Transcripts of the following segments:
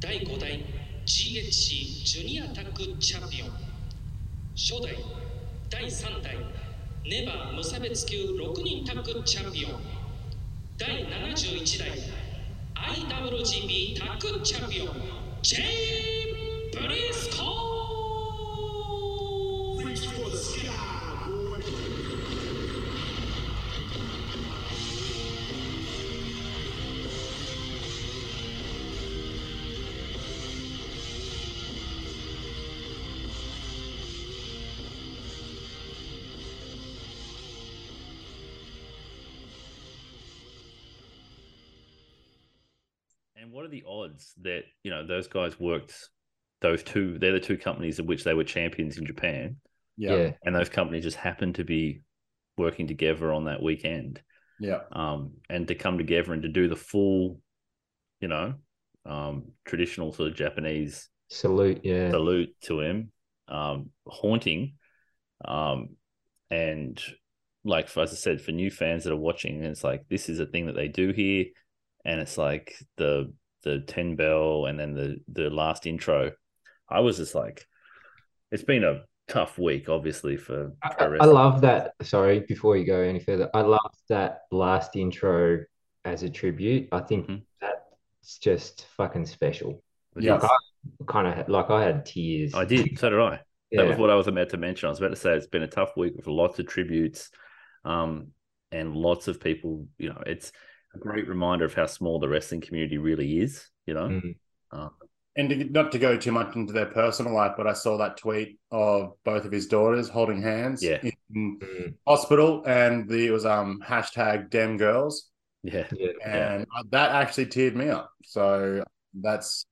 第5代 GHC ジュニアタッグチャンピオン。初代第3代ネバー無差別級6人タッグチャンピオン。第71代 IWGP タッグチャンピオン。ジェイブリー odds that you know those guys worked? Those two, they're the two companies in which they were champions in Japan, Yeah. Yeah. and those companies just happened to be working together on that weekend. Yeah. um, and to come together and to do the full, you know, um, traditional sort of Japanese Salute. Yeah. salute to him, um, haunting, um, and like as I said, for new fans that are watching, it's like this is a thing that they do here, and it's like the the ten bell and then the the last intro. I was just like, it's been a tough week, obviously for I, I love that. Sorry, before you go any further, I love that last intro as a tribute. I think Mhm. that's just fucking special. Yeah. is. Kind of like I had tears. I did. So did I. Yeah. That was what I was about to mention. I was about to say it's been a tough week with lots of tributes, um, and lots of people. You know, it's a great reminder of how small the wrestling community really is. You know, Mm. uh, And to, not to go too much into their personal life, but I saw that tweet of both of his daughters holding hands Yeah. in Mm. hospital, and the, it was um hashtag Dem Girls, yeah. Yeah. and that actually teared me up. So that's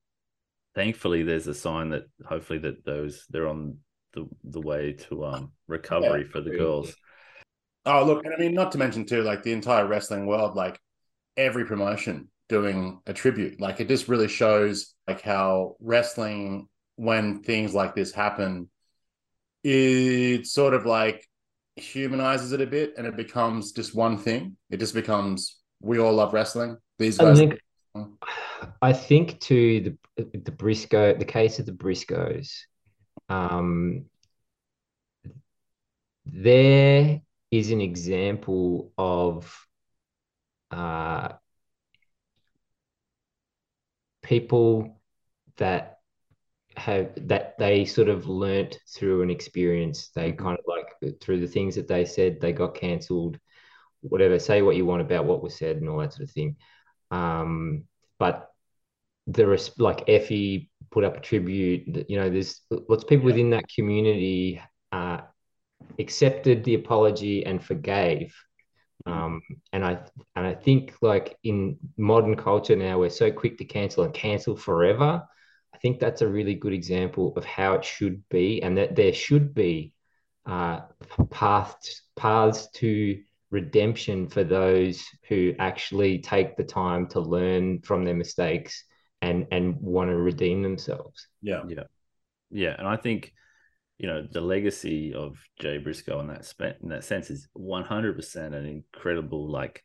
Thankfully, there's a sign that hopefully that those they're on the the way to um recovery for the agreed. girls. oh look, and I mean not to mention too, like the entire wrestling world, like every promotion doing a tribute, like it just really shows like how wrestling when things like this happen, it sort of like humanizes it a bit, and it becomes just one thing. It just becomes we all love wrestling. These I think I think to the the Briscoe, the case of the Briscoes, um, there is an example of uh, people that have that they sort of learnt through an experience. They kind of like through the things that they said, they got cancelled, whatever. Say what you want about what was said and all that sort of thing. Um, but there is like Effy put up a tribute. You know, there's lots of people within that community uh, accepted the apology and forgave. Um, and I and I think like in modern culture now, we're so quick to cancel and cancel forever. I think that's a really good example of how it should be, and that there should be uh, paths paths to redemption for those who actually take the time to learn from their mistakes and and want to redeem themselves. yeah, Yeah, yeah, and I think you know the legacy of Jay Briscoe in that in that sense is one hundred percent an incredible like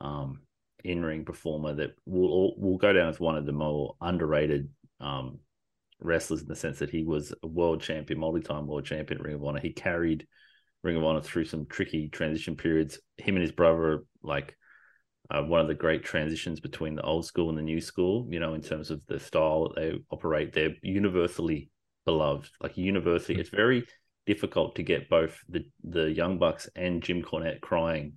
um in ring performer that will will go down as one of the more underrated um wrestlers in the sense that he was a world champion, multi time world champion Ring of Honor. He carried Ring of Honor through some tricky transition periods. Him and his brother, like uh, one of the great transitions between the old school and the new school, you know, in terms of the style that they operate. They're universally beloved, like universally. It's very difficult to get both the, the Young Bucks and Jim Cornette crying,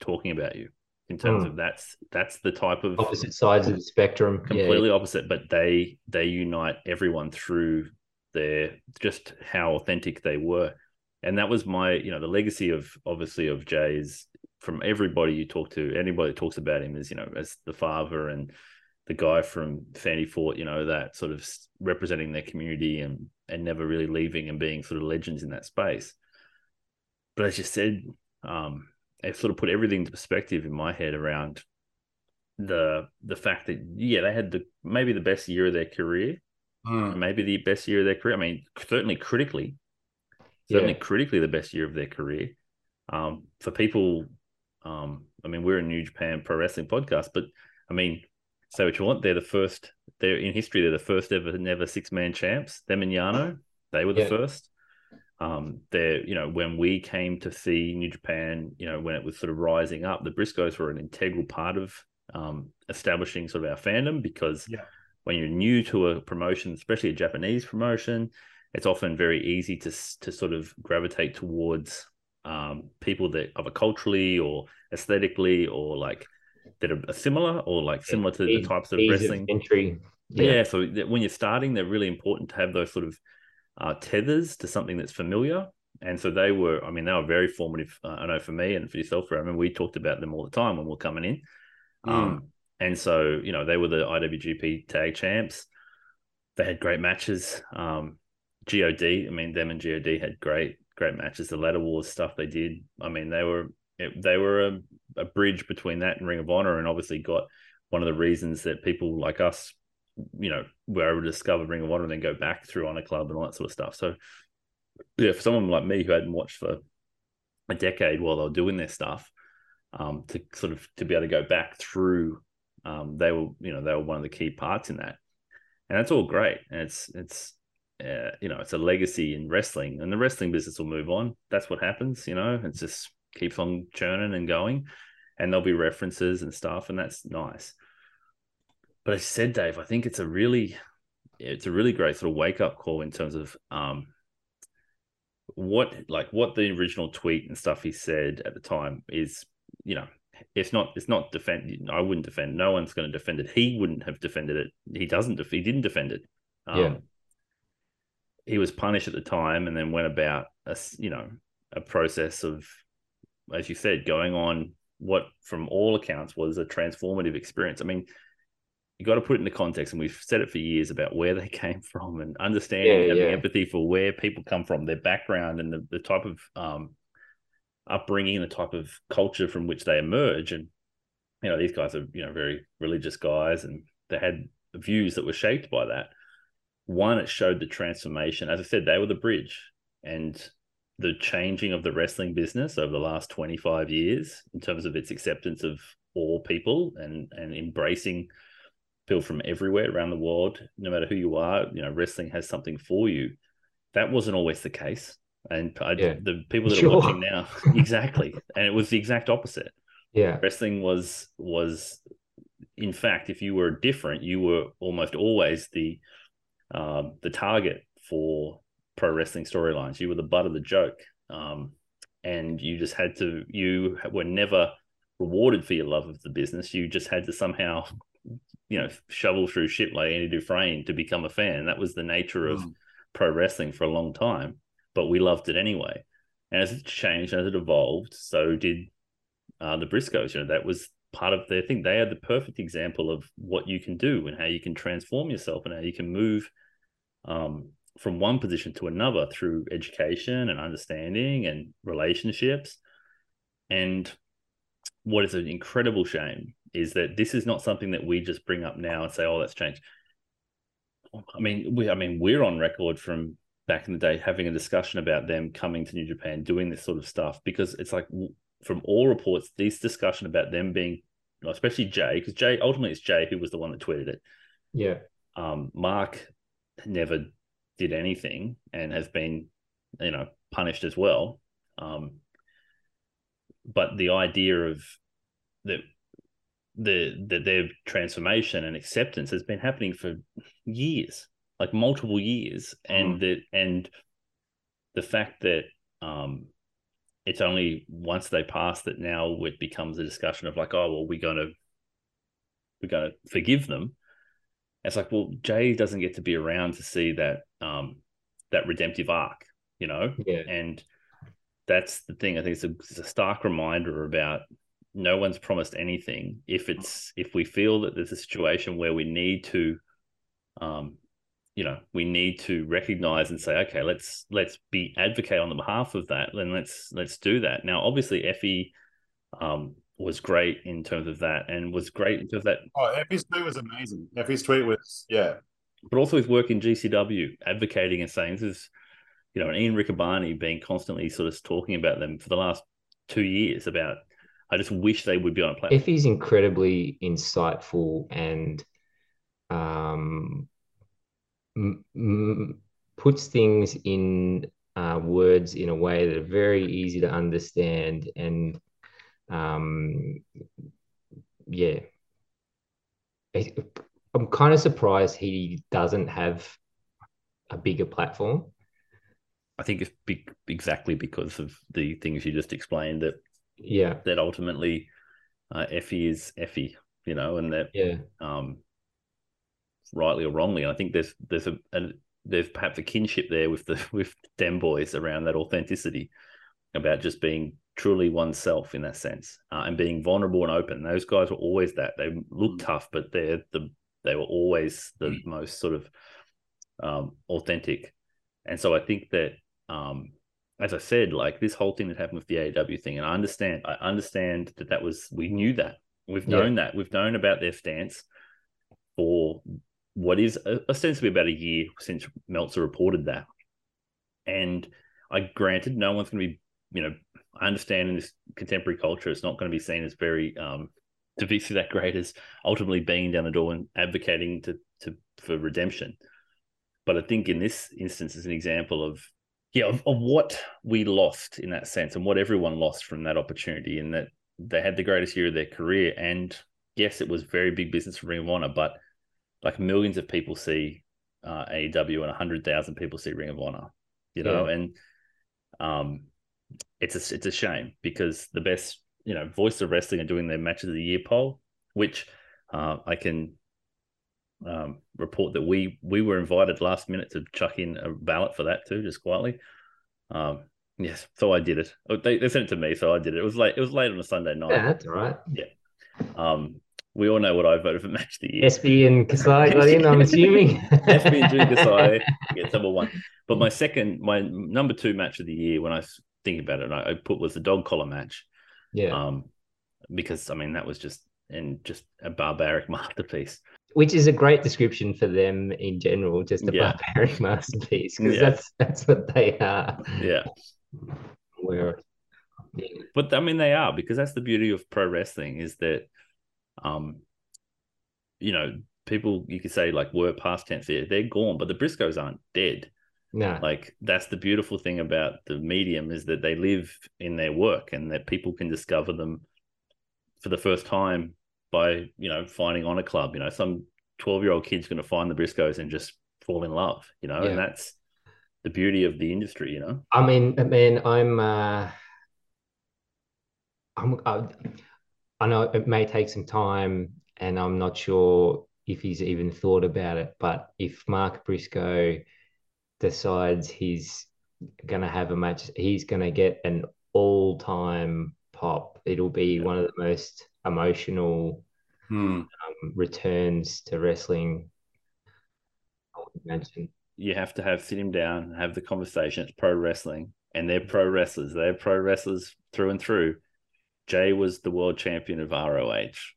talking about you in terms Hmm. of that's that's the type of Opposite sides of the spectrum. Yeah. completely opposite, but they they unite everyone through their just how authentic they were. And that was my, you know, the legacy of obviously of Jay is from everybody you talk to, anybody that talks about him is, you know, as the father and the guy from Sandy Fork, you know, that sort of representing their community and and never really leaving and being sort of legends in that space. But as you said, um, it sort of put everything into perspective in my head around the the fact that yeah they had the maybe the best year of their career Mm. maybe the best year of their career i mean certainly critically certainly Yeah. critically the best year of their career um for people um i mean we're a new japan pro wrestling podcast but i mean say what you want they're the first they're in history. They're the first ever never six man champs. Them and Yano, they were the Yeah. first. Um, they're you know when we came to see New Japan, you know when it was sort of rising up, the Briscoes were an integral part of um, establishing sort of our fandom because Yeah. when you're new to a promotion, especially a Japanese promotion, it's often very easy to to sort of gravitate towards um, people that either culturally or aesthetically or like that are similar or like similar to the types of ease wrestling. entry. yeah. so that when you're starting, they're really important to have those sort of uh, tethers to something that's familiar. And so they were, I mean, they were very formative. Uh, I know for me and for yourself, I mean, we talked about them all the time when we we're coming in. Mm. Um, and so, you know, they were the IWGP tag champs. They had great matches. Um, God, I mean, them and God had great, great matches. The ladder wars stuff they did. I mean, they were it, they were a, a bridge between that and Ring of Honor, and obviously got one of the reasons that people like us, you know, were able to discover Ring of Honor and then go back through Honor Club and all that sort of stuff. So, yeah, for someone like me who hadn't watched for a decade while they were doing their stuff, um, to sort of to be able to go back through, um, they were you know they were one of the key parts in that, and that's all great. And it's it's uh, you know it's a legacy in wrestling, and the wrestling business will move on. That's what happens. You know, It's just keeps on churning and going, and there'll be references and stuff, and that's nice. But as you said, Dave, I think it's a really it's a really great sort of wake up call in terms of um what like what the original tweet and stuff he said at the time is you know it's not it's not defend i wouldn't defend no one's going to defend it he wouldn't have defended it he doesn't def- he didn't defend it um, Yeah. he was punished at the time and then went about a you know a process of as you said going on what from all accounts was a transformative experience. I mean you got to put it into context and we've said it for years about where they came from and understanding Yeah, and having yeah. empathy for where people come from their background and the, the type of um, upbringing the type of culture from which they emerge. And you know these guys are you know very religious guys and they had views that were shaped by that. One it showed the transformation. As i said they were the bridge. And the changing of the wrestling business over the last 25 years in terms of its acceptance of all people and and embracing people from everywhere around the world no matter who you are you know wrestling has something for you that wasn't always the case and I, Yeah. the people that Sure. are watching now exactly and it was the exact opposite Yeah. wrestling was was in fact if you were different you were almost always the um the target for pro wrestling storylines you were the butt of the joke um and you just had to you were never rewarded for your love of the business you just had to somehow you know shovel through shit like Andy Dufresne to become a fan that was the nature of Mm. pro wrestling for a long time but we loved it anyway and as it changed as it evolved so did uh, the Briscoes. You know, that was part of their thing. They are the perfect example of what you can do and how you can transform yourself and how you can move um, from one position to another through education and understanding and relationships. And what is an incredible shame is that this is not something that we just bring up now and say, "Oh, that's changed." I mean, we, I mean, we're on record from back in the day having a discussion about them coming to New Japan, doing this sort of stuff because it's like from all reports, this discussion about them being, especially Jay, because Jay ultimately it's Jay who was the one that tweeted it. Yeah. Um, Mark never did anything and has been, you know, punished as well. Um, but the idea of that the that their transformation and acceptance has been happening for years, like multiple years, and that and the fact that um it's only once they pass that now it becomes a discussion of like, oh well, we're gonna we're gonna forgive them. It's like, well, Jay doesn't get to be around to see that um that redemptive arc, you know, Yeah. and that's the thing. I think it's a, it's a stark reminder about no one's promised anything. If it's if we feel that there's a situation where we need to, um, you know, we need to recognize and say, okay, let's let's be advocate on the behalf of that. Then let's let's do that. Now, obviously, Effy um, was great in terms of that, and was great in terms of that Oh, Effy's tweet was amazing. Effy's tweet was yeah. but also his work in GCW, advocating and saying this is, you know, and Ian Riccaboni being constantly sort of talking about them for the last two years about. I just wish they would be on a platform. Effy's incredibly insightful and um, m- m- puts things in uh, words in a way that are very easy to understand and um, yeah. I'm kind of surprised he doesn't have a bigger platform. I think it's be- exactly because of the things you just explained that yeah. that ultimately uh, Effy is Effy, you know, and that yeah. um, rightly or wrongly, I think there's there's a, a there's perhaps a kinship there with the with Dem boys around that authenticity about just being truly oneself in that sense uh, and being vulnerable and open. Those guys were always that. They look Mm. tough, but they're the they were always the most sort of um, authentic. And so I think that, um, as I said, like this whole thing that happened with the AEW thing, and I understand, I understand that that was we knew that we've Yeah. known that we've known about their stance for what is ostensibly about a year since Meltzer reported that. And I granted no one's going to be, you know, I understand in this contemporary culture, it's not going to be seen as very um, to be that great as ultimately banging down the door and advocating to to for redemption. But I think in this instance is an example of yeah of, of what we lost in that sense and what everyone lost from that opportunity in that they had the greatest year of their career and yes it was very big business for Ring of Honor but like millions of people see uh, AEW and 100,000 people see Ring of Honor you know Yeah. and um it's a it's a shame because the best you know voice of wrestling are doing their matches of the year poll which uh, I can um, report that we we were invited last minute to chuck in a ballot for that too, just quietly. Um, yes, so I did it. Oh, They, they sent it to me, so I did it. It was late. It was late on a Sunday night. yeah that's all right Um, we all know what I voted for match of the year. SB and Kasai got in I'm assuming SB and Kasai gets number one. But my second, my number two match of the year, when I thinking about it, I, I put was the dog collar match. yeah Um, because I mean that was just and just a barbaric masterpiece. which is a great description for them in general, just a Yeah. barbaric masterpiece, because Yeah. that's that's what they are. Yeah. Where, yeah, But I mean, they are because that's the beauty of pro wrestling is that, um, you know, people you could say like were past tense, they're, they're gone, but the Briscoes aren't dead. No, Like that's the beautiful thing about the medium is that they live in their work and that people can discover them for the first time by you know finding Honor Club. You know, some twelve year old kid's going to find the Briscoes and just fall in love. You know, Yeah. and that's the beauty of the industry. You know. I mean, man, I'm, uh, I'm, I, I know it may take some time, and I'm not sure if he's even thought about it. But if Mark Briscoe decides he's gonna have a match, he's gonna get an all-time pop. It'll be one of the most emotional Hmm. um, returns to wrestling. I would imagine. you have to have sit him down and have the conversation. It's pro wrestling, and they're pro wrestlers. They're pro wrestlers through and through. Jay was the world champion of ROH.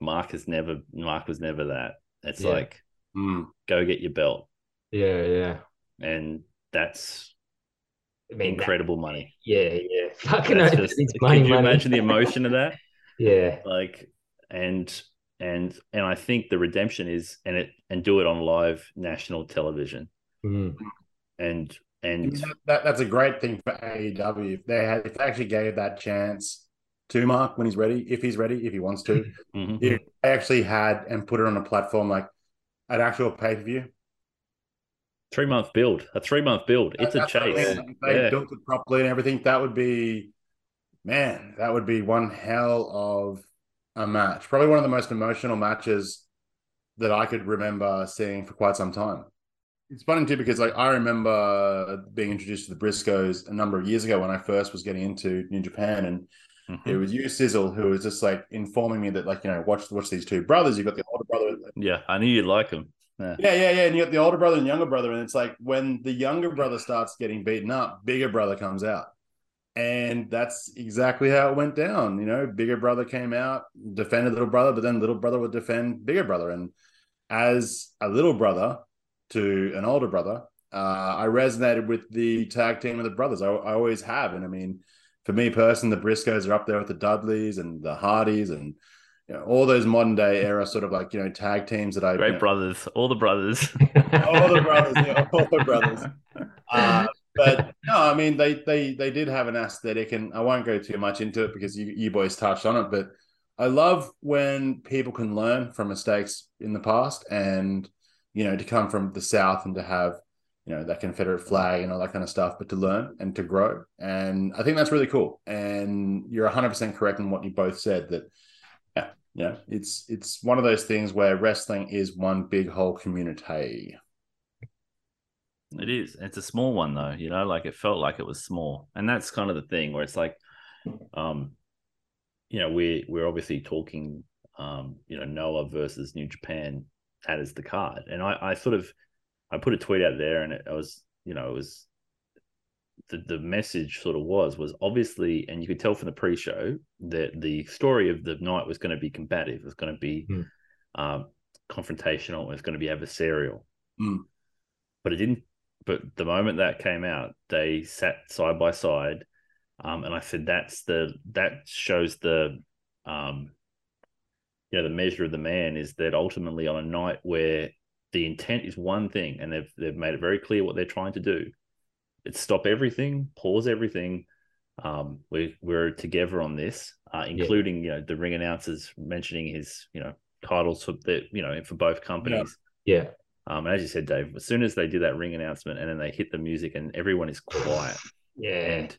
Mark is never. Mark was never that. It's Yeah. like Hmm. go get your belt, Yeah, yeah. And that's I mean, that- incredible money. yeah, yeah. Fucking That's open, just, it's could money, you money. imagine the emotion of that? Yeah, Like, and and and I think the redemption is and it and do it on live national television Mm. and and that, that- that's a great thing for AEW. If they had, if they actually gave that chance to Mark when he's ready, if he's ready, if he wants to, Mhm. if they actually had and put it on a platform like an actual pay per view, three month build, a three month build. It's a what I chase. They Yeah. built it properly and everything, that would be, man, that would be one hell of a match. Probably one of the most emotional matches that I could remember seeing for quite some time. It's funny too because like I remember being introduced to the Briscoes a number of years ago when I first was getting into New Japan, and Mhm. it was you, Sizzle, who was just like informing me that like you know watch watch these two brothers. You've got the older brother, Yeah, I knew you'd like him. Yeah. yeah, yeah, yeah. And you got the older brother and younger brother. And it's like when the younger brother starts getting beaten up, bigger brother comes out. And that's exactly how it went down. You know, bigger brother came out, defended little brother, but then little brother would defend bigger brother. And as a little brother to an older brother, uh, I resonated with the tag team of the brothers. I, I always have. And I mean, for me personally, the Briscoes are up there with the Dudleys and the Hardys and you know, all those modern day era sort of like you know tag teams that I Great you know, brothers, all the brothers. all the brothers, yeah, all the brothers. Uh, but no, I mean they they they did have an aesthetic, and I won't go too much into it because you you boys touched on it. But I love when people can learn from mistakes in the past, and you know to come from the south and to have you know that Confederate flag and all that kind of stuff, but to learn and to grow, and I think that's really cool. And you're 100 percent correct in what you both said that. Yeah, it's it's one of those things where wrestling is one big whole community. It is. It's a small one though, you know, like it felt like it was small. And that's kind of the thing where it's like um you know, we're we're obviously talking um, you know, Noah versus New Japan that is the card. And I, I sort of I put a tweet out there and it, I was, you know, it was the, the message sort of was was obviously and you could tell from the pre-show that the story of the night was going to be combative it was going to be Hmm. um, confrontational it was going to be adversarial Hmm. but it didn't but the moment that came out they sat side by side um, and i said that's the that shows the um, you know the measure of the man is that ultimately on a night where the intent is one thing and they've they've made it very clear what they're trying to do it's stop everything pause everything um, we, we're together on this uh, including you know the ring announcers mentioning his you know titles for the you know for both companies yeah. um, and as you said dave as soon as they did that ring announcement and then they hit the music and everyone is quiet Yeah. and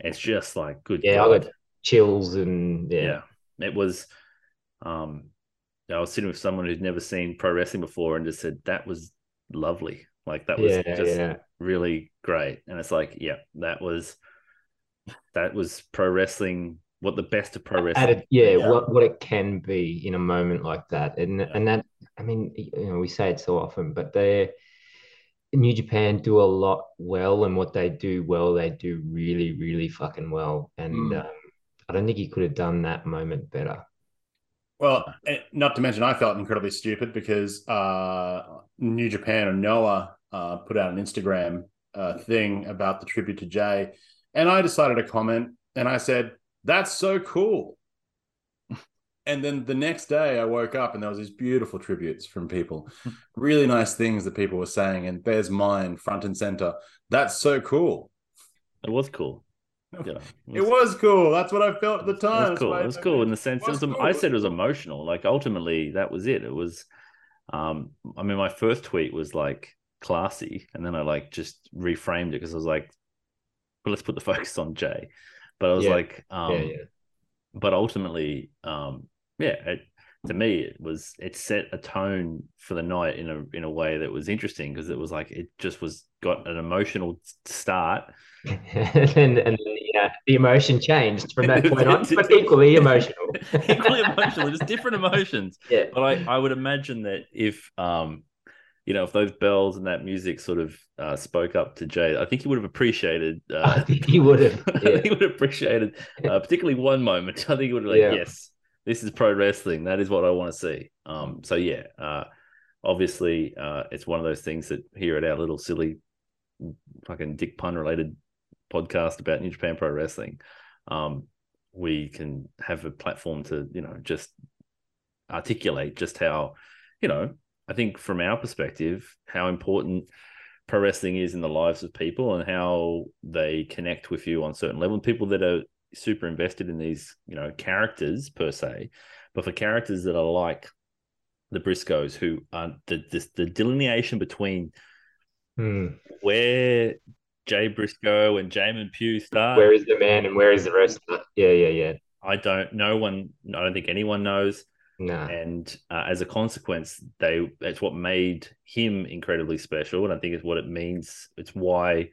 it's just like good Yeah, I God. got chills and yeah. yeah. It was um I was sitting with someone who'd never seen pro wrestling before and just said that was lovely. Like that was Yeah, just yeah. really great. And it's like, yeah, that was that was pro wrestling what the best of pro wrestling. it, yeah, Yeah. what what it can be in a moment like that, and and that I mean, you know, we say it so often, but they New Japan do a lot well, and what they do well, they do really, really fucking well. And Mm. um, I don't think he could have done that moment better. Well, eh, not to mention, I felt incredibly stupid because uh, New Japan or Noah uh, put out an Instagram uh, thing about the tribute to Jay, and I decided to comment, and I said, "That's so cool." And then the next day, I woke up and there was these beautiful tributes from people, really nice things that people were saying, and there's mine front and center. That's so cool. It was cool. You know, It was cool. That's what I felt at the It time. was That's cool. It was cool in the sense. It was was. cool. I said it was emotional. Like ultimately, that was it. It was. Um, I mean, my first tweet was like classy, and then I like just reframed it because I was like, "But let's put the focus on Jay." But I was Yeah. like, um, yeah, yeah. but ultimately, um, yeah, it, to me, it was it set a tone for the night in a in a way that was interesting because it was like it just was got an emotional start and and then yeah, the emotion changed from that point on, but equally emotional. equally emotional, just different emotions. Yeah. But I, I would imagine that if um you know if those bells and that music sort of uh, spoke up to Jay, I think he would have appreciated. I Uh, think he would have. I Yeah. think he would have appreciated, uh, particularly one moment. I think he would have like, Yeah. yes, this is pro wrestling. That is what I want to see. Um, so yeah, uh, obviously, uh, it's one of those things that here at our little silly, fucking dick pun related podcast about New Japan Pro Wrestling, um, we can have a platform to you know just articulate just how you know I think from our perspective how important pro wrestling is in the lives of people and how they connect with you on certain level. People that are super invested in these, you know, characters per se, but for characters that are like the Briscoes, who are the the, the delineation between Hmm. where Jay Briscoe and Jamin Pugh start. Where is the man and where is the rest? Yeah, yeah, yeah. I don't. No one. I don't think anyone knows. Nah. and uh, as a consequence they that's what made him incredibly special and i think it's what it means it's why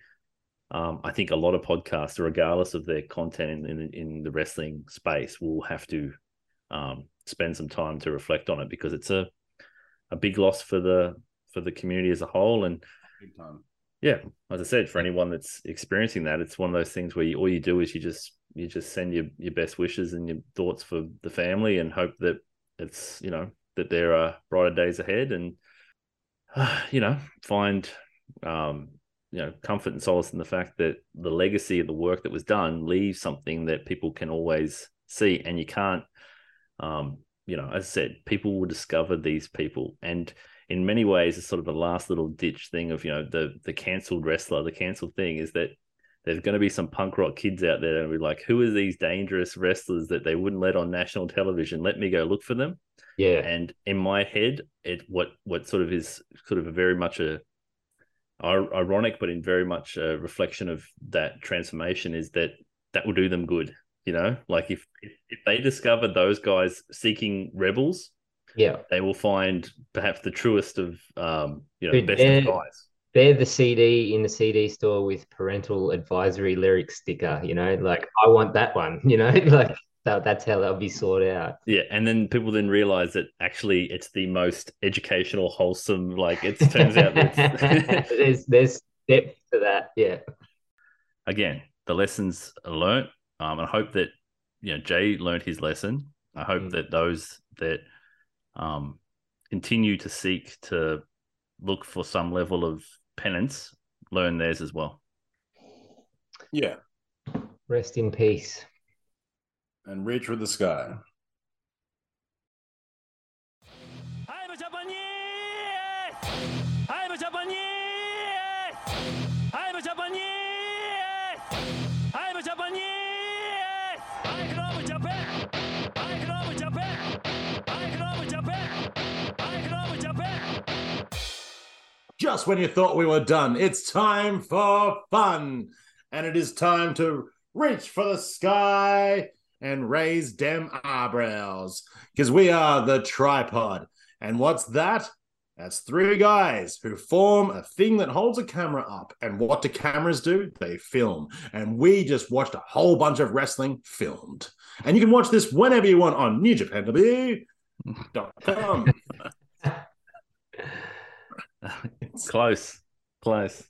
um, i think a lot of podcasts regardless of their content in, in, in the wrestling space will have to um, spend some time to reflect on it because it's a a big loss for the for the community as a whole and Big time. Yeah as i said for anyone that's experiencing that it's one of those things where you, all you do is you just you just send your, your best wishes and your thoughts for the family and hope that it's you know that there are brighter days ahead and you know find um you know comfort and solace in the fact that the legacy of the work that was done leaves something that people can always see and you can't um you know, as I said, people will discover these people, and in many ways, it's sort of the last little ditch thing of you know the the cancelled wrestler, the cancelled thing is that there's going to be some punk rock kids out there and be like, who are these dangerous wrestlers that they wouldn't let on national television? Let me go look for them. Yeah. And in my head, it what what sort of is sort of a very much a ironic, but in very much a reflection of that transformation is that that will do them good. You know, like if if they discover those guys seeking rebels, Yeah. they will find perhaps the truest of um, you know, Dude, best of guys. They're the CD in the CD store with parental advisory lyric sticker, you know, like I want that one, you know, like that, that's how they'll be sorted out. Yeah, and then people then realize that actually it's the most educational, wholesome. Like it turns out that there's there's depth to that. Yeah. again the lessons are learnt. Um, and I hope that you know Jay learned his lesson. I hope Mm. that those that um, continue to seek to look for some level of penance learn theirs as well. Yeah. Rest in peace. And reach for the sky. Just when you thought we were done, it's time for fun. And it is time to reach for the sky and raise dem eyebrows. Because we are the tripod. And what's that? That's three guys who form a thing that holds a camera up. And what do cameras do? They film. And we just watched a whole bunch of wrestling filmed. And you can watch this whenever you want on newjapanTV.com. close, close.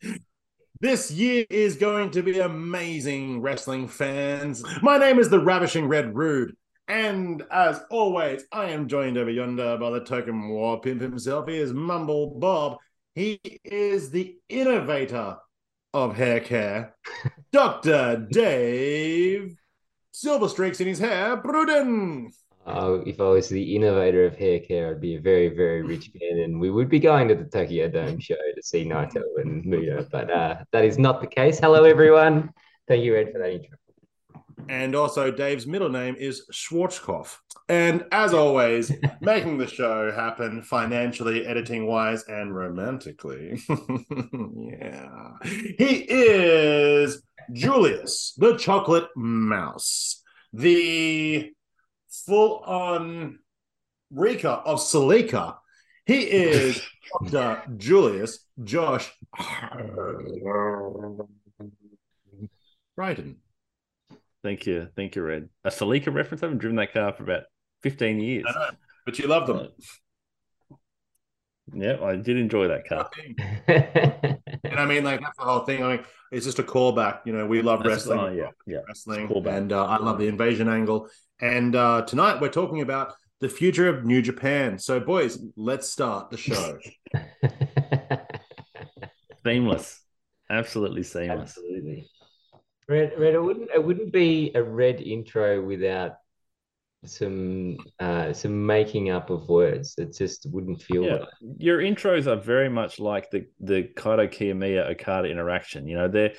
This year is going to be amazing, wrestling fans. My name is the Ravishing Red Rude, and as always, I am joined over yonder by the token war pimp himself. He is Mumble Bob. He is the innovator of hair care, Dr. Dave Silver Streaks in his hair, Bruden. Oh, if I was the innovator of hair care, I'd be a very, very rich man, and we would be going to the Tokyo Dome show to see Naito and Muta. But uh, that is not the case. Hello, everyone. Thank you, Ed, for that intro. And also, Dave's middle name is Schwarzkopf. And as always, making the show happen financially, editing wise, and romantically. yeah. He is Julius, the chocolate mouse, the full on Rika of Celica. He is Dr. Julius Josh Brighton. Thank you, thank you, Red. A Celica reference. I haven't driven that car for about fifteen years. I know, but you love them. Yeah, I did enjoy that car. And I mean, like that's the whole thing. I mean, it's just a callback. You know, we love That's- wrestling, oh, yeah, yeah. wrestling, and uh, I love the invasion angle. And uh, tonight we're talking about the future of New Japan. So, boys, let's start the show. Seamless, absolutely seamless. Absolutely. Red, red. It wouldn't. It wouldn't be a red intro without some uh, some making up of words. It just wouldn't feel Yeah, right. your intros are very much like the the Kaito Kiyomiya Okada interaction. You know, they're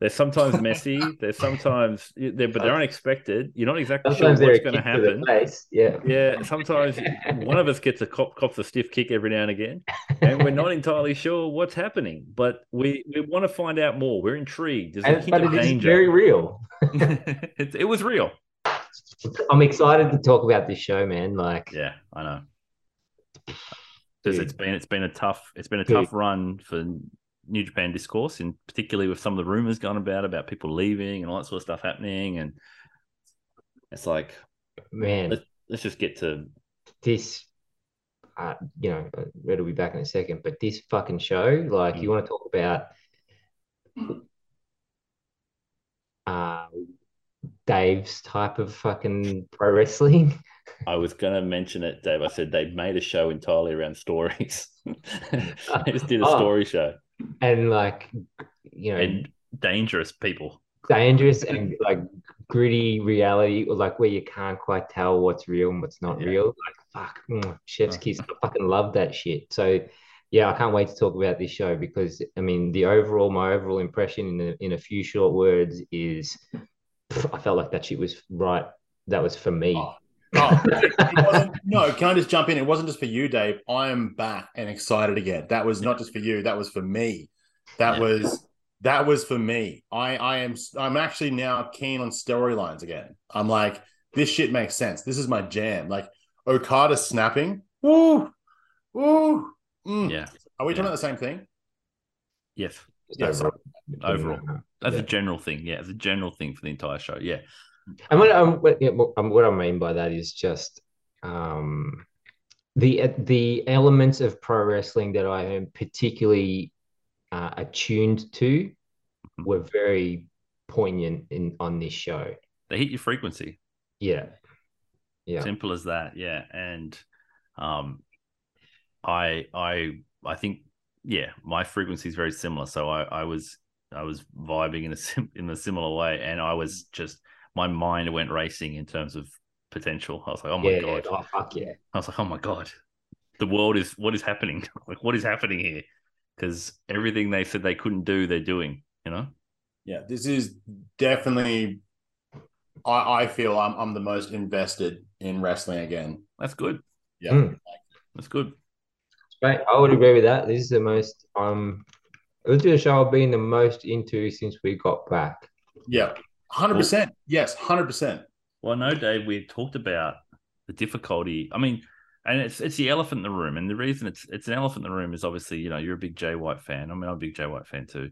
they're sometimes messy. They're sometimes they're but they're unexpected. You're not exactly Sometimes sure what's going to kick to the happen. Yeah. Yeah, sometimes one of us gets a cop cops a stiff kick every now and again, and we're not entirely sure what's happening. But we we want to find out more. We're intrigued. There's a And, hint but of it is danger. very real. it, it was real. I'm excited to talk about this show, man. Like, Yeah, I know. Because it's been it's been a tough it's been a Dude. tough run for New Japan discourse, and particularly with some of the rumors going about about people leaving and all that sort of stuff happening, and it's like man, let's let's just get to this. Uh, you know, Red will be back in a second, but this fucking show, like, you want to talk about uh, Dave's type of fucking pro wrestling. I was gonna mention it, Dave. I said they made a show entirely around stories. they just did a Oh. story show and like you know and dangerous people. dangerous and like gritty reality or like where you can't quite tell what's real and what's not Yeah. real like fuck, mm, chef's kiss. I fucking love that shit. So yeah, I can't wait to talk about this show because I mean the overall, my overall impression in a, in a few short words is, I felt like that shit was right. That was for me. Oh. Oh, no, can I just jump in? It wasn't just for you, Dave. I am back and excited again. That was not just for you. That was for me. That Yeah. was that was for me. I I am I'm actually now keen on storylines again. I'm like, this shit makes sense. This is my jam. Like Okada snapping. Woo, woo. Mm. Yeah. Are we talking Yeah. about the same thing? Yes. Just Yeah, so- Overall. That's Yeah. a general thing. Yeah, it's a general thing for the entire show. Yeah. And what, um, what, yeah, what, what I mean by that is just um, the the elements of pro wrestling that I am particularly uh, attuned to were very poignant in on this show. They hit your frequency. Yeah, yeah, Simple as that. Yeah. And um I I I think yeah, my frequency is very similar. So I I was I was vibing in a sim- in a similar way and I was just my mind went racing in terms of potential. I was like, "Oh my yeah. god." Oh fuck yeah! I was like, "Oh my god." The world is what is happening? like what is happening here? Cuz everything they said they couldn't do, they're doing, you know? Yeah, this is definitely. I I feel I'm I'm the most invested in wrestling again. That's good. Yeah. Mm. That's good. Right, I would agree with that. This is the most um, this is the show I've been the most into since we got back. Yeah, hundred percent. Yes, hundred percent. Well, no, Dave, we talked about the difficulty. I mean, and it's it's the elephant in the room, and the reason it's it's an elephant in the room is obviously you know you're a big Jay White fan. I mean, I'm a big Jay White fan too,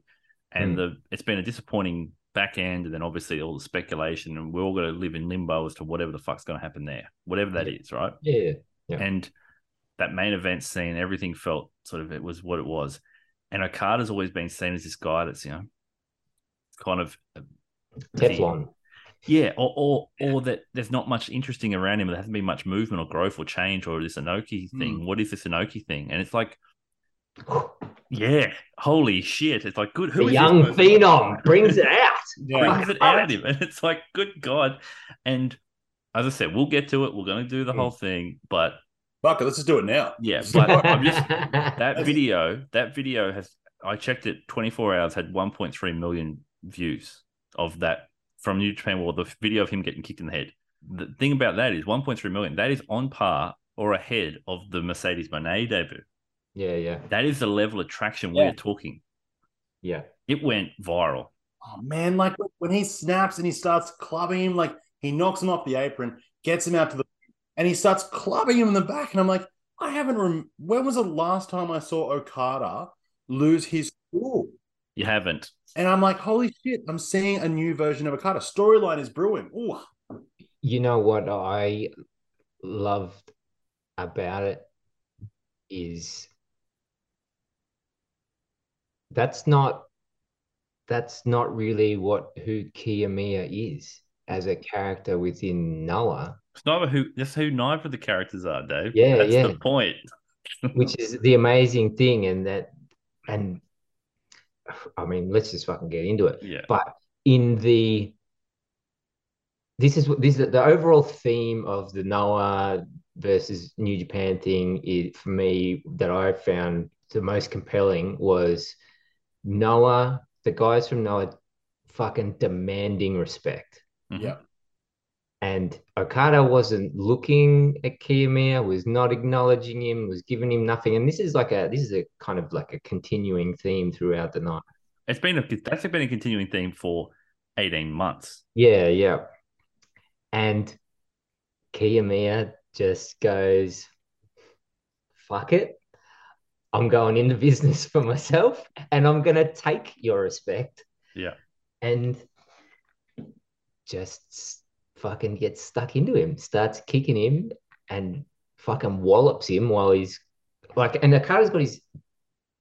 and Hmm. the it's been a disappointing back end, and then obviously all the speculation, and we're all going to live in limbo as to whatever the fuck's going to happen there, whatever that is, right? Yeah, Yeah. And that main event scene, everything felt sort of it was what it was, and Okada's always been seen as this guy that's you know kind of Teflon. yeah, or, or or that there's not much interesting around him. There hasn't been much movement or growth or change or this Anoki hmm. thing. What is this Anoki thing? And it's like, yeah, holy shit! It's like good. Who The is young this phenom brings it out. Yeah, brings it out of him, and it's like, good god! And as I said, we'll get to it. We're going to do the hmm. whole thing, but fuck it. Let's just do it now. yeah, but I'm just that video. That video has. I checked it. 24 hours had 1.3 million views of that from New Japan World. The video of him getting kicked in the head. The thing about that is 1.3 million. That is on par or ahead of the Mercedes Moné debut. yeah, yeah, That is the level of traction Yeah. we're talking. yeah. It went viral. Oh man, like when he snaps and he starts clubbing him, like he knocks him off the apron, gets him out to the, and he starts clubbing him in the back, and I'm like, I haven't. Rem- when was the last time I saw Okada lose his cool? You haven't. And I'm like, holy shit! I'm seeing a new version of Okada. Storyline is brewing. Ooh, You know what I loved about it is that's not that's not really what who Kiyomiya is as a character within Noah, It's neither who that's who neither of the characters are, Dave. Yeah, that's yeah. the point. which is the amazing thing, and that and I mean, let's just fucking get into it. Yeah. But in the this is what this is the overall theme of the Noah versus New Japan thing is for me that I found the most compelling was Noah, the guys from Noah fucking demanding respect. Mhm. yeah, And Okada wasn't looking at Kiyomiya, was not acknowledging him, was giving him nothing. And this is like a this is a kind of like a continuing theme throughout the night. It's been a that's been a continuing theme for 18 months. Yeah, yeah. And Kiyomiya just goes, fuck it. I'm going into business for myself and I'm gonna take your respect. Yeah. And just fucking gets stuck into him, starts kicking him and fucking wallops him while he's like and Okada's got his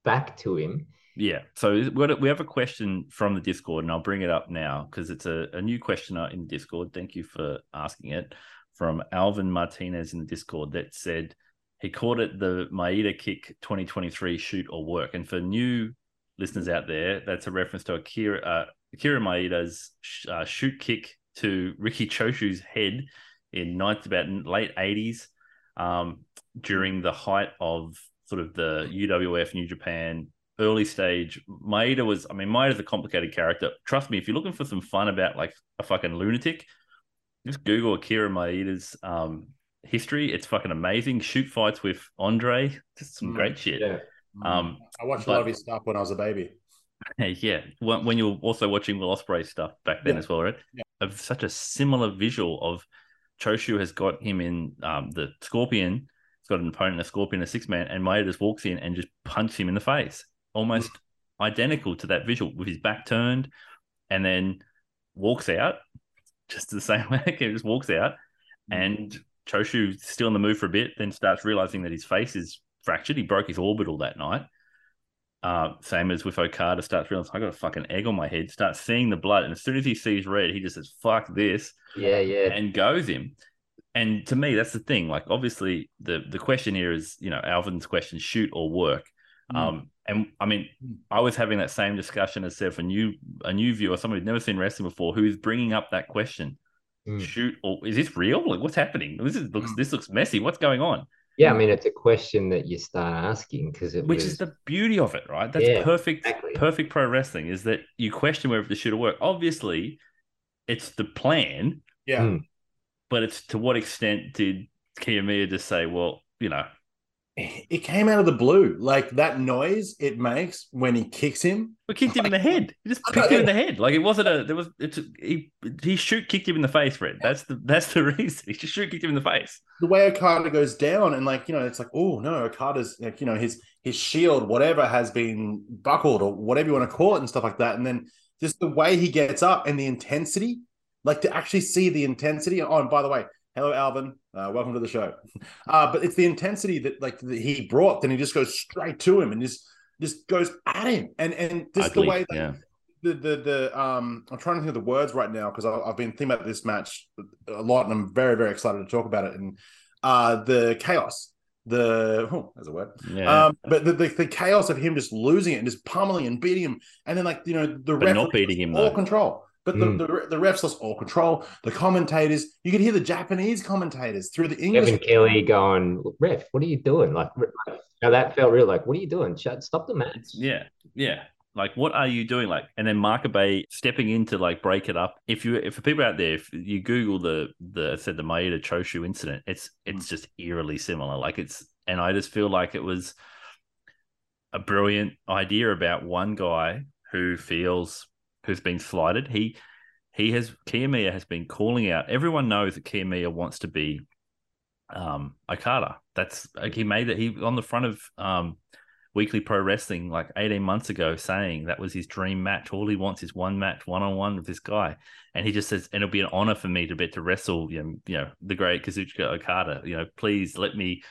back to him. Yeah. So we have a question from the Discord, and I'll bring it up now because it's a, a new questioner in Discord. Thank you for asking it. From Alvin Martinez in the Discord that said he called it the Maeda Kick 2023 shoot or work. And for new listeners out there, that's a reference to Akira, uh, Akira Maeda's sh- uh, shoot kick to Riki Choshu's head in ninth, about late 80s. um, during the height of sort of the UWF New Japan early stage. Maeda was, I mean, Maeda's a complicated character. Trust me, if you're looking for some fun about like a fucking lunatic, just Google Akira Maeda's um, history. It's fucking amazing. Shoot fights with Andre, just some Mm, great shit. Yeah. Um, I watched a lot of his stuff when I was a baby. yeah, when, when you were also watching Will Ospreay stuff back then Yeah. as well, right? Yeah. Of such a similar visual of Choshu has got him in um, the Scorpion. He's got an opponent, a Scorpion, a six man, and Maeda just walks in and just punches him in the face, almost identical to that visual with his back turned, and then walks out just the same way. He just walks out, and Choshu still in the move for a bit, then starts realizing that his face is fractured. He broke his orbital that night. Uh, same as with Okada, starts realizing I got a fucking egg on my head, starts seeing the blood, and as soon as he sees red, he just says, fuck this, Yeah, yeah. and goes him. And to me, that's the thing. Like, obviously, the the question here is, you know, Alvin's question: shoot or work. Mm. Um, and I mean, I was having that same discussion as said for new a new viewer, somebody who's never seen wrestling before, who is bringing up that question: Mm. shoot or is this real? Like, what's happening? This is looks Mm. this looks messy. What's going on? Yeah, I mean, it's a question that you start asking because it Which was, is the beauty of it, right? That's Yeah, perfect. exactly. Perfect pro wrestling is that you question whether the shoot or work. Obviously, it's the plan, Yeah. Mm. but it's to what extent did Kiyomiya just say, well, you know, It came out of the blue. Like that noise it makes when he kicks him. we kicked him in the head. He just kicked him in the head. Like it wasn't a. There was. It's a, he he shoot kicked him in the face, Fred. That's the that's the reason. He just shoot kicked him in the face. The way Okada goes down and like, you know, it's like, oh no, Okada's like, you know, his his shield, whatever has been buckled or whatever you want to call it and stuff like that. And then just the way he gets up and the intensity, like to actually see the intensity. Oh, and by the way, hello Alvin. Uh, welcome to the show. Uh, but it's the intensity that like that he brought, then he just goes straight to him and just just goes at him. And and just Ugly, the way that yeah. the the the um I'm trying to think of the words right now because I've been thinking about this match a lot and I'm very very excited to talk about it and uh the chaos the oh there's a word Yeah. um but the, the the chaos of him just losing it and just pummeling and beating him and then like you know the But ref not beating him, all though. control but Mm. the, the the refs lost all control the commentators you could hear the Japanese commentators through the English Kevin Kelly going, ref, what are you doing? Like, like, now that felt real. Like, what are you doing? Shut, stop the match. Yeah, yeah. Like, what are you doing? Like, and then Marker Bay stepping in to like break it up. If you, if for people out there, if you Google the the I said the Maeda Choshu incident, it's it's just eerily similar. Like, it's and I just feel like it was a brilliant idea about one guy who feels who's been slighted. He he has Kiyomiya has been calling out. Everyone knows that Kiyomiya wants to be um Okada. That's like he made it. He on the front of um Weekly Pro Wrestling like 18 months ago saying that was his dream match. All he wants is one match, one on one with this guy. And he just says, and it'll be an honor for me to bet to wrestle, you know, you know, the great Kazuchika Okada. You know, please let me.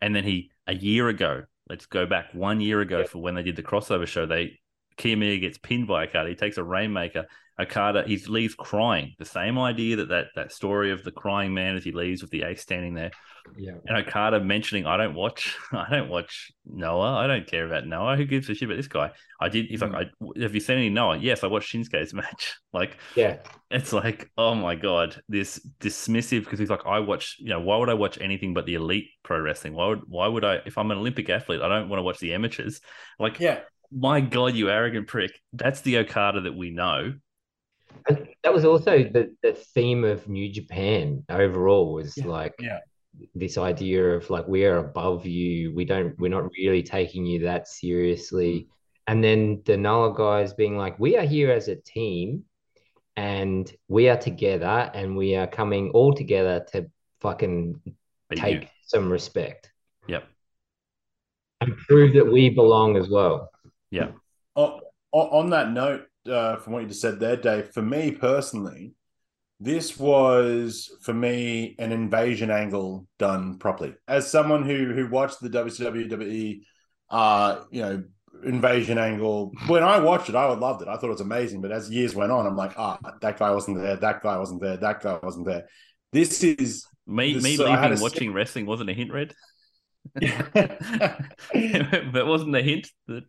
And then he a year ago, let's go back one year ago for when they did the crossover show. They Kiyomiya gets pinned by Okada. He takes a rainmaker. Okada, he leaves crying. The same idea that that that story of the crying man as he leaves with the ace standing there Yeah. and Okada mentioning, I don't watch, I don't watch Noah. I don't care about Noah. Who gives a shit about this guy? I did. He's like, mm. I, have you seen any Noah? Yes, I watched Shinsuke's match. Like, Yeah. it's like, oh my god, this dismissive because he's like, I watch. You know, why would I watch anything but the elite pro wrestling? Why would, why would I? If I'm an Olympic athlete, I don't want to watch the amateurs. Like, yeah my god, you arrogant prick. That's the Okada that we know. And that was also the, the theme of New Japan overall was Yeah, like yeah. this idea of like we are above you. We don't we're not really taking you that seriously. Mm. And then the Noah guys being like, we are here as a team and we are together and we are coming all together to fucking But you- take some respect Yep. and prove that we belong as well. Yeah. on, on that note, uh, from what you just said there, Dave, for me personally, this was for me an invasion angle done properly. As someone who who watched the WWE, uh, you know, invasion angle, when I watched it, I loved it. I thought it was amazing. But as years went on, I'm like, ah, that guy wasn't there. That guy wasn't there. That guy wasn't there. This is Me, This- me so had leaving a- watching wrestling wasn't a hint, Red. I, that wasn't a hint. That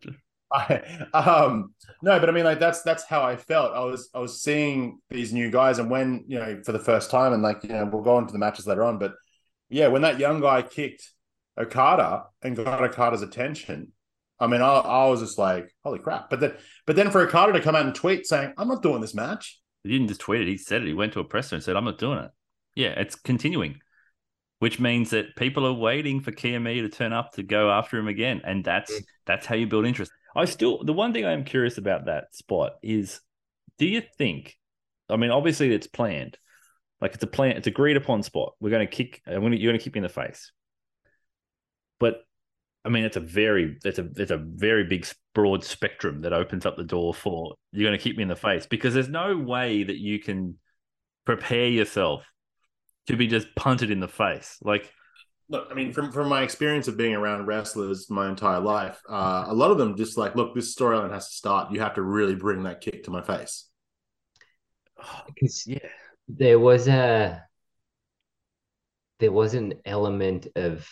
um no but i mean like that's that's how i felt i was i was seeing these new guys and when you know for the first time and like you know we'll go into the matches later on but yeah, when that young guy kicked Okada and got Okada's attention, I mean, I, I was just like, holy crap. But then, but then for Okada to come out and tweet saying, I'm not doing this match. He didn't just tweet it. He said it. He went to a presser and said, I'm not doing it. Yeah, it's continuing, which means that people are waiting for Kiyomiya to turn up to go after him again. And that's Mm. that's how you build interest. I still the one thing I'm curious about that spot is do you think I mean obviously it's planned. Like it's a plan, it's agreed upon spot. We're gonna kick I'm gonna, you're gonna kick me in the face. But I mean it's a very it's a it's a very big broad spectrum that opens up the door for you're gonna keep me in the face because there's no way that you can prepare yourself to be just punted in the face. Like Look, I mean, from from my experience of being around wrestlers my entire life, uh, a lot of them just like, look, this storyline has to start. You have to really bring that kick to my face. Because yeah. there was a there was an element of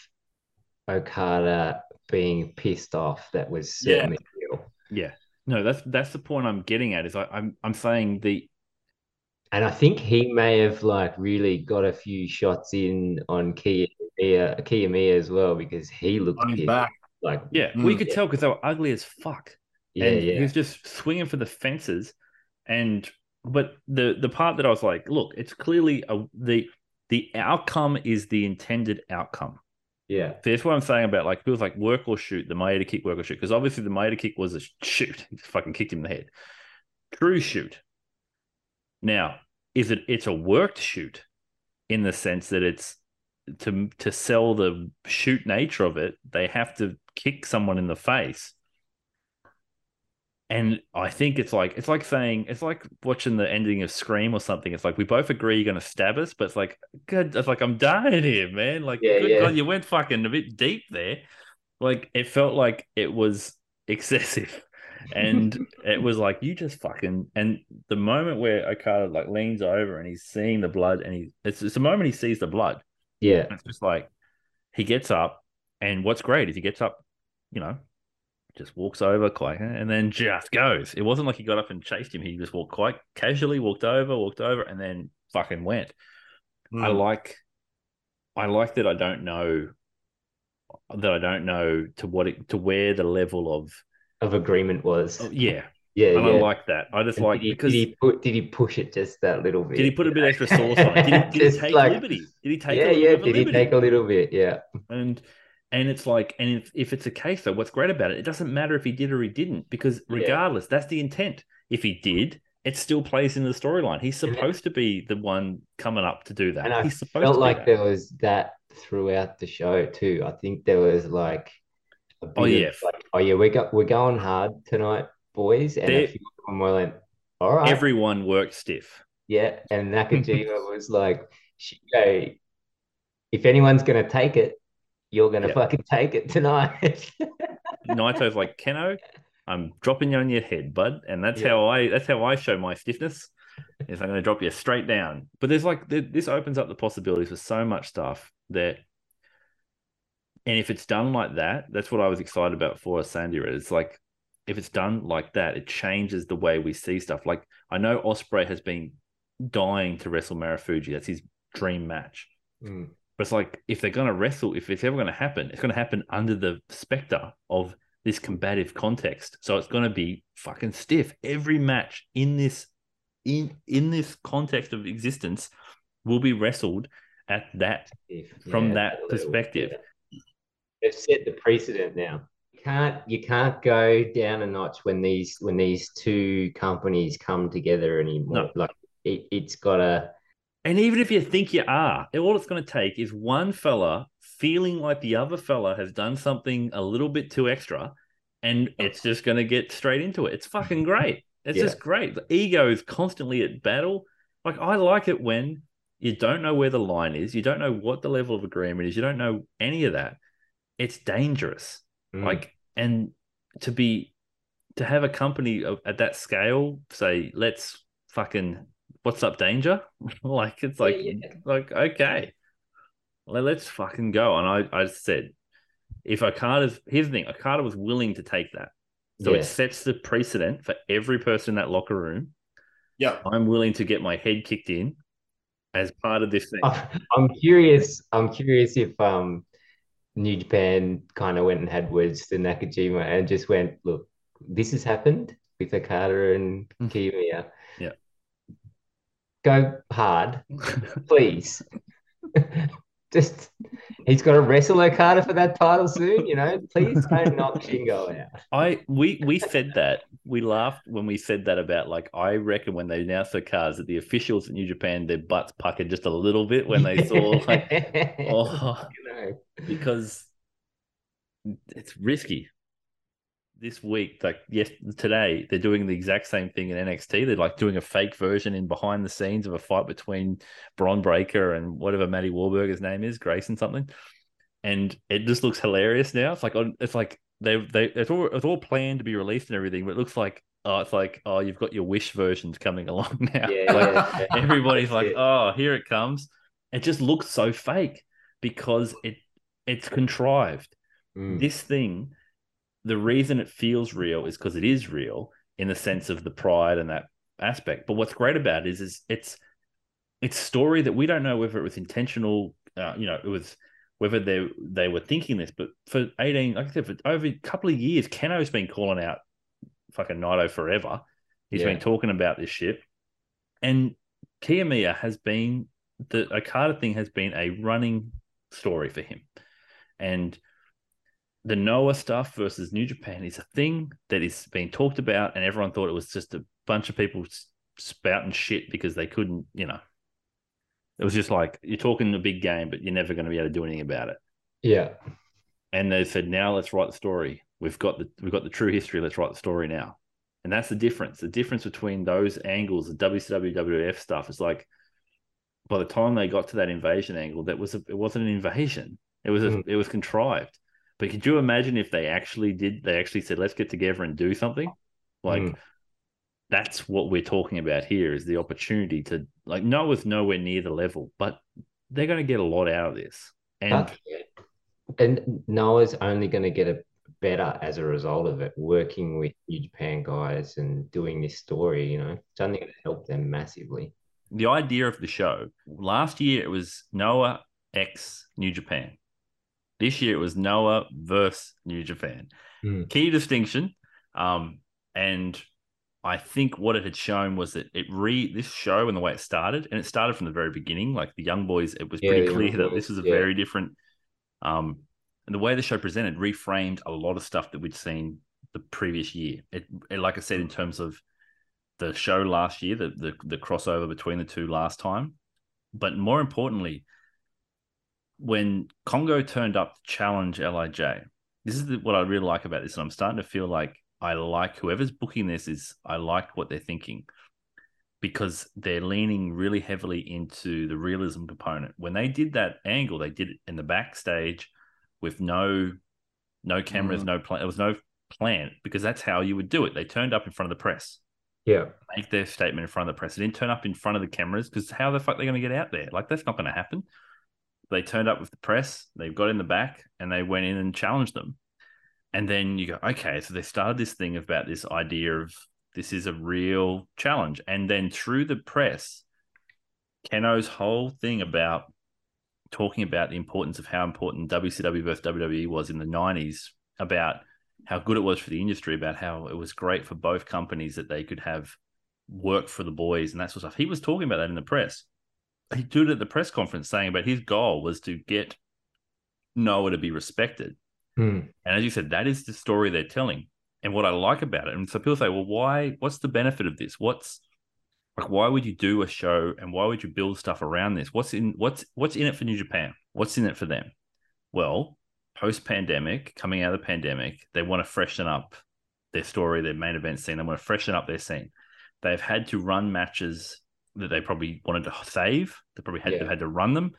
Okada being pissed off that was certainly real. Yeah. No, that's that's the point I'm getting at. Is I, I'm I'm saying the And I think he may have like really got a few shots in on Kiyomiya, Kiyomiya as well because he looked On his back. Like yeah, Mm. we could tell because they were ugly as fuck. yeah, and yeah. he was just swinging for the fences. And but the the part that I was like, look, it's clearly a, the the outcome is the intended outcome. Yeah. so That's what I'm saying about like it was like work or shoot, the Maeda kick, work or shoot. Because obviously the Maeda kick was a shoot. He fucking kicked him in the head. True shoot. Now, is it it's a worked shoot in the sense that it's to to sell the shoot nature of it, they have to kick someone in the face. And I think it's like it's like saying it's like watching the ending of Scream or something. It's like we both agree you're gonna stab us, but it's like good. It's like I'm dying here, man. Like Yeah, good yeah. God, you went fucking a bit deep there. Like it felt like it was excessive, and it was like you just fucking. And the moment where Okada like leans over and he's seeing the blood, and he it's, it's the moment he sees the blood. Yeah. It's just like he gets up, and what's great is he gets up, you know, just walks over quite, and then just goes. It wasn't like he got up and chased him. He just walked quite casually, walked over, walked over, and then fucking went. Hmm. I like, I like that. I don't know that I don't know to what it, to where the level of Of agreement was. oh, yeah, Yeah, and yeah. I like that. I just And like did he, because did he put did he push it just that little bit? did he put a bit extra sauce on it? Did he, did he take like- liberty? Did he take yeah, a little yeah. Did he take a little bit? Yeah. and and it's like and if, if it's a case though what's great about it it doesn't matter if he did or he didn't because Yeah. regardless that's the intent if he did it still plays in the storyline he's supposed to be the one coming up to do that And I he's supposed felt like that. there was that throughout the show too. I think there was like a oh, bit Oh, of, yeah. like, oh yeah, we got we're going hard tonight, boys. And There- a few of them were like, all right, everyone worked stiff yeah. And Nakajima was like, if anyone's gonna take it, you're gonna Yeah. fucking take it tonight. naito's like kenoh i'm dropping you on your head bud and that's Yeah. how i that's how i show my stiffness is i'm going to drop you straight down but there's like this opens up the possibilities for so much stuff that and if it's done like that that's what i was excited about for sandy it's like if it's done like that it changes the way we see stuff like i know ospreay has been dying to wrestle marufuji that's his dream match Mm. but it's like if they're going to wrestle, if it's ever going to happen, it's going to happen under the specter of this combative context. So it's going to be fucking stiff. Every match in this in in this context of existence will be wrestled at that. From that perspective. They've set the precedent now. Can't you can't go down a notch when these when these two companies come together anymore. No. Like it, it's gotta And even if you think you are, all it's going to take is one fella feeling like the other fella has done something a little bit too extra, and it's just going to get straight into it. It's fucking great. It's Yeah. just great. The ego is constantly at battle. Like I like it when you don't know where the line is, you don't know what the level of agreement is, you don't know any of that. It's dangerous. Mm. Like, and to be to have a company at that scale say, let's fucking what's up, danger? like it's like Yeah, yeah. like okay, Let- let's fucking go. And I I said, if Okada's here's the thing, Okada was willing to take that, so Yeah. it sets the precedent for every person in that locker room. Yeah. I'm willing to get my head kicked in as part of this thing. I'm curious. I'm curious if um, New Japan kind of went and had words to Nakajima and just went, "Look, this has happened with Okada and Mm. Kiyomiya. Yeah. Go hard, please." just he's got to wrestle Okada for that title soon. You know, please don't knock Shingo out. I we we said that we laughed when we said that about like I reckon when they announced the cars that the officials at New Japan their butts puckered just a little bit when they saw like oh you know. Oh, because it's risky. This week, like yes, today they're doing the exact same thing in NXT. They're like doing a fake version in behind the scenes of a fight between Bron Breakker and whatever Matty Wahlberg's name is, Grayson something, and it just looks hilarious now. It's like it's like they they it's all it's all planned to be released and everything, but it looks like oh, it's like oh, you've got your Wish versions coming along now. Yeah, Like, yeah, everybody's like, oh, here it comes. It just looks so fake because it it's contrived. Mm. This thing, the reason it feels real is because it is real in the sense of the pride and that aspect. But what's great about it is, is it's it's story that we don't know whether it was intentional. Uh, you know, it was whether they they were thinking this. But for eighteen, like I said, for over a couple of years, Kenoh's been calling out fucking Naito forever. He's Yeah. been talking about this shit, and Kiyomiya has been the Okada thing has been a running story for him, and the Noah stuff versus New Japan is a thing that is being talked about, and everyone thought it was just a bunch of people spouting shit because they couldn't, you know. It was just like you're talking a big game, but you're never going to be able to do anything about it. Yeah. And they said, now let's write the story. We've got the we've got the true history. Let's write the story now. And that's the difference. The difference between those angles, the WCW, WWF stuff, is like by the time they got to that invasion angle, that was a, it wasn't an invasion. It was a, Mm. it was contrived. But could you imagine if they actually did? They actually said, "Let's get together and do something." Like Mm. that's what we're talking about here is the opportunity to like Noah's nowhere near the level, but they're going to get a lot out of this. And and Noah's only going to get a better as a result of it, working with New Japan guys and doing this story. You know, it's only going to help them massively. the idea of the show last year it was Noah X New Japan. This year it was Noah versus New Japan. Hmm. Key distinction. Um, and I think what it had shown was that it re this show and the way it started, and it started from the very beginning. Like the young boys, it was Yeah, pretty clear that Boys, this was a yeah. very different um and the way the show presented reframed a lot of stuff that we'd seen the previous year. It, it like I said, in terms of the show last year, the, the the crossover between the two last time, but more importantly, when Kongo turned up to challenge LIJ, this is the, what I really like about this, and I'm starting to feel like I like whoever's booking this is I like what they're thinking because they're leaning really heavily into the realism component. When they did that angle, they did it in the backstage with no no cameras, Mm. no plan. There was no plan because that's how you would do it. They turned up in front of the press Yeah. make their statement in front of the press. They didn't turn up in front of the cameras because how the fuck are they going to get out there? Like that's not going to happen. They turned up with the press. They got in the back and they went in and challenged them. And then you go, okay, so they started this thing about this idea of this is a real challenge. And then through the press, Kenoh's whole thing about talking about the importance of how important WCW versus WWE was in the 90s, about how good it was for the industry, about how it was great for both companies that they could have work for the boys and that sort of stuff. He was talking about that in the press. He did it at the press conference saying about his goal was to get Noah to be respected. Hmm. And as you said, that is the story they're telling. And what I like about it, and so people say, well, why? What's the benefit of this? What's like, why would you do a show and why would you build stuff around this? What's in what's what's in it for New Japan? What's in it for them? Well, post pandemic, coming out of the pandemic, they want to freshen up their story, their main event scene. They want to freshen up their scene. They've had to run matches that they probably wanted to save. They probably had Yeah. they've had to run them.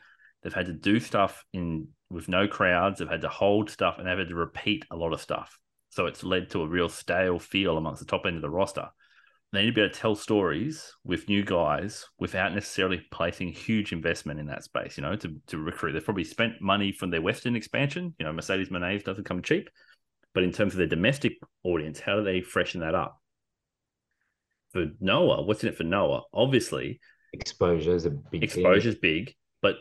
They've had to do stuff in with no crowds. They've had to hold stuff and they've had to repeat a lot of stuff. So it's led to a real stale feel amongst the top end of the roster. They need to be able to tell stories with new guys without necessarily placing huge investment in that space, you know, to, to recruit. They've probably spent money from their Western expansion. You know, Mercedes Moné doesn't come cheap. But in terms of their domestic audience, how do they freshen that up? For Noah, what's in it for Noah? Obviously, Exposure is a big exposure's big, but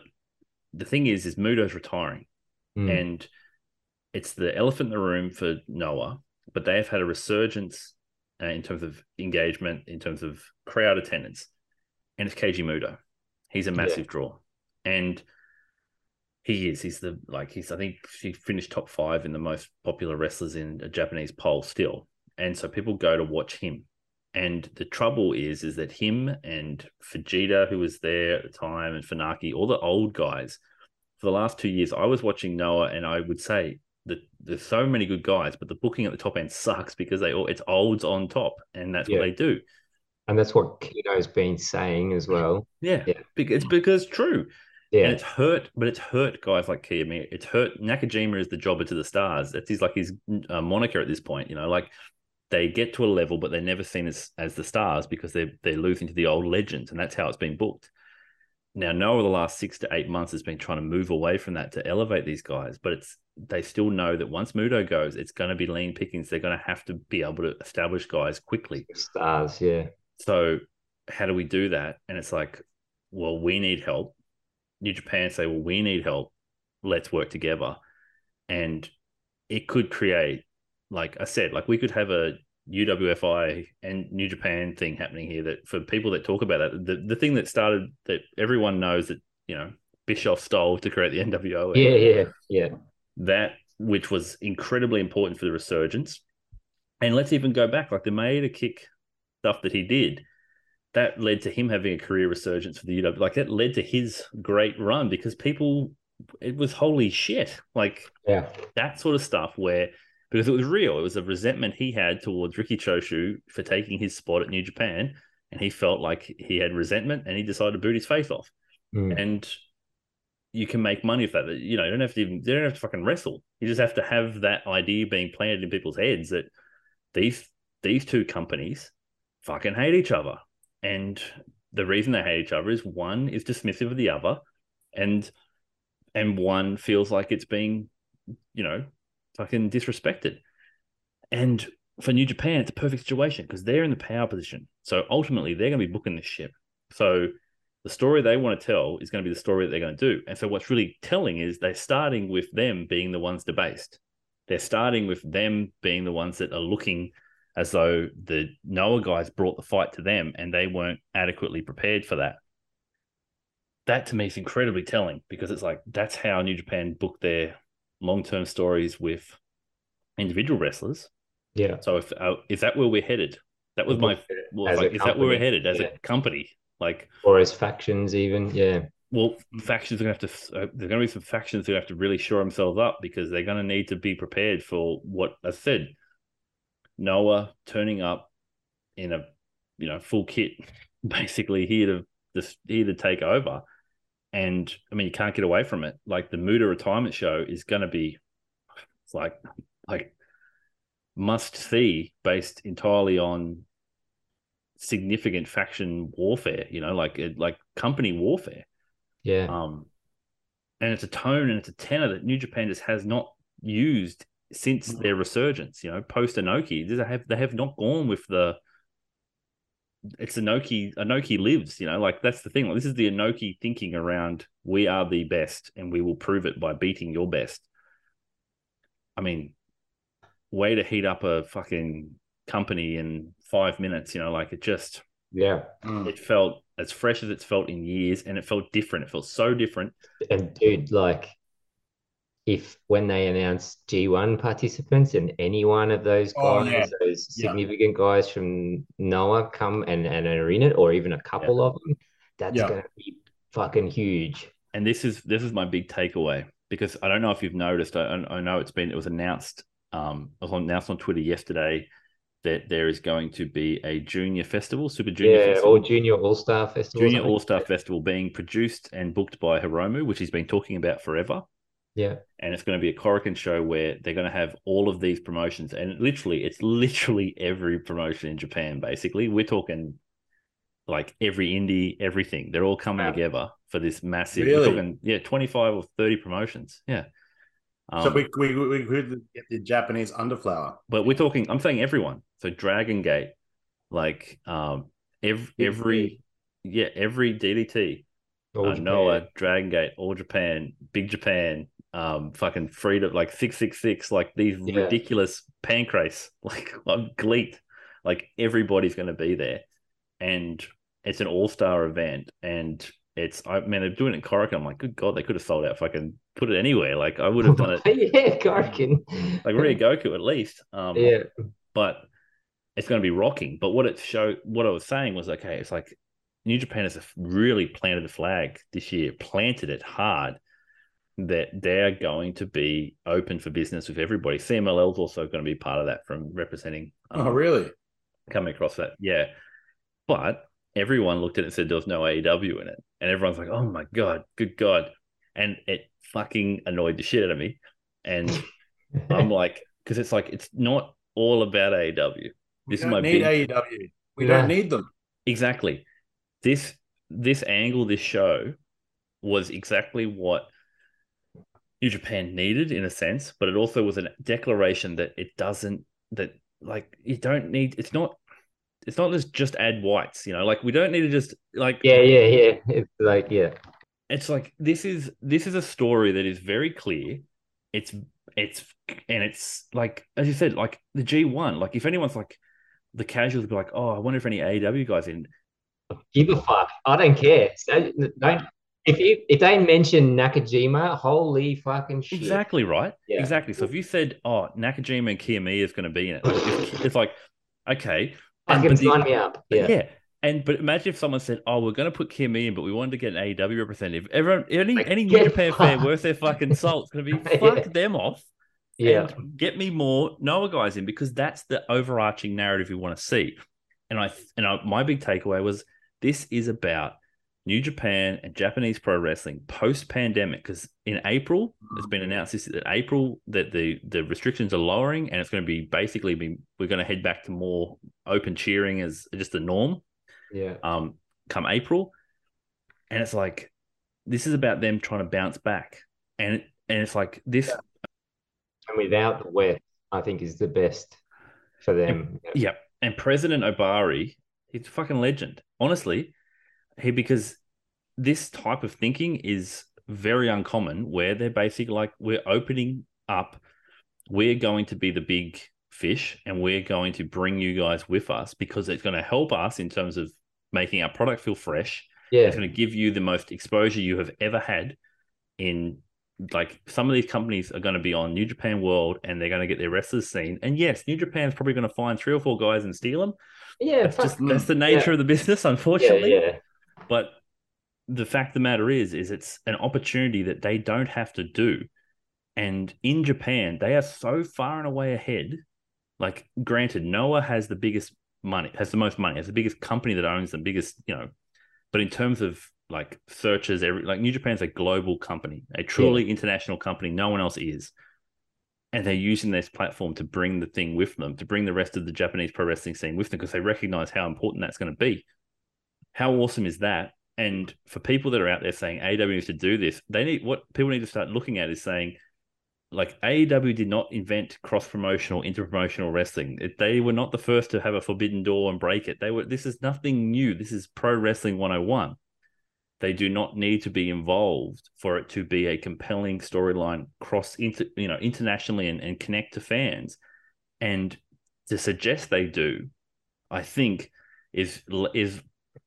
the thing is, is Muto's retiring. Mm. and it's the elephant in the room for Noah. But they have had a resurgence uh, in terms of engagement, in terms of crowd attendance, and it's Keiji Muto. He's a massive draw, and he is. He's the like he's. I think he finished top five in the most popular wrestlers in a Japanese poll still, and so people go to watch him. And the trouble is, is that him and Fujita, who was there at the time, and Funaki, all the old guys, for the last two years, I was watching Noah, and I would say that there's so many good guys, but the booking at the top end sucks because they all it's olds on top, and that's Yeah. what they do. and that's what Kenoh's been saying as well. Yeah, Yeah. It's because it's true. Yeah, And it's hurt, but it's hurt guys like Kiyomiya. It's hurt Nakajima is the jobber to the stars. That's his like his uh, moniker at this point. You know, like they get to a level, but they're never seen as as the stars because they're they're losing to the old legends, and that's how it's been booked. Now, Noah, the last six to eight months has been trying to move away from that to elevate these guys, but it's they still know that once Muto goes, it's going to be lean pickings. They're going to have to be able to establish guys quickly. stars. Yeah, So how do we do that? And it's like, well, we need help. New Japan say, well, we need help. Let's work together. And it could create, like I said, like we could have a UWFI and New Japan thing happening here that for people that talk about that, the, the thing that started that everyone knows that, you know, Bischoff stole to create the NWO. yeah, yeah, yeah. That which was incredibly important for the resurgence. And let's even go back, like the Maeda kick stuff that he did, that led to him having a career resurgence for the UW. Like that led to his great run because people, it was holy shit. Like Yeah, that sort of stuff where because it was real, it was a resentment he had towards Riki Choshu for taking his spot at New Japan, and he felt like he had resentment, and he decided to boot his face off. Mm. And you can make money off that. You know, you don't have to even, you don't have to fucking wrestle. You just have to have that idea being planted in people's heads that these these two companies fucking hate each other, and the reason they hate each other is one is dismissive of the other, and and one feels like it's being, you know, fucking disrespected. And for New Japan, it's a perfect situation because they're in the power position. So ultimately, they're going to be booking this ship. So the story they want to tell is going to be the story that they're going to do. And so what's really telling is they're starting with them being the ones debased. They're starting with them being the ones that are looking as though the Noah guys brought the fight to them and they weren't adequately prepared for that. That to me is incredibly telling because it's like that's how New Japan booked their long-term stories with individual wrestlers. yeah. So if uh, is that where we're headed? That was my well, like, is that where we're headed as yeah. a company? Like, Or as factions, even. Yeah, well, factions are going to have to. Uh, there's going to be some factions who have to really shore themselves up because they're going to need to be prepared for what I said. Noah turning up in a you know full kit, basically here to just here to take over, and I mean you can't get away from it. Like the Muto retirement show is going to be, it's like like must see based entirely on significant faction warfare. You know, like like company warfare. yeah. Um, and it's a tone and it's a tenor that New Japan just has not used since their resurgence. You know, post Inoki, they have they have not gone with the. It's Inoki. Inoki lives. You know, like that's the thing. Like this is the Inoki thinking around. We are the best, and we will prove it by beating your best. I mean, way to heat up a fucking company in five minutes. You know, like it just yeah. Mm. it felt as fresh as it's felt in years, and it felt different. It felt so different. And dude, like, if when they announce G1 participants and any one of those Oh, guys, yeah. those Yeah. significant guys from Noah come and, and are in it, or even a couple of them, that's Yeah. going to be fucking huge. and this is this is my big takeaway because I don't know if you've noticed. I, I know it's been it was announced. Um, it was announced on Twitter yesterday that there is going to be a junior festival, Super Junior Yeah, Festival, or Junior All Star Festival. Junior All Star Festival, being produced and booked by Hiromu, which he's been talking about forever. Yeah, And it's going to be a Korakuen show where they're going to have all of these promotions, and literally, it's literally every promotion in Japan. Basically, we're talking like every indie, everything. They're all coming Wow. together for this massive. Really? We're talking, yeah, twenty five or thirty promotions. Yeah. Um, so we we we could get the Japanese underflower. but we're talking. I'm saying everyone. So Dragon Gate, like um, every every yeah, every DDT, All uh, Noah, Dragon Gate, All Japan, Big Japan, um, fucking Freedom, like six six six, like these Yeah. ridiculous pancreas like I'm Gleat, like everybody's going to be there, and it's an all star event, and it's I mean they're doing it in. I'm like, good god, they could have sold out. Fucking put it anywhere. Like I would have done it yeah, Garkin. like Ryogoku at least. Um, yeah, but it's going to be rocking. But what it showed, what I was saying was, okay, it's like New Japan has really planted the flag this year, planted it hard that they're going to be open for business with everybody. CMLL is also going to be part of that from representing. um, Oh, really? Coming across that, yeah. But everyone looked at it and said there was no AEW in it, and everyone's like, "Oh my god, good god!" And it fucking annoyed the shit out of me. And I'm like, because it's like it's not all about AEW. We This is don't my need big AEW. We Yeah. don't need them. exactly this this angle this show was exactly what new japan needed in a sense but it also was a declaration that it doesn't that like you don't need it's not it's not just just add whites you know like we don't need to just like yeah, yeah, yeah. It's like yeah, it's like this is this is a story that is very clear it's it's and it's like as you said like the g1 like if anyone's like the casuals be like oh i wonder if any aew guys in give a fuck. I don't care. Don't, if you if they mention Nakajima, holy fucking shit. Exactly right. Yeah. Exactly. So if you said, "Oh, Nakajima and Kiyomiya is going to be in it," it's, it's like, okay, and, but the- sign me up. Yeah. yeah. And but imagine if someone said, "Oh, we're going to put Kiyomiya in, but we wanted to get an AEW representative." Everyone, any Like, any New Japan fan worth their fucking salt is going to be Yeah. fuck them off Yeah. get me more Noah guys in because that's the overarching narrative we want to see. And I and I, my big takeaway was this is about New Japan and Japanese pro wrestling post pandemic because in April it's been announced this that April that the the restrictions are lowering and it's going to be basically be we're going to head back to more open cheering as just the norm Yeah. um come April and it's like this is about them trying to bounce back and and it's like this And without the West, I think is the best for them. Yeah, and President Ohbari, he's a fucking legend. Honestly, he because this type of thinking is very uncommon. Where they're basically like, we're opening up, we're going to be the big fish, and we're going to bring you guys with us because it's going to help us in terms of making our product feel fresh. Yeah. It's going to give you the most exposure you have ever had in like some of these companies are going to be on New Japan World and they're going to get their wrestlers seen. And yes, New Japan's probably going to find three or four guys and steal them. Yeah. That's just that's the nature of the business, unfortunately. yeah, yeah. But the fact of the matter is, is it's an opportunity that they don't have to do. And in Japan, they are so far and away ahead. Like, granted, Noah has the biggest money, has the most money, has the biggest company that owns them, biggest, you know. But in terms of like searches, every like New Japan's a global company, a truly international company. No one else is. And they're using this platform to bring the thing with them, to bring the rest of the Japanese pro wrestling scene with them, because they recognize how important that's going to be. How awesome is that? And for people that are out there saying AEW needs to do this, they need what people need to start looking at is saying, like AEW did not invent cross promotional, inter promotional wrestling. They were not the first to have a forbidden door and break it. They were. This is nothing new. This is pro wrestling 101. They do not need to be involved for it to be a compelling storyline cross inter, you know, internationally and, and connect to fans. And to suggest they do, I think, is is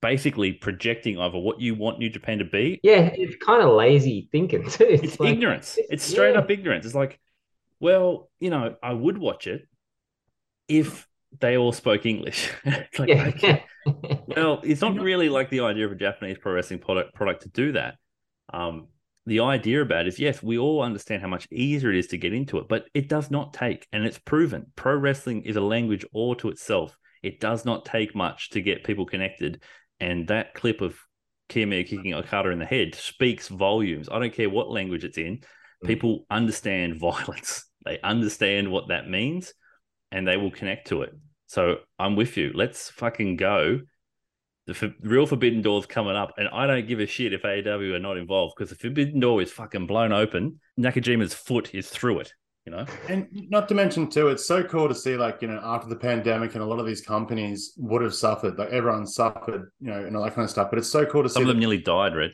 basically projecting over what you want New Japan to be Yeah, it's kind of lazy thinking too. It's, it's like- ignorance. It's straight yeah. up ignorance. It's like, well, you know, I would watch it if they all spoke English. it's like, Yeah. okay. Well, it's not really like the idea of a Japanese pro wrestling product product to do that. Um, the idea about it is yes, we all understand how much easier it is to get into it, but it does not take, and it's proven. Pro wrestling is a language all to itself. It does not take much to get people connected, and that clip of Kiyomiya kicking Okada in the head speaks volumes. I don't care what language it's in. Mm. People understand violence. They understand what that means, and they will connect to it. So I'm with you. Let's fucking go. The for, real Forbidden Door's coming up, and I don't give a shit if AEW are not involved because the Forbidden Door is fucking blown open. Nakajima's foot is through it. You know. And not to mention too, it's so cool to see like you know after the pandemic and a lot of these companies would have suffered, like everyone suffered, you know, and all that kind of stuff. But it's so cool to see Some of them that- nearly died, Red.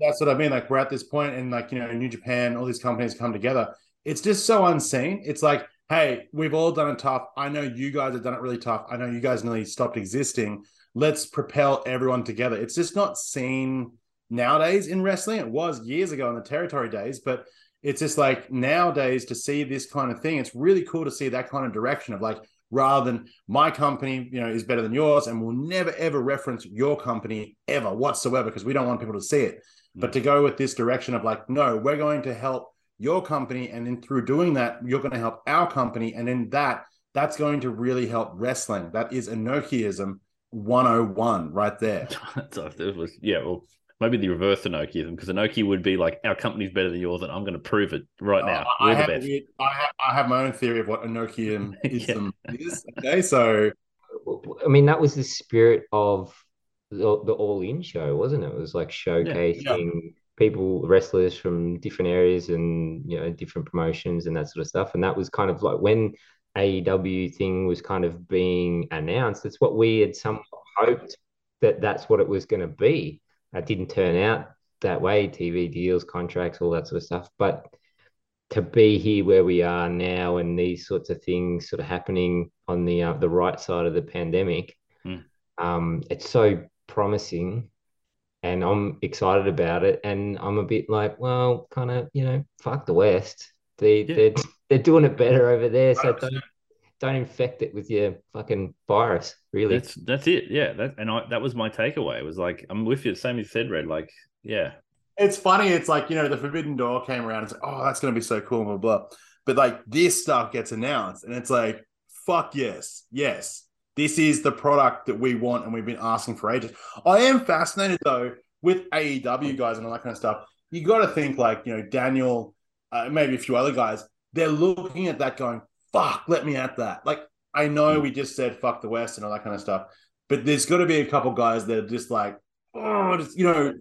that's what I mean. Like we're at this point, and like you know, New Japan, all these companies come together. It's just so unseen. It's like, hey, we've all done it tough. I know you guys have done it really tough. I know you guys nearly stopped existing. Let's propel everyone together. It's just not seen nowadays in wrestling. It was years ago in the territory days, but it's just like nowadays to see this kind of thing. It's really cool to see that kind of direction of like rather than my company, you know, is better than yours, and we'll never ever reference your company ever whatsoever because we don't want people to see it. Mm. But to go with this direction of like, no, we're going to help your company, and then through doing that, you're going to help our company, and then that that's going to really help wrestling. That is Inokiism 101 right there. it was, yeah, well, maybe the reverse Inokiism, because Inoki would be like, our company's better than yours, and I'm going to prove it right now. Uh, I, We're I the have, best. weird- I, have, I have my own theory of what Inokiism Yeah. is. Okay, so I mean, that was the spirit of the, the All In show, wasn't it? It was like showcasing people, wrestlers from different areas and you know different promotions and that sort of stuff. And that was kind of like when AEW thing was kind of being announced. It's what we had somewhat hoped that that's what it was going to be. That didn't turn out that way. TV deals, contracts, all that sort of stuff. But to be here where we are now and these sorts of things sort of happening on the uh, the right side of the pandemic, Mm. um, it's so promising, and I'm excited about it. And I'm a bit like, well, kind of, you know, fuck the West. They Yeah. they're they're doing it better over there, so don't don't infect it with your fucking virus. Really, That's that's it. Yeah, that and I, that was my takeaway. It was like I'm with you. Same as you said, Red. Like, yeah, it's funny. It's like you know, the Forbidden Door came around. It's like, oh, that's going to be so cool, blah blah. But like this stuff gets announced, and it's like, fuck yes, yes, this is the product that we want, and we've been asking for ages. I am fascinated though with AEW guys and all that kind of stuff. You got to think like you know Daniel, uh, maybe a few other guys. They're looking at that, going, fuck, let me at that. Like I know we just said fuck the West and all that kind of stuff, but there's got to be a couple guys that are just like, oh, just, you know,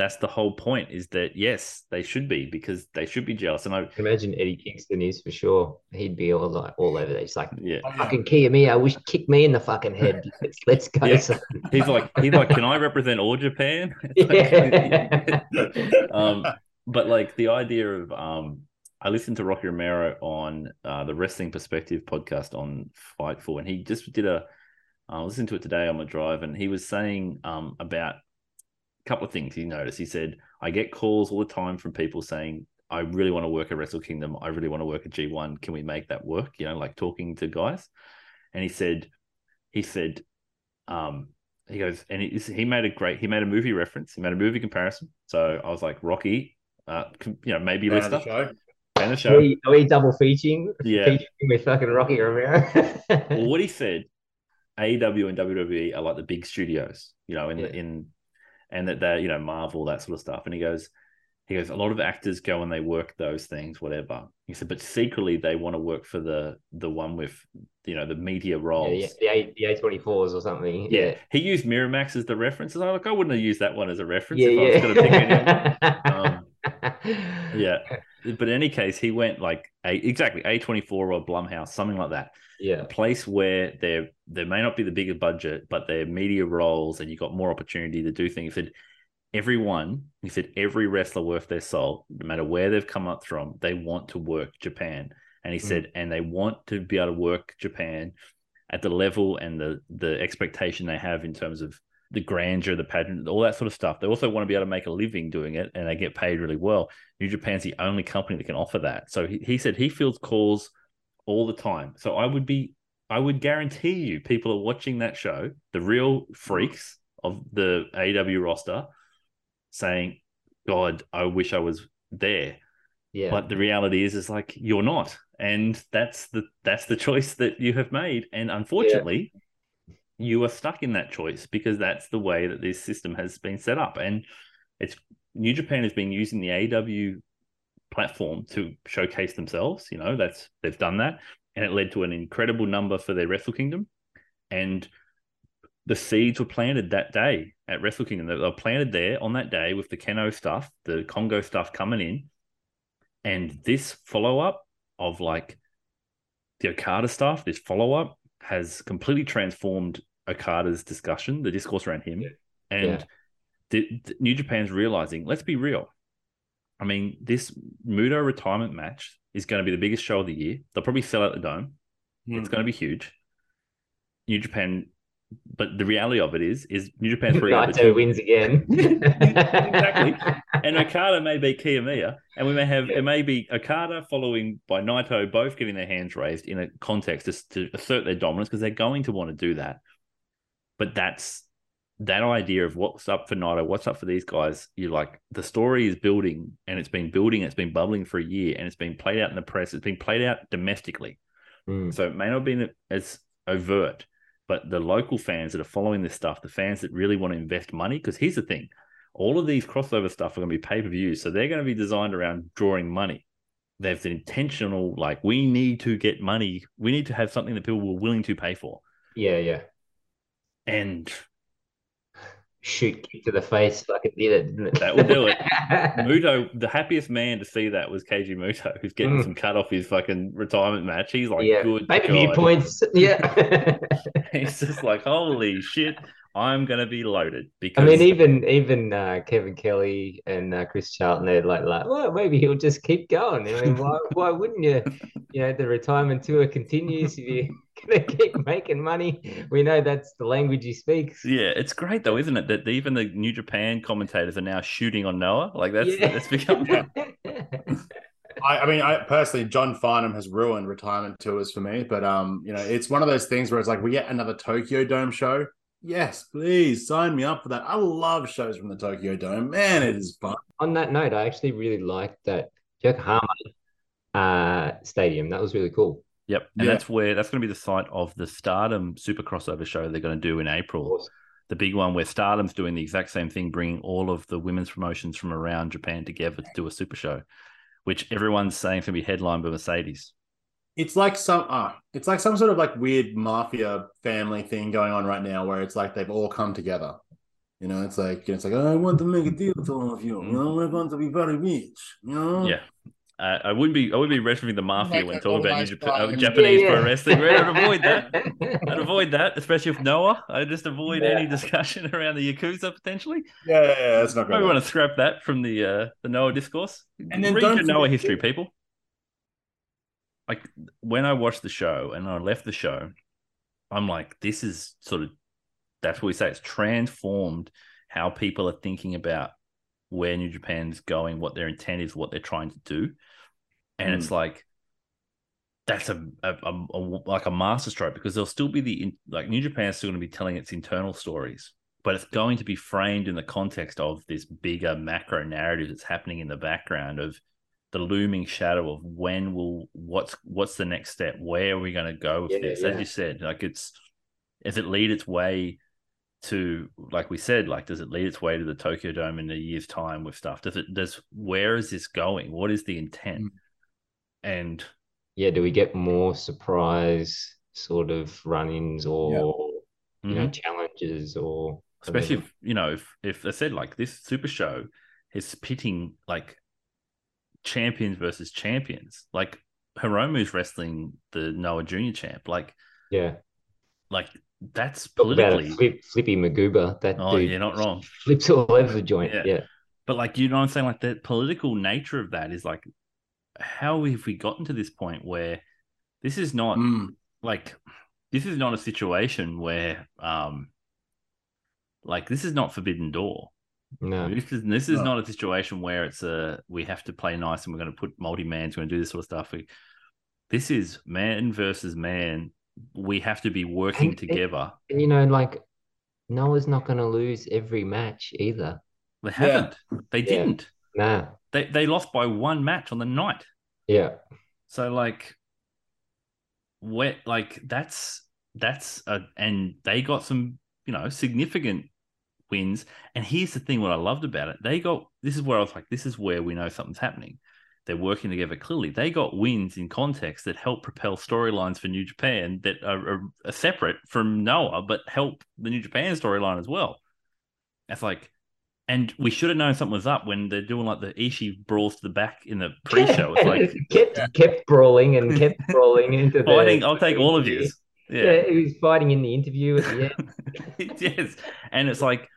that's the whole point. Is that yes, they should be because they should be jealous. And I, imagine Eddie Kingston is for sure. He'd be all like all over there. It's like yeah, oh, yeah. fucking Kiyomiya, wish kick me in the fucking head. Let's, let's go. Yeah. son. he's like he's like, can I represent all Japan? Yeah. um, but like the idea of um, I listened to Rocky Romero on uh, the Wrestling Perspective podcast on Fightful, and he just did a. I listened to it today on my drive, and he was saying um, about a couple of things he noticed. He said, "I get calls all the time from people saying." I really want to work at Wrestle Kingdom. I really want to work at G1. Can we make that work? You know, like talking to guys. And he said, he said, um, he goes, and he, he made a great, he made a movie reference. He made a movie comparison. So I was like, Rocky, uh, you know, maybe fan of the listener, show. of the Are we, are we double featuring? Yeah. Featuring with fucking Rocky Romero. Well, what he said, AEW and WWE are like the big studios, you know, in Yeah. the in, and that they're you know Marvel that sort of stuff. And he goes, he goes, a lot of actors go and they work those things, whatever. He said, but secretly they want to work for the the one with you know the media roles. yeah, the, A, the A24s or something. Yeah. Yeah. he used Miramax as the reference. And I'm like, I wouldn't have used that one as a reference Yeah. if I was going to pick anyone. yeah. Um, Yeah, but in any case, he went like a, exactly A twenty four or Blumhouse, something like that. Yeah. A place where there there may not be the bigger budget, but they're media roles, and you got more opportunity to do things. He said everyone, he said every wrestler worth their soul, no matter where they've come up from, they want to work Japan. And he Mm. said, and they want to be able to work Japan at the level and the the expectation they have in terms of the grandeur, the pageant, all that sort of stuff. They also want to be able to make a living doing it, and they get paid really well. New Japan's the only company that can offer that. So he, he said he fields calls all the time. So I would be, I would guarantee you, people are watching that show, the real freaks of the AEW roster, saying, "God, I wish I was there." Yeah. But the reality is, is like you're not, and that's the that's the choice that you have made. And unfortunately, you are stuck in that choice because that's the way that this system has been set up. And it's New Japan has been using the AEW platform to showcase themselves. You know, that's they've done that, and it led to an incredible number for their Wrestle Kingdom. And the seeds were planted that day at Wrestle Kingdom. They were planted there on that day with the Kenoh stuff, the Kongo stuff coming in. And this follow up, of like the Okada stuff, this follow up has completely transformed Okada's discussion, the discourse around him, and Yeah. the, the New Japan's realizing. Let's be real. I mean, this Muto retirement match is going to be the biggest show of the year. They'll probably sell out the dome. Hmm. It's going to be huge. New Japan, but the reality of it is, is New Japan's probably got Naito wins again. Exactly. and Okada may be Kiyomiya, and we may have it may be Okada following by Naito, both getting their hands raised in a context to, to assert their dominance because they're going to want to do that. But that's that idea of what's up for Naito, what's up for these guys. You're like the story is building, and it's been building, it's been bubbling for a year, and it's been played out in the press. It's been played out domestically. Mm. So it may not have been as overt, but the local fans that are following this stuff, the fans that really want to invest money, because here's the thing all of these crossover stuff are going to be pay per views. So they're going to be designed around drawing money. There's an intentional, like, we need to get money. We need to have something that people were willing to pay for. Yeah, yeah. And Shoot kick to the face like it did it, didn't it? That will do it. Muto, the happiest man to see that was Keiji Muto, who's getting Mm. some cut off his fucking retirement match. He's like, yeah. good. Maybe God. points. Yeah. He's just like, holy shit, I'm going to be loaded. Because I mean, even even uh, Kevin Kelly and uh, Chris Charlton, they're like, like, well, maybe he'll just keep going. I mean, why, why wouldn't you? You know, the retirement tour continues. If you're gonna keep making money, we know that's the language he speaks. Yeah, it's great though, isn't it? That even the New Japan commentators are now shooting on Noah. Like that's Yeah. that's become I, I mean, I personally, John Farnham has ruined retirement tours for me. But um, you know, it's one of those things where it's like we get another Tokyo Dome show. Yes, please sign me up for that. I love shows from the Tokyo Dome. Man, it is fun. On that note, I actually really liked that Yokohama uh, stadium. That was really cool. Yep. And Yeah. that's where that's gonna be the site of the Stardom super crossover show they're gonna do in April. The big one where Stardom's doing the exact same thing, bringing all of the women's promotions from around Japan together to do a super show, which everyone's saying can be headlined by Mercedes. It's like some, uh, it's like some sort of like weird mafia family thing going on right now, where it's like they've all come together. You know, it's like it's like I want to make a deal with all of you. You know, we're going to be very rich. You know, Yeah. Uh, I wouldn't be I wouldn't be referencing the mafia Like when talking about New Japan, uh. Japanese Yeah, pro wrestling. Right? I'd avoid that. I'd avoid that, especially with Noah. I just avoid any discussion around the Yakuza potentially. yeah, yeah, yeah that's not Maybe going want to scrap that from the uh, the Noah discourse. And then Read don't your Noah history, people. Like when I watched the show and I left the show, I'm like, this is sort of that's what we say. It's transformed how people are thinking about where New Japan's going, what their intent is, what they're trying to do, and it's hmm. like that's a, a, a, a like a masterstroke because there'll still be the in, like New Japan's still going to be telling its internal stories, but it's going to be framed in the context of this bigger macro narrative that's happening in the background of the looming shadow of when will what's what's the next step? Where are we going to go with Yeah, this? Yeah. as you said like it's does it lead its way to like we said like does it lead its way to the tokyo dome in a year's time with stuff? Does it does where is this going? What is the intent? Mm. and yeah, do we get more surprise sort of run-ins or you know Mhm. challenges or especially if you know if if I said like this super show is pitting like champions versus champions like Hiromu's wrestling the Noah Junior champ like yeah. like that's Talk about a politically flip, flippy Maguba. That oh dude you're not wrong flips all over the joint. Yeah. Yeah. but like you know what I'm saying like the political nature of that is like how have we gotten to this point where this is not Mm. like this is not a situation where um like this is not forbidden door No. Um, this is this is No. not a situation where it's a we have to play nice and we're going to put multi mans going to do this sort of stuff. We, this is man versus man. We have to be working And- together. And you know, like Noah's not going to lose every match either. They haven't. They didn't. Nah. They they lost by one match on the night. Yeah. So like, where like that's that's a, and they got some you know significant wins. And here's the thing: what I loved about it, they got this is where I was like, this is where we know something's happening. They're working together clearly. They got wins in context that help propel storylines for New Japan that are, are, are separate from Noah, but help the New Japan storyline as well. It's like, and we should have known something was up when they're doing like the Ishii brawls to the back in the pre-show. It's like kept kept brawling and kept brawling into the. fighting. I'll take all of you. Yeah. Yeah. he was fighting in the interview at the end. yes. And it's like,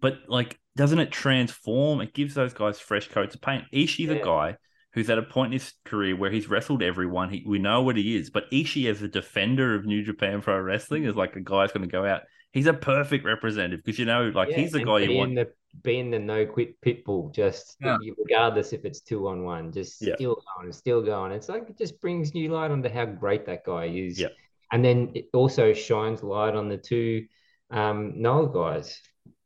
but like, doesn't it transform? It gives those guys fresh coats of paint. Ishii's a Yeah. guy who's at a point in his career where he's wrestled everyone. He, we know what he is, but Ishii as a defender of New Japan Pro Wrestling is like a guy's going to go out. He's a perfect representative because you know, like Yeah, he's the guy you being want. The, being the no quit pit bull, just Yeah. regardless if it's two on one, just Yeah. still going, still going. It's like it just brings new light onto how great that guy is. Yeah. And then it also shines light on the two um, Noah guys.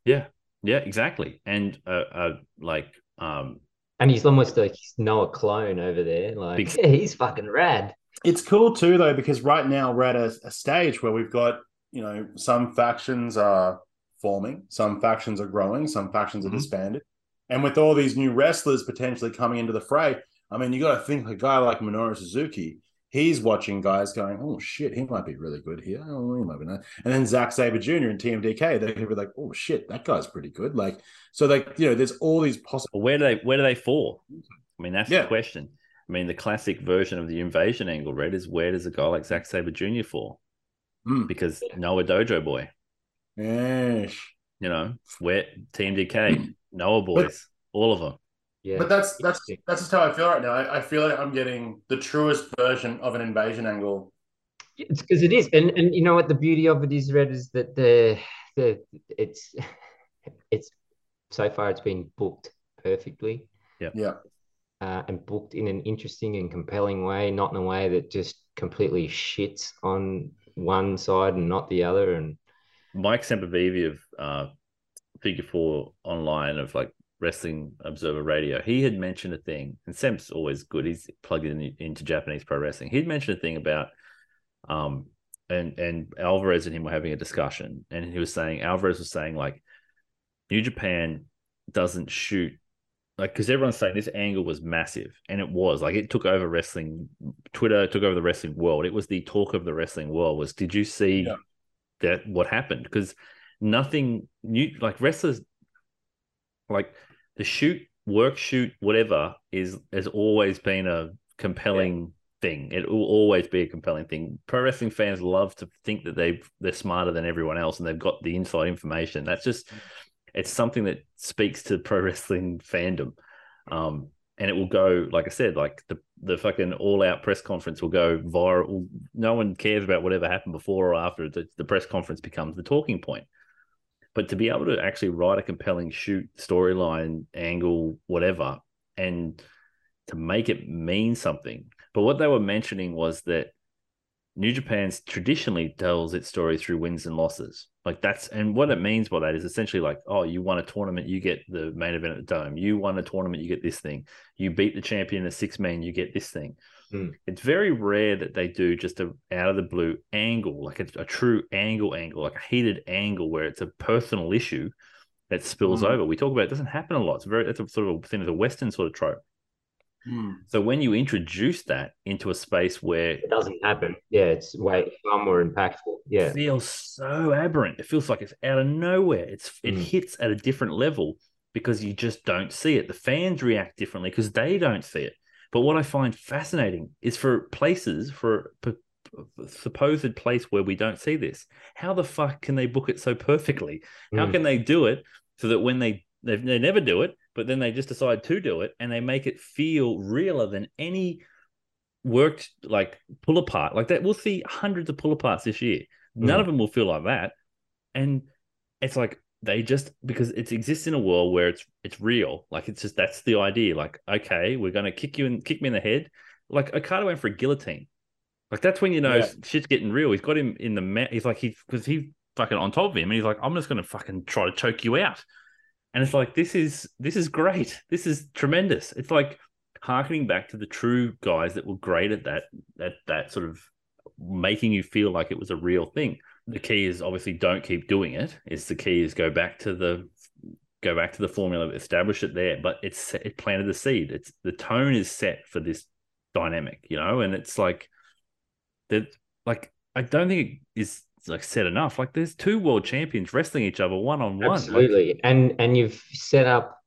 Yeah, yeah, exactly. And uh, uh like, um, And he's almost like he's Noah clone over there. Like, Big- yeah, he's fucking rad. It's cool too, though, because right now we're at a, a stage where we've got, you know, some factions are forming, some factions are growing, some factions are Mhm. disbanded. And with all these new wrestlers potentially coming into the fray, I mean, you got to think a guy like Minoru Suzuki, he's watching guys going, oh shit, he might be really good here. Oh, he might be not. And then Zack Sabre Jr. and TMDK, they're be like, oh shit, that guy's pretty good. Like, so like, you know, there's all these possible. where do they where do they fall? I mean, that's Yeah. the question. I mean, the classic version of the invasion angle, Red, is where does a guy like Zack Sabre Jr. fall? Hmm. Because Noah Dojo boy, Yes. you know, where TMDK, Noah boys, all of them. Yeah. But that's that's that's just how I feel right now. I, I feel like I'm getting the truest version of an invasion angle. It's because it is, and and you know what the beauty of it is, Red, is that the the it's it's so far it's been booked perfectly Yeah. uh, and booked in an interesting and compelling way, not in a way that just completely shits on one side and not the other. And Mike Sempervive of uh, Figure Four Online of like Wrestling Observer Radio, he had mentioned a thing, and Sem's always good. He's plugged in into Japanese pro wrestling. He'd mentioned a thing about, um, and and Alvarez and him were having a discussion, and he was saying Alvarez was saying like, New Japan doesn't shoot like because everyone's saying this angle was massive, and it was like it took over wrestling. Twitter took over the wrestling world. It was the talk of the wrestling world. Was did you see? Yeah. that what happened because nothing new like wrestlers like the shoot work shoot whatever is has always been a compelling thing. It will always be a compelling thing. Pro wrestling fans love to think that they they're smarter than everyone else and they've got the inside information. That's just it's something that speaks to pro wrestling fandom. Um and it will go like i said like the the fucking all out press conference will go viral. No one cares about whatever happened before or after the, the press conference becomes the talking point but to be able to actually write a compelling shoot storyline angle whatever and to make it mean something but what they were mentioning was that New Japan's traditionally tells its story through wins and losses. Like that's and what it means by that is essentially like, oh, you won a tournament, you get the main event at the dome. You won a tournament, you get this thing. You beat the champion in a six man, you get this thing. Hmm. It's very rare that they do just a out of the blue angle, like a, a true angle angle, like a heated angle where it's a personal issue that spills Hmm. over. We talk about it doesn't happen a lot. It's very it's a sort of thing of a Western sort of trope. Hmm. So when you introduce that into a space where it doesn't happen. Yeah, it's way far more impactful. Yeah. it feels so aberrant. It feels like it's out of nowhere. It's it Mm. hits at a different level because you just don't see it. The fans react differently because they don't see it. But what I find fascinating is for places for a supposed place where we don't see this. How the fuck can they book it so perfectly? How Mm. can they do it so that when they they, they never do it, but then they just decide to do it and they make it feel realer than any worked like pull apart like that. We'll see hundreds of pull aparts this year. None Mm. of them will feel like that, and it's like they just because it exists in a world where it's it's real. Like it's just that's the idea. Like okay, we're gonna kick you and kick me in the head. Like Okada went for a guillotine. Like that's when you know Yeah. shit's getting real. He's got him in the mat. He's like he's because he's fucking on top of him, and he's like, I'm just gonna fucking try to choke you out. And it's like this is this is great. This is tremendous. It's like harkening back to the true guys that were great at that that that sort of making you feel like it was a real thing. The key is obviously don't keep doing it. It's the key is go back to the go back to the formula, establish it there. But it's it planted the seed. It's the tone is set for this dynamic, you know, and it's like that. Like I don't think it is like said enough. Like there's two world champions wrestling each other one on one. Absolutely, and and you've set up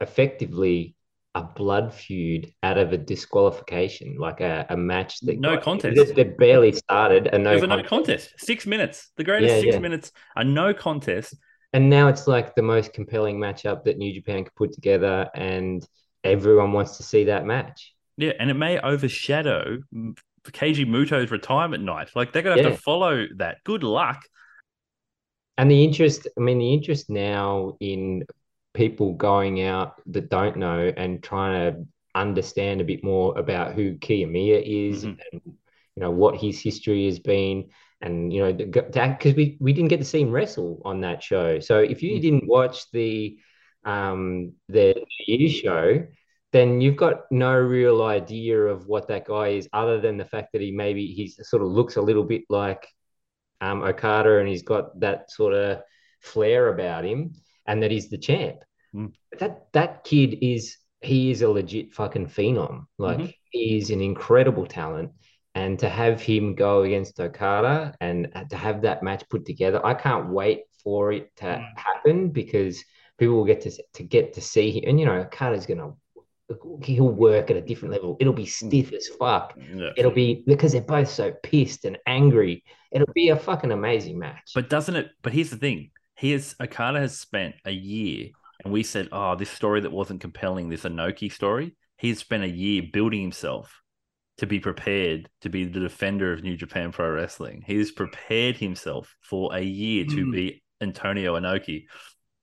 effectively a blood feud out of a disqualification, like a, a match that No got- contest. that barely started, and no, It a no contest. contest. Six minutes. The greatest Yeah, six yeah. minutes. A no contest. and now it's like the most compelling matchup that New Japan could put together, and everyone wants to see that match. Yeah, and it may overshadow Keiji Muto's retirement night. Like they're gonna have Yeah. to follow that. Good luck. And the interest, I mean, the interest now in people going out that don't know and trying to understand a bit more about who Kiyomiya is Mhm. and you know what his history has been, and you know because we we didn't get to see him wrestle on that show. So if you Mm. didn't watch the um the New show, then you've got no real idea of what that guy is, other than the fact that he maybe he sort of looks a little bit like um, Okada and he's got that sort of flair about him, and that he's the champ. Mm. That that kid is he is a legit fucking phenom. Like Mhm. he is an incredible talent, and to have him go against Okada and to have that match put together, I can't wait for it to Mm. happen because people will get to to get to see him, and you know Okada's gonna. He'll work at a different level. It'll be stiff as fuck. Yeah. It'll be because they're both so pissed and angry. It'll be a fucking amazing match. But doesn't it? But here's the thing: he is Okada has spent a year, and we said, "Oh, this story that wasn't compelling, this Inoki story." He's spent a year building himself to be prepared to be the defender of New Japan Pro Wrestling. He's prepared himself for a year to Mm. be Antonio Inoki,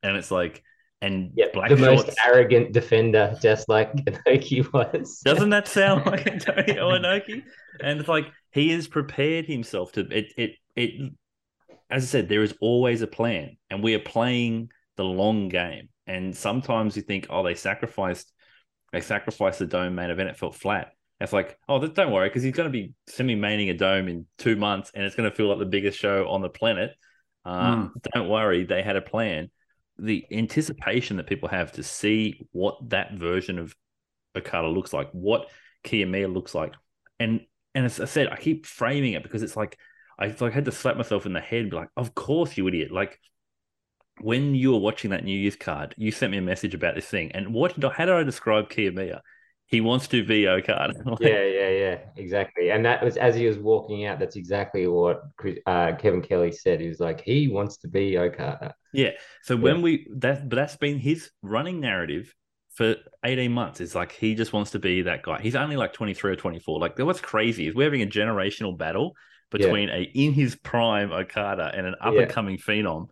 and it's like, and yeah, black the shorts. most arrogant defender, just like Inoki was. Doesn't that sound like Antonio Inoki? And it's like he has prepared himself to it. It it. As I said, there is always a plan, and we are playing the long game. And sometimes you think, oh, they sacrificed, they sacrificed the dome main event. It felt flat. It's like, oh, don't worry, because he's going to be semi-maining a dome in two months, and it's going to feel like the biggest show on the planet. Uh, Mm. Don't worry, they had a plan. The anticipation that people have to see what that version of Okada looks like, what Kiyomiya looks like, and and as I said, I keep framing it because it's like I like had to slap myself in the head, be like, of course you idiot. Like when you were watching that New Year's card, you sent me a message about this thing, and what did I, how did I describe Kiyomiya? He wants to be Okada. Like, yeah, yeah, yeah, exactly. And that was as he was walking out. That's exactly what Chris, uh, Kevin Kelly said. He was like, he wants to be Okada. Yeah. So when we that but that's been his running narrative for 18 months. It's like he just wants to be that guy. He's only like 23 or 24. Like what's crazy is we're having a generational battle Yeah. between a in his prime Okada and an up and coming phenom.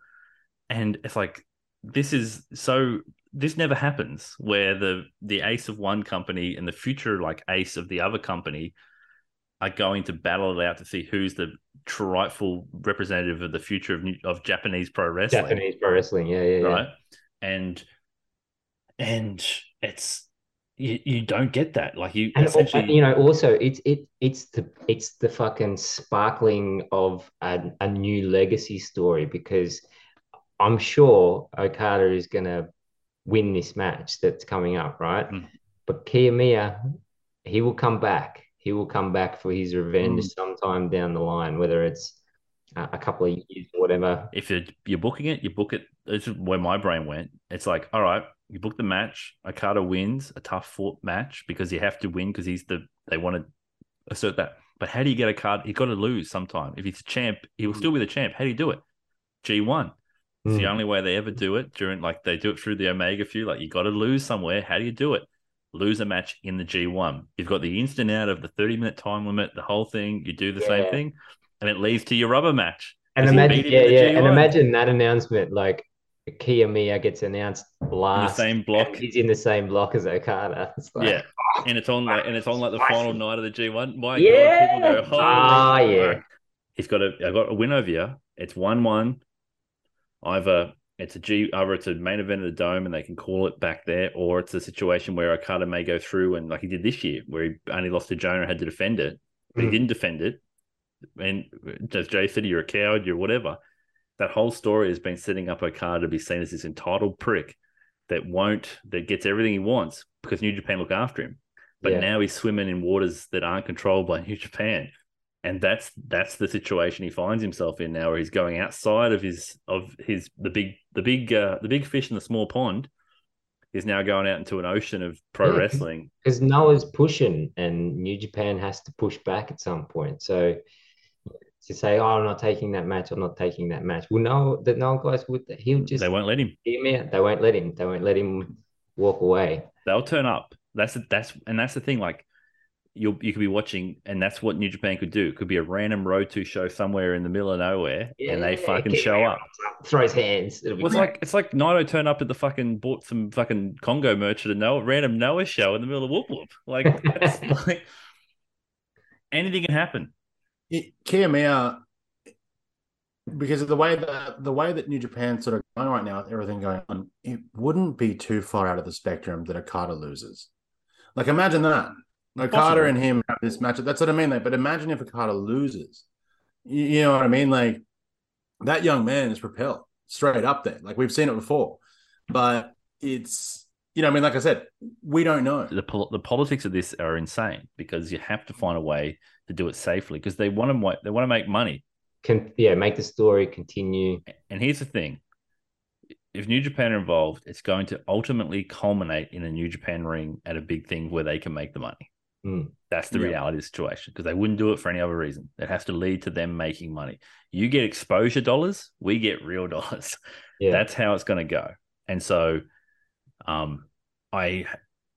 And it's like this is so this never happens where the the ace of one company and the future like ace of the other company are going to battle it out to see who's the rightful representative of the future of, new, of Japanese pro wrestling Japanese pro wrestling. Yeah, yeah, yeah. right? And and it's you, you don't get that. Like you And, essentially, you know, also it's it it's the it's the fucking sparkling of a, a new legacy story because I'm sure Okada is going to win this match that's coming up, right? Mm. But Kiyomiya, he will come back. He will come back for his revenge mm. sometime down the line, whether it's a couple of years or whatever. If you're, you're booking it, you book it. It's where my brain went. It's like, all right, you book the match. Okada wins a tough fought match because you have to win because he's the they want to assert that. But how do you get a card? He got to lose sometime. If he's a champ, he will hmm. still be the champ. How do you do it? G1. It's mm. the hmm. only way they ever do it during like they do it through the Omega few. Like you got to lose somewhere. How do you do it? Lose a match in the G1. You've got the instant out of the 30 minute time limit, the whole thing. You do the yeah. same thing, and it leads to your rubber match. And imagine, yeah, yeah, and imagine that announcement. Like Kiyomiya gets announced last. In the same block. He's in the same block as Okada. Like, yeah, and it's on like, and it's on like the final night of the G one. My yeah. God, people go, oh, oh yeah. He's got a, I got a win over you. It's one one. Either it's a G, either it's a main event of the dome, and they can call it back there, or it's a situation where Okada may go through and like he did this year, where he only lost to Jonah and had to defend it, but Mm. he didn't defend it. And as Jay said, you're a coward, you're whatever. That whole story has been setting up Okada to be seen as this entitled prick that won't, that gets everything he wants because New Japan look after him. But Yeah. now he's swimming in waters that aren't controlled by New Japan. And that's that's the situation he finds himself in now, where he's going outside of his of his the big the big uh, the big fish in the small pond is now going out into an ocean of pro Yeah. wrestling. because Noah's pushing and New Japan has to push back at some point. So to say, "Oh, I'm not taking that match. I'm not taking that match." Well, no, the Noah guys would. He'll just they won't let him. hear. They won't let him. They won't let him walk away. They'll turn up. That's that's and that's the thing. Like you you could be watching, and that's what New Japan could do. It could be a random road to show somewhere in the middle of nowhere, and they Yeah, fucking show around, up. Throws hands. It'll be Well, it's like it's like Naito turned up at the fucking bought some fucking Kongo merch at a Noah, random Noah show in the middle of Whoop Whoop. Like that's like anything can happen. it, Kiyomiya, because of the way that the way that New Japan's sort of going right now with everything going on, it wouldn't be too far out of the spectrum that Okada loses. Like imagine that. Okada Possible. and him have this matchup. That's what I mean. Like, but imagine if Okada loses. You, you know what I mean? Like that young man is propelled straight up there. Like we've seen it before. But it's you know, I mean, like I said, we don't know. The pol- the politics of this are insane because you have to find a way to do it safely because they want to they want to make money. Can yeah, make the story continue. And here's the thing: if New Japan are involved, it's going to ultimately culminate in a New Japan ring at a big thing where they can make the money. Mm. That's the Yeah. reality of the situation because they wouldn't do it for any other reason. It has to lead to them making money. You get exposure dollars, we get real dollars. Yeah. That's how it's going to go. And so, um, I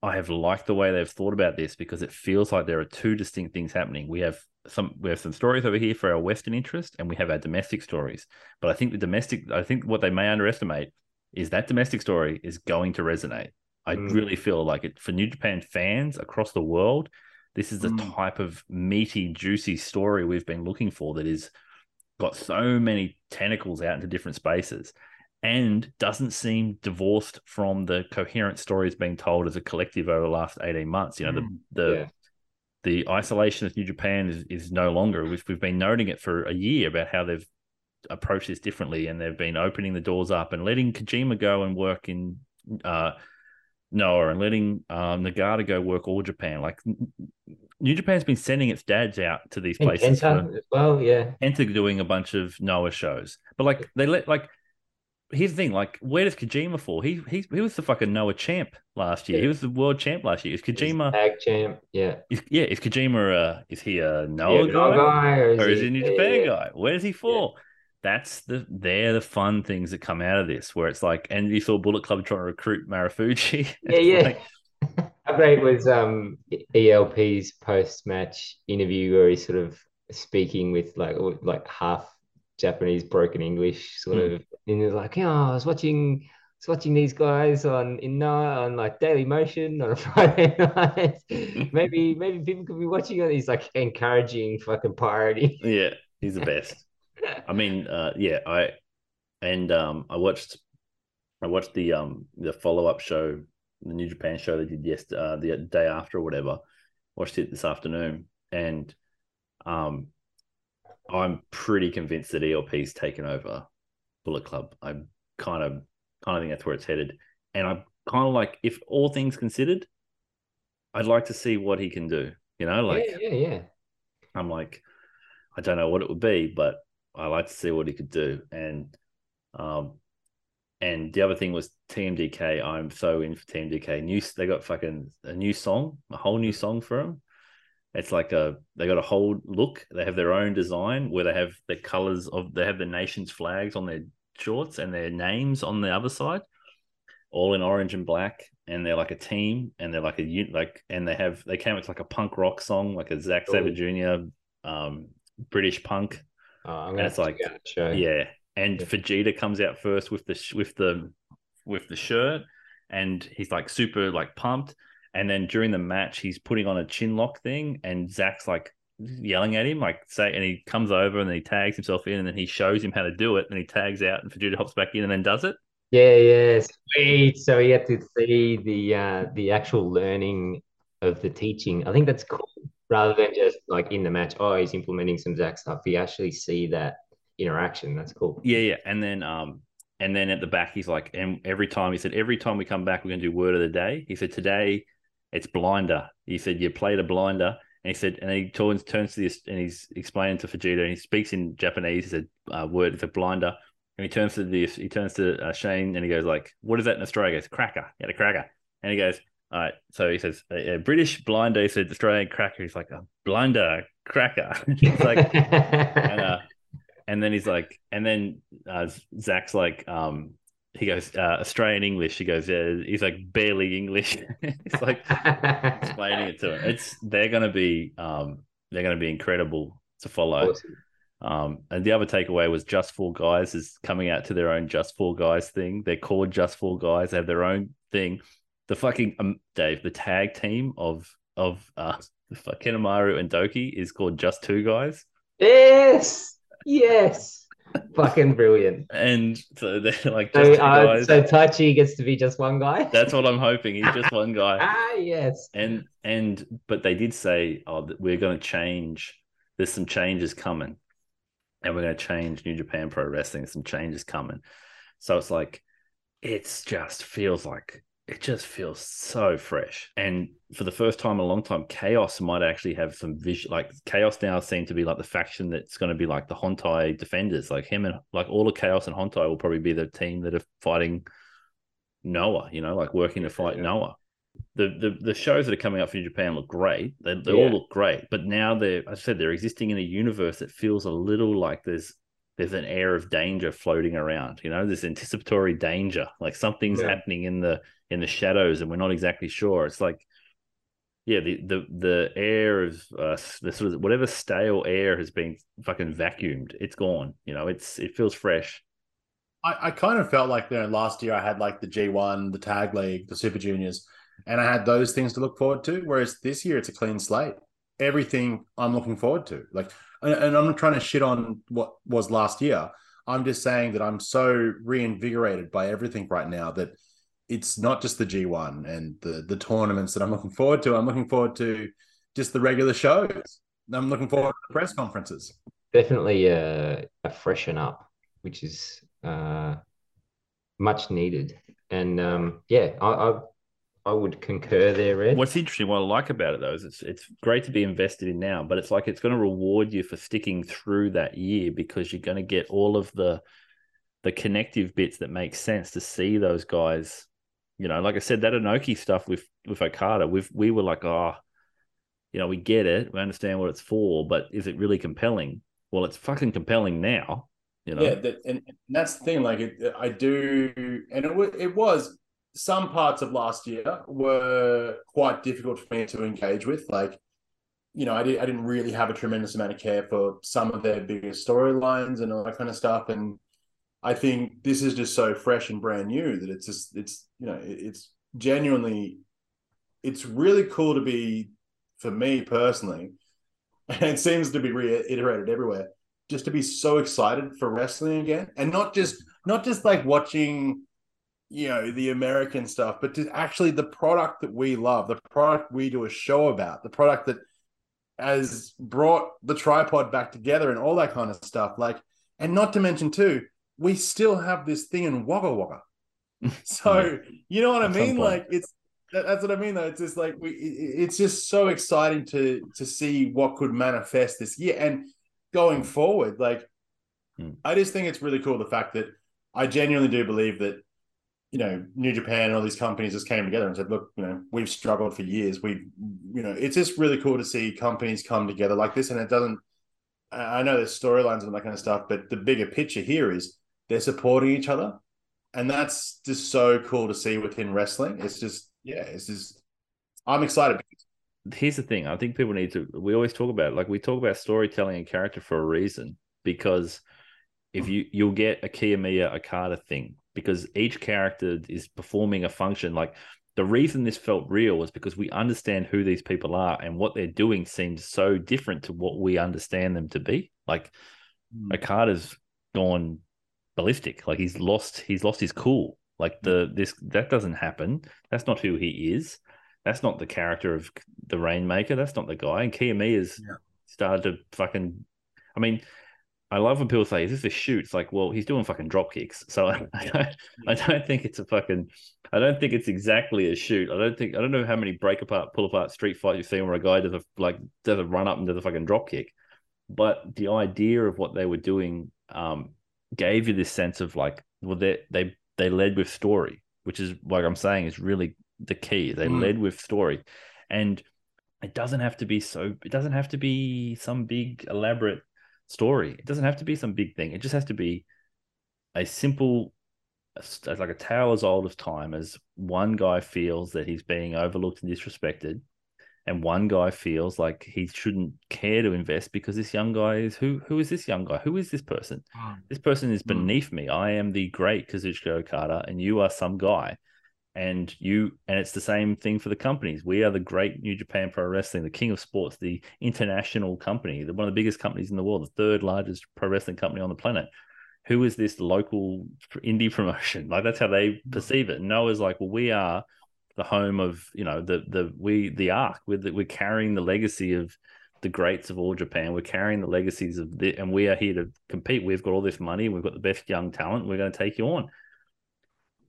I have liked the way they've thought about this because it feels like there are two distinct things happening. We have some we have some stories over here for our Western interest, and we have our domestic stories. But I think the domestic, I think what they may underestimate is that domestic story is going to resonate. I Mm. really feel like it for New Japan fans across the world. This is the Mm. type of meaty, juicy story we've been looking for that is got so many tentacles out into different spaces and doesn't seem divorced from the coherent stories being told as a collective over the last 18 months. You know, Mm. the the Yeah. the isolation of New Japan is, is no longer. We've, we've been noting it for a year about how they've approached this differently and they've been opening the doors up and letting Kojima go and work in uh, Noah and letting um, Nagata go work all Japan. Like New Japan's been sending its dads out to these And places. Kenta as well, yeah. Enter doing a bunch of Noah shows, but like they let like. Here's the thing: like, where does Kojima fall? He he he was the fucking Noah champ last year. He was the world champ last year. Is Kojima? Tag champ, yeah. Is, yeah, is Kojima? Uh, is he a Noah yeah, guy, guy, or is, or is he, he a New yeah, Japan yeah. guy? Where does he fall? That's the they're the fun things that come out of this. Where it's like, and you saw Bullet Club trying to recruit Marufuji Yeah, yeah. like, How great was um ELP's post match interview where he's sort of speaking with like like half Japanese broken English sort Hmm. of and he's like, yeah, I was watching I was watching these guys on in Noah on like Daily Motion on a Friday night. maybe maybe people could be watching it. He's like encouraging fucking parody. yeah, he's the best. I mean, uh, yeah, I and um, I watched, I watched the um the follow up show, the New Japan show they did yesterday, uh, the day after or whatever. Watched it this afternoon, and um, I'm pretty convinced that ELP's taken over Bullet Club. I kind of kind of think that's where it's headed, and I'm kind of like, if all things considered, I'd like to see what he can do. You know, like yeah, yeah, yeah. I'm like, I don't know what it would be, but I like to see what he could do. And um, and the other thing was TMDK. I'm so in for TMDK. New, they got fucking a new song, a whole new song for him. It's like a they got a whole look. They have their own design where they have the colors of they have the nation's flags on their shorts and their names on the other side, all in orange and black. And they're like a team, and they're like a unit, like, and they have they came with like a punk rock song, like a Zack Sabre Jr. Um, British punk. Oh, I'm gonna it's like- check out the show. Yeah, and Yeah. Fujita comes out first with the sh- with the with the shirt, and he's like super like pumped. And then during the match, he's putting on a chin lock thing, and Zack's like yelling at him, like say, and he comes over and then he tags himself in, and then he shows him how to do it, and he tags out, and Fujita hops back in and then does it. Yeah, yeah, sweet. So he had to see the uh the actual learning of the teaching. I think that's cool. Rather than just like in the match, oh, he's implementing some Zack stuff. You actually see that interaction. That's cool. Yeah, yeah. And then um and then at the back he's like, and every time he said, every time we come back, we're gonna do word of the day. He said, today it's blinder. He said, You played a blinder. And he said, and he turns turns to this, and he's explaining to Fujita, and he speaks in Japanese. He said, uh, "Word, it's a blinder." And he turns to this, he turns to uh, Shane, and he goes like, "What is that in Australia?" He goes, "Cracker, yeah, a cracker." And he goes, "All right." So he says, "A, a British blinder." He said, "Australian cracker." He's like, "A blinder cracker." he's like, and, uh, and then he's like, and then uh, Zack's like, um, he goes uh, Australian English. He goes, yeah. He's like barely English. it's like explaining it to him. It's they're gonna be um they're gonna be incredible to follow. Awesome. Um, and the other takeaway was Just Four Guys is coming out to their own Just Four Guys thing. They're called Just Four Guys. They have their own thing. The fucking um, Dave, the tag team of of uh Kanemaru and Douki is called Just Two Guys. Yes, yes, fucking brilliant. And so they're like So, uh, so Taichi gets to be just one guy. That's what I'm hoping. He's just one guy. ah, yes. And and but they did say, oh, that we're going to change. There's some changes coming, and we're going to change New Japan Pro Wrestling. Some changes coming. So it's like, it's just feels like it just feels so fresh. And for the first time in a long time, Chaos might actually have some vision. Like Chaos now seem to be like the faction that's going to be like the Hontai defenders. Like him and like all of Chaos and Hontai will probably be the team that are fighting Noah. You know, like working to fight Yeah. Noah. The, the the shows that are coming up New Japan look great. They, they Yeah. all look great, but now they're, I said, they're existing in a universe that feels a little like there's there's an air of danger floating around. You know, this anticipatory danger, like something's Yeah. happening in the in the shadows, and we're not exactly sure. It's like, yeah, the the the air of uh, the sort of whatever stale air has been fucking vacuumed. It's gone. You know, it's it feels fresh. I, I kind of felt like you know last year I had like the G1, the Tag League, the Super Juniors, and I had those things to look forward to. Whereas this year it's a clean slate. Everything I'm looking forward to. Like, and, and I'm not trying to shit on what was last year. I'm just saying that I'm so reinvigorated by everything right now that it's not just the G1 and the the tournaments that I'm looking forward to. I'm looking forward to just the regular shows. I'm looking forward to the press conferences. Definitely a, a freshen up, which is uh, much needed. And um, yeah, I, I I would concur there, Red. What's interesting, what I like about it though, is it's it's great to be invested in now, but it's like it's going to reward you for sticking through that year because you're going to get all of the the connective bits that make sense to see those guys. You know, like I said, that Inoki stuff with with Okada, we we were like, oh, you know, we get it, we understand what it's for, but is it really compelling? Well, it's fucking compelling now. You know, Yeah, that, and and that's the thing. Like, it, I do, and it wa- it was some parts of last year were quite difficult for me to engage with. Like, you know, I did I didn't really have a tremendous amount of care for some of their biggest storylines and all that kind of stuff. And I think this is just so fresh and brand new that it's just it's you know it, it's genuinely it's really cool to be for me personally, and it seems to be reiterated everywhere just to be so excited for wrestling again and not just not just like watching you know the american stuff but to actually the product that we love the product we do a show about the product that has brought the tripod back together and all that kind of stuff like and not to mention too we still have this thing in wagga wagga so you know what i mean like it's that, that's what I mean, though. It's just like we. it- It's just so exciting to to see what could manifest this year and going forward. Like, Hmm. I just think it's really cool the fact that I genuinely do believe that you know New Japan and all these companies just came together and said, "Look, you know, we've struggled for years. We've, you know, it's just really cool to see companies come together like this." And it doesn't. I know there's storylines and that kind of stuff, but the bigger picture here is they're supporting each other, and that's just so cool to see within wrestling. It's just, yeah, it's just. I'm excited. here's the thing. I think people need to. We always talk about it. like we talk about storytelling and character for a reason because if you you'll get a Kiyomiya Okada thing because each character is performing a function. Like the reason this felt real was because we understand who these people are and what they're doing seems so different to what we understand them to be. Like hmm. Okada's gone ballistic. Like he's lost he's lost his cool. Like the hmm. this that doesn't happen. That's not who he is. That's not the character of the Rainmaker. That's not the guy. And Kiyomiya's Yeah. started to fucking I mean, I love when people say, "Is this a shoot?" It's like, well, he's doing fucking drop kicks, so I, I don't, I don't think it's a fucking, I don't think it's exactly a shoot. I don't think, I don't know how many break apart, pull apart street fight you've seen where a guy does a like does a run up and does a fucking drop kick, but the idea of what they were doing um, gave you this sense of like, well, they they they led with story, which is like I'm saying is really the key. They Mm. led with story, and it doesn't have to be so. It doesn't have to be some big elaborate story. It doesn't have to be some big thing. It just has to be a simple, like a tale as old as time. As one guy feels that he's being overlooked and disrespected, and one guy feels like he shouldn't care to invest because this young guy is who? Who is this young guy? Who is this person? This person is Mm. beneath me. I am the great Kazuchika Okada, and you are some guy. And you, and it's the same thing for the companies. We are the great New Japan Pro Wrestling, the king of sports, the international company, the, one of the biggest companies in the world, the third largest pro wrestling company on the planet. Who is this local indie promotion? Like that's how they mm-hmm. perceive it. Noah's like, well, we are the home of you know the the we the arc. We're the, we're carrying the legacy of the greats of all Japan. We're carrying the legacies of the, and we are here to compete. We've got all this money. We've got the best young talent. We're going to take you on.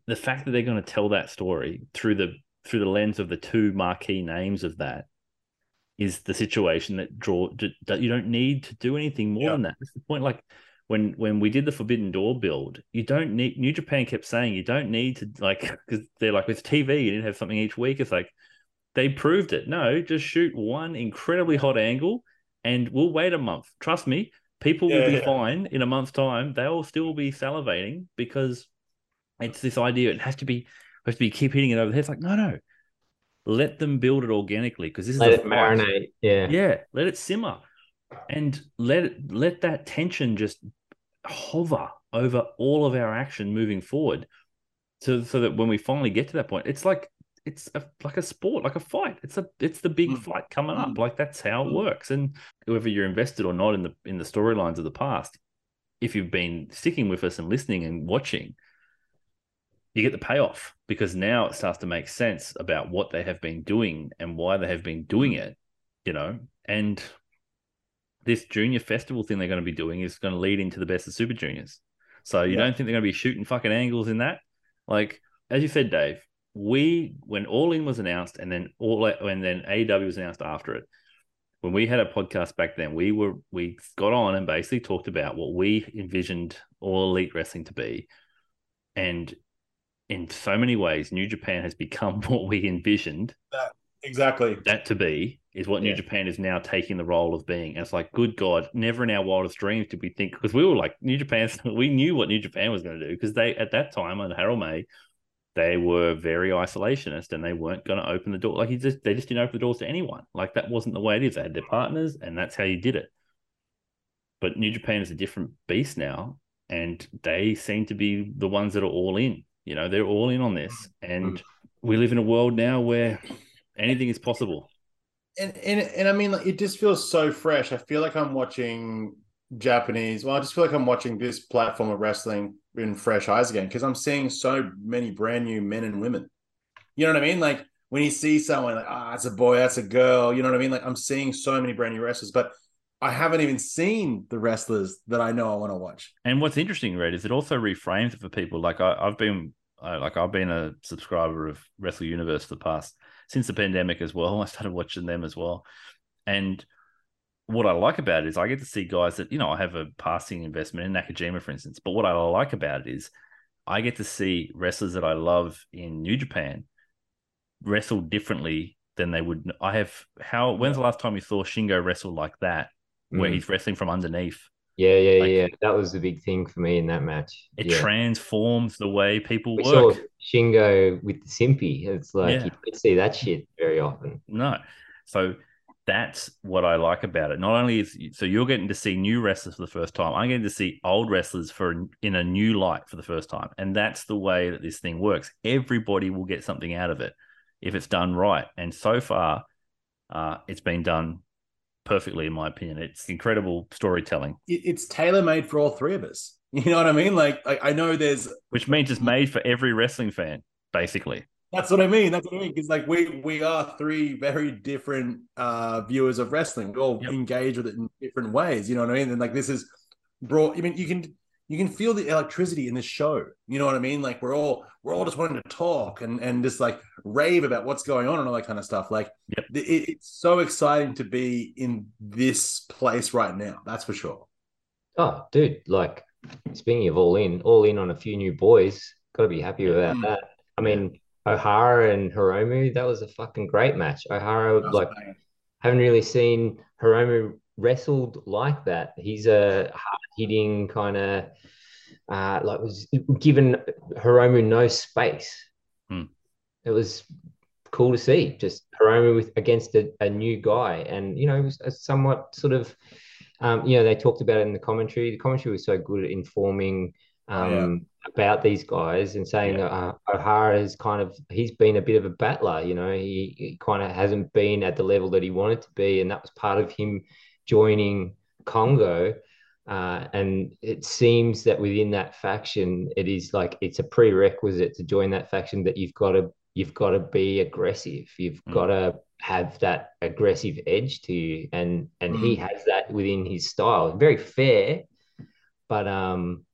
The fact that they're going to tell that story through the through the lens of the two marquee names of that is the situation that draw that you don't need to do anything more Yeah. than that. That's the point. Like when when we did the Forbidden Door build, you don't need. New Japan kept saying you don't need to like because they're like with TV. You didn't have something each week. It's like they proved it. No, just shoot one incredibly hot angle, and we'll wait a month. Trust me, people will be yeah. fine in a month's time. They'll still be salivating because it's this idea. It has to be has to be keep hitting it over the head. It's like no, no. Let them build it organically because this is Let a it fight. marinate. Yeah. Yeah, let it simmer, and let it let that tension just hover over all of our action moving forward, so so that when we finally get to that point, it's like it's a, like a sport, like a fight. It's a it's the big Mm. fight coming up. Mm. Like that's how it Mm. works. And whether you're invested or not in the in the storylines of the past, if you've been sticking with us and listening and watching, you get the payoff because now it starts to make sense about what they have been doing and why they have been doing mm. it, you know. And this junior festival thing they're going to be doing is going to lead into the best of super juniors. So you Yeah. don't think they're going to be shooting fucking angles in that? Like as you said, Dave, we when All In was announced and then all and then AEW was announced after it. When we had a podcast back then, we were we got on and basically talked about what we envisioned all elite wrestling to be. And in so many ways, New Japan has become what we envisioned That, Exactly. that to be is what New Yeah. Japan is now taking the role of being. And it's like, good God, never in our wildest dreams did we think because we were like New Japan. We knew what New Japan was going to do because they at that time under Harold Meij, they were very isolationist and they weren't going to open the door. Like he just they just didn't open the doors to anyone. Like that wasn't the way it is. They had their partners and that's how you did it. But New Japan is a different beast now, and they seem to be the ones that are all in. You know, they're all in on this, and we live in a world now where anything is possible. and and and I mean, like, it just feels so fresh. I feel like I'm watching Japanese. Well, I just feel like I'm watching this platform of wrestling in fresh eyes again because I'm seeing so many brand new men and women. You know what I mean? Like when you see someone like, ah, it's a boy, that's a girl. You know what I mean? Like I'm seeing so many brand new wrestlers, but I haven't even seen the wrestlers that I know I want to watch. And what's interesting, Red, is it also reframes it for people. Like I, I've been, like I've been a subscriber of Wrestle Universe for the past since the pandemic as well. I started watching them as well, and what I like about it is I get to see guys that you know I have a passing investment in Nakajima, for instance. But what I like about it is I get to see wrestlers that I love in New Japan wrestle differently than they would. I have how? When's the last time you saw Shingo wrestle like that, where Mm. he's wrestling from underneath? Yeah, yeah, Like- yeah. That was the big thing for me in that match. It yeah. transforms the way people we work. saw Shingo with the Simpy. It's like Yeah. you don't see that shit very often. No. So that's what I like about it. Not only is so you're getting to see new wrestlers for the first time, I'm getting to see old wrestlers for in a new light for the first time. And that's the way that this thing works. Everybody will get something out of it if it's done right. And so far, uh, it's been done perfectly, in my opinion. It's incredible storytelling, it's tailor made for all three of us. You know what I mean? Like, like I know there's which means it's made for every wrestling fan, basically. That's what I mean. That's what I mean. Because like we we are three very different uh viewers of wrestling. We all Yep. engage with it in different ways. You know what I mean? And like this is brought. I mean, you can you can feel the electricity in this show. You know what I mean? Like we're all we're all just wanting to talk and and just like rave about what's going on and all that kind of stuff. Like Yep. it, it's so exciting to be in this place right now. That's for sure. Oh, dude, like speaking of all in, all in on a few new boys. Got to be happy about Mm. that. I mean, O'Hara and Hiromu, that was a fucking great match. O'Hara, like, banging. haven't really seen Hiromu wrestled like that. He's a hard hitting kind of, uh, like, was given Hiromu no space. Hmm. It was cool to see just Hiromu with against a, a new guy, and you know, it was a somewhat sort of, um, you know, they talked about it in the commentary. The commentary was so good at informing um, about these guys and saying Yeah. uh, Ohara has kind of he's been a bit of a battler. You know, he, he kind of hasn't been at the level that he wanted to be, and that was part of him joining Kongo. Uh, and it seems that within that faction, it is like it's a prerequisite to join that faction that you've got to you've got to be aggressive. You've Mm. got to have that aggressive edge to you, and and he has that within his style. Very fair, but um,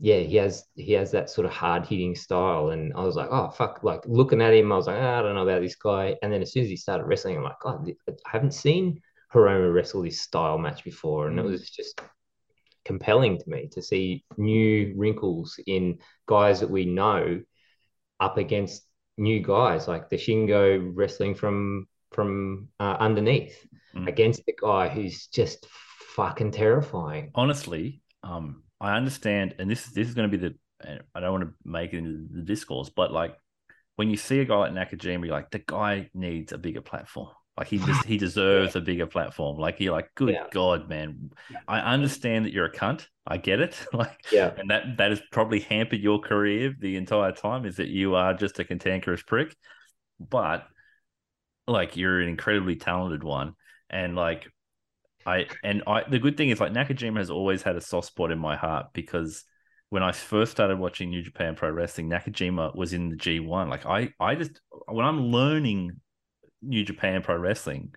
yeah, he has he has that sort of hard hitting style. And I was like, oh fuck, like looking at him, I was like, "Ah, I don't know about this guy. And then as soon as he started wrestling, I'm like, God, I haven't seen Hiromu wrestle this style match before, and it Mm. was just compelling to me to see new wrinkles in guys that we know up against new guys like the Shingo wrestling from from uh, underneath Mm. against the guy who's just fucking terrifying. honestly, um, I understand, and this this is going to be the. I don't want to make it into the discourse, but like when you see a guy like Nakajima, you're like the guy needs a bigger platform. Like he just he deserves a bigger platform. Like you're like, good Yeah. God, man. I understand that you're a cunt. I get it. Like, Yeah. and that that has probably hampered your career the entire time. Is that you are just a cantankerous prick, but like you're an incredibly talented one, and like I and I the good thing is like Nakajima has always had a soft spot in my heart because when I first started watching New Japan Pro Wrestling, Nakajima was in the G1. Like I I just when I'm learning New Japan Pro Wrestling,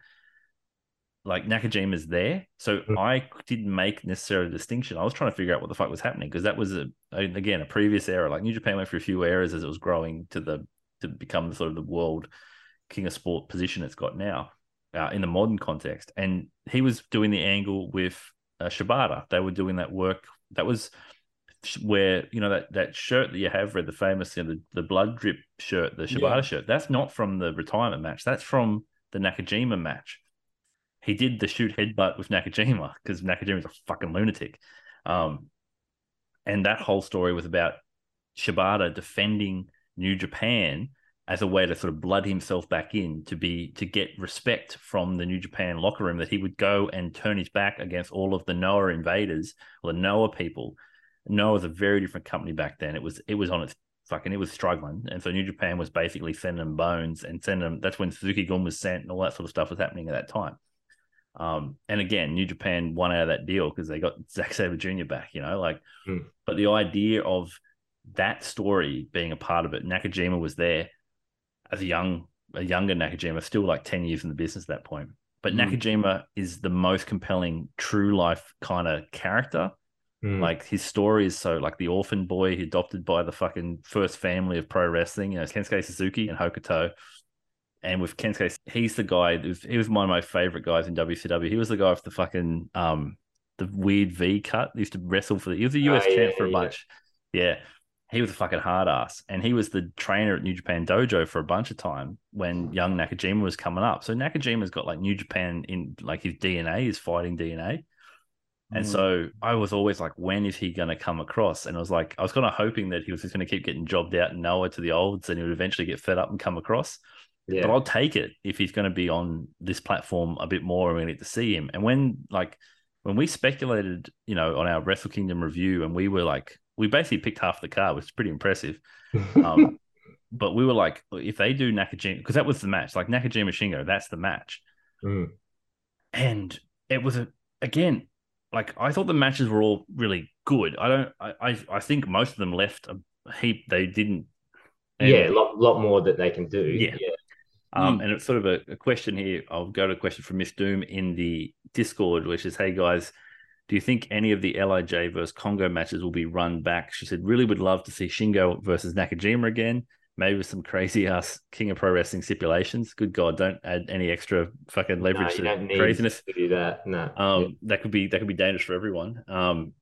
like Nakajima's there. So Mm. I didn't make necessarily a distinction. I was trying to figure out what the fuck was happening because that was a, again a previous era. Like New Japan went through a few eras as it was growing to the to become sort of the world king of sport position it's got now uh, in the modern context. And he was doing the angle with uh, Shibata. They were doing that work. That was where you know that that shirt that you have, read the famous you know, the the blood drip shirt, the Shibata Yeah. shirt. That's not from the retirement match. That's from the Nakajima match. He did the shoot headbutt with Nakajima because Nakajima's a fucking lunatic. Um, and that whole story was about Shibata defending New Japan as a way to sort of blood himself back in to be to get respect from the New Japan locker room that he would go and turn his back against all of the Noah invaders or the Noah people. Noah was a very different company back then. It was it was on its fucking it was struggling. And so New Japan was basically sending them bones and sending them that's when Suzuki Gun was sent and all that sort of stuff was happening at that time. Um, and again, New Japan won out of that deal because they got Zack Sabre Jr. back, you know, like, Hmm. but the idea of that story being a part of it, Nakajima was there as a young, a younger Nakajima, still like 10 years in the business at that point. But Hmm. Nakajima is the most compelling true life kind of character. Mm. Like his story is so like the orphan boy he adopted by the fucking first family of pro wrestling, you know, Kensuke Sasaki and Hokuto. And with Kensuke, he's the guy. He was one of my favorite guys in WCW. He was the guy with the fucking um the weird V cut. He used to wrestle for the. He was a US Oh, yeah, champ for a yeah, yeah. bunch. Yeah, he was a fucking hard ass, and he was the trainer at New Japan Dojo for a bunch of time when young Nakajima was coming up. So Nakajima's got like New Japan in like his DNA, his fighting DNA. And Mm. so I was always like, when is he going to come across? And I was like, I was kind of hoping that he was just going to keep getting jobbed out and Noah to the olds and he would eventually get fed up and come across. But. I'll take it if he's going to be on this platform a bit more and we get to see him. And when like when we speculated, you know, on our Wrestle Kingdom review, and we were like, we basically picked half the card, which is pretty impressive. Um, but we were like, if they do Nakajima, because that was the match, like Nakajima Shingo, that's the match. Mm. And it was a again, like I thought the matches were all really good. I don't, I, I, I think most of them left a heap. They didn't. yeah, a lot, lot more that they can do. Yeah. yeah. Um, Mm. And it's sort of a, a question here. I'll go to a question from Miss Doom in the Discord, which is, "Hey guys, Do you think any of the Lij versus Kongo matches will be run back? She said, really would love to see Shingo versus Nakajima again. Maybe with some crazy ass King of Pro Wrestling stipulations. Good God, don't add any extra fucking No, leverage you to craziness. to do that. No. Um, that could be that could be dangerous for everyone. Um,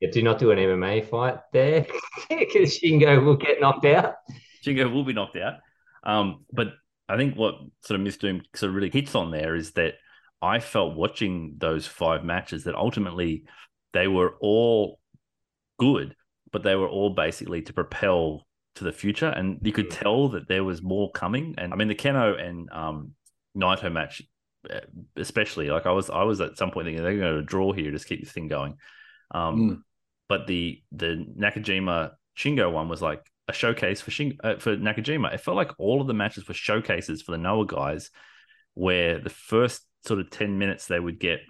Yeah, do not do an MMA fight there because Shingo will get knocked out. Shingo will be knocked out. Um, but I think what sort of Miss Doom sort of really hits on there is that I felt watching those five matches that ultimately they were all good, but they were all basically to propel to the future. And you could tell that there was more coming. And I mean, the Kenoh and um, Naito match, uh, especially, like I was, I was at some point thinking they're going to draw here, just keep this thing going. Um, Mm. But the the Nakajima Shingo one was like a showcase for Shin, uh, for Nakajima. It felt like all of the matches were showcases for the Noah guys, where the first sort of ten minutes they would get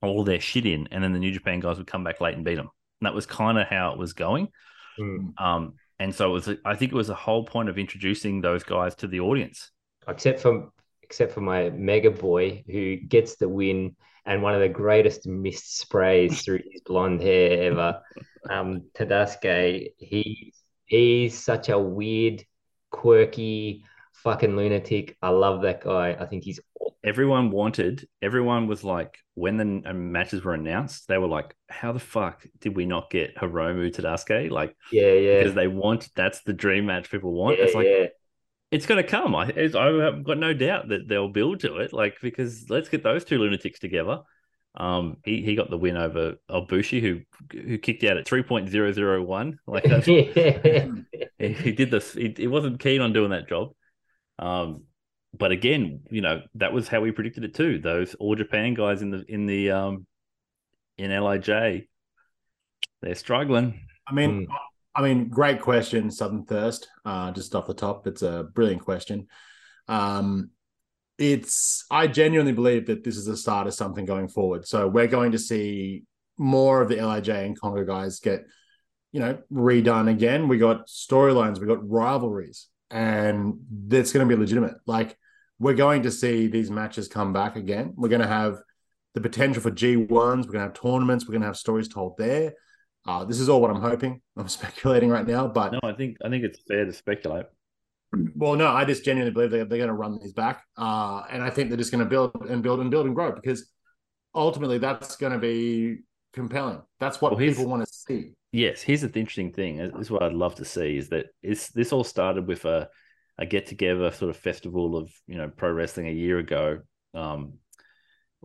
all their shit in, and then the New Japan guys would come back late and beat them. And that was kind of how it was going. Mm. Um, and so it was. I think it was a whole point of introducing those guys to the audience. Except for except for my mega boy who gets the win and one of the greatest mist sprays through his blonde hair ever. Um, Tadasuke, he he's such a weird, quirky, fucking lunatic. I love that guy. I think he's Everyone wanted. Everyone was like, when the uh, matches were announced, they were like, "How the fuck did we not get Hiromu Tadasuke?" Like yeah, yeah. because they want. That's the dream match people want. yeah, it's like yeah. it's going to come. I, it's, I've got no doubt that they'll build to it. Like because let's get those two lunatics together. Um, he, he got the win over Albushi, who who kicked out at three point zero zero one. Like that's, he, yeah. he did this. He, he wasn't keen on doing that job. Um, but again, you know that was how we predicted it too. Those all Japan guys in the in the um in Lij, they're struggling. I mean, Mm. I mean, great question, Southern Thirst. Uh, just off the top, it's a brilliant question. Um, it's I genuinely believe that this is the start of something going forward. So we're going to see more of the Lij and Kongo guys get, you know, redone again. We got storylines, we got rivalries, and that's going to be legitimate. Like we're going to see these matches come back again. We're going to have the potential for G1s. We're going to have tournaments. We're going to have stories told there. Uh, this is all what I'm hoping. I'm speculating right now, but No, I think I think it's fair to speculate. well, no, I just genuinely believe they're, they're going to run these back. Uh, and I think they're just going to build and build and build and grow because ultimately that's going to be compelling. That's what Well, people want to see. Yes, here's the interesting thing. This is what I'd love to see is that it's this all started with a a get together sort of festival of you know pro wrestling a year ago, um,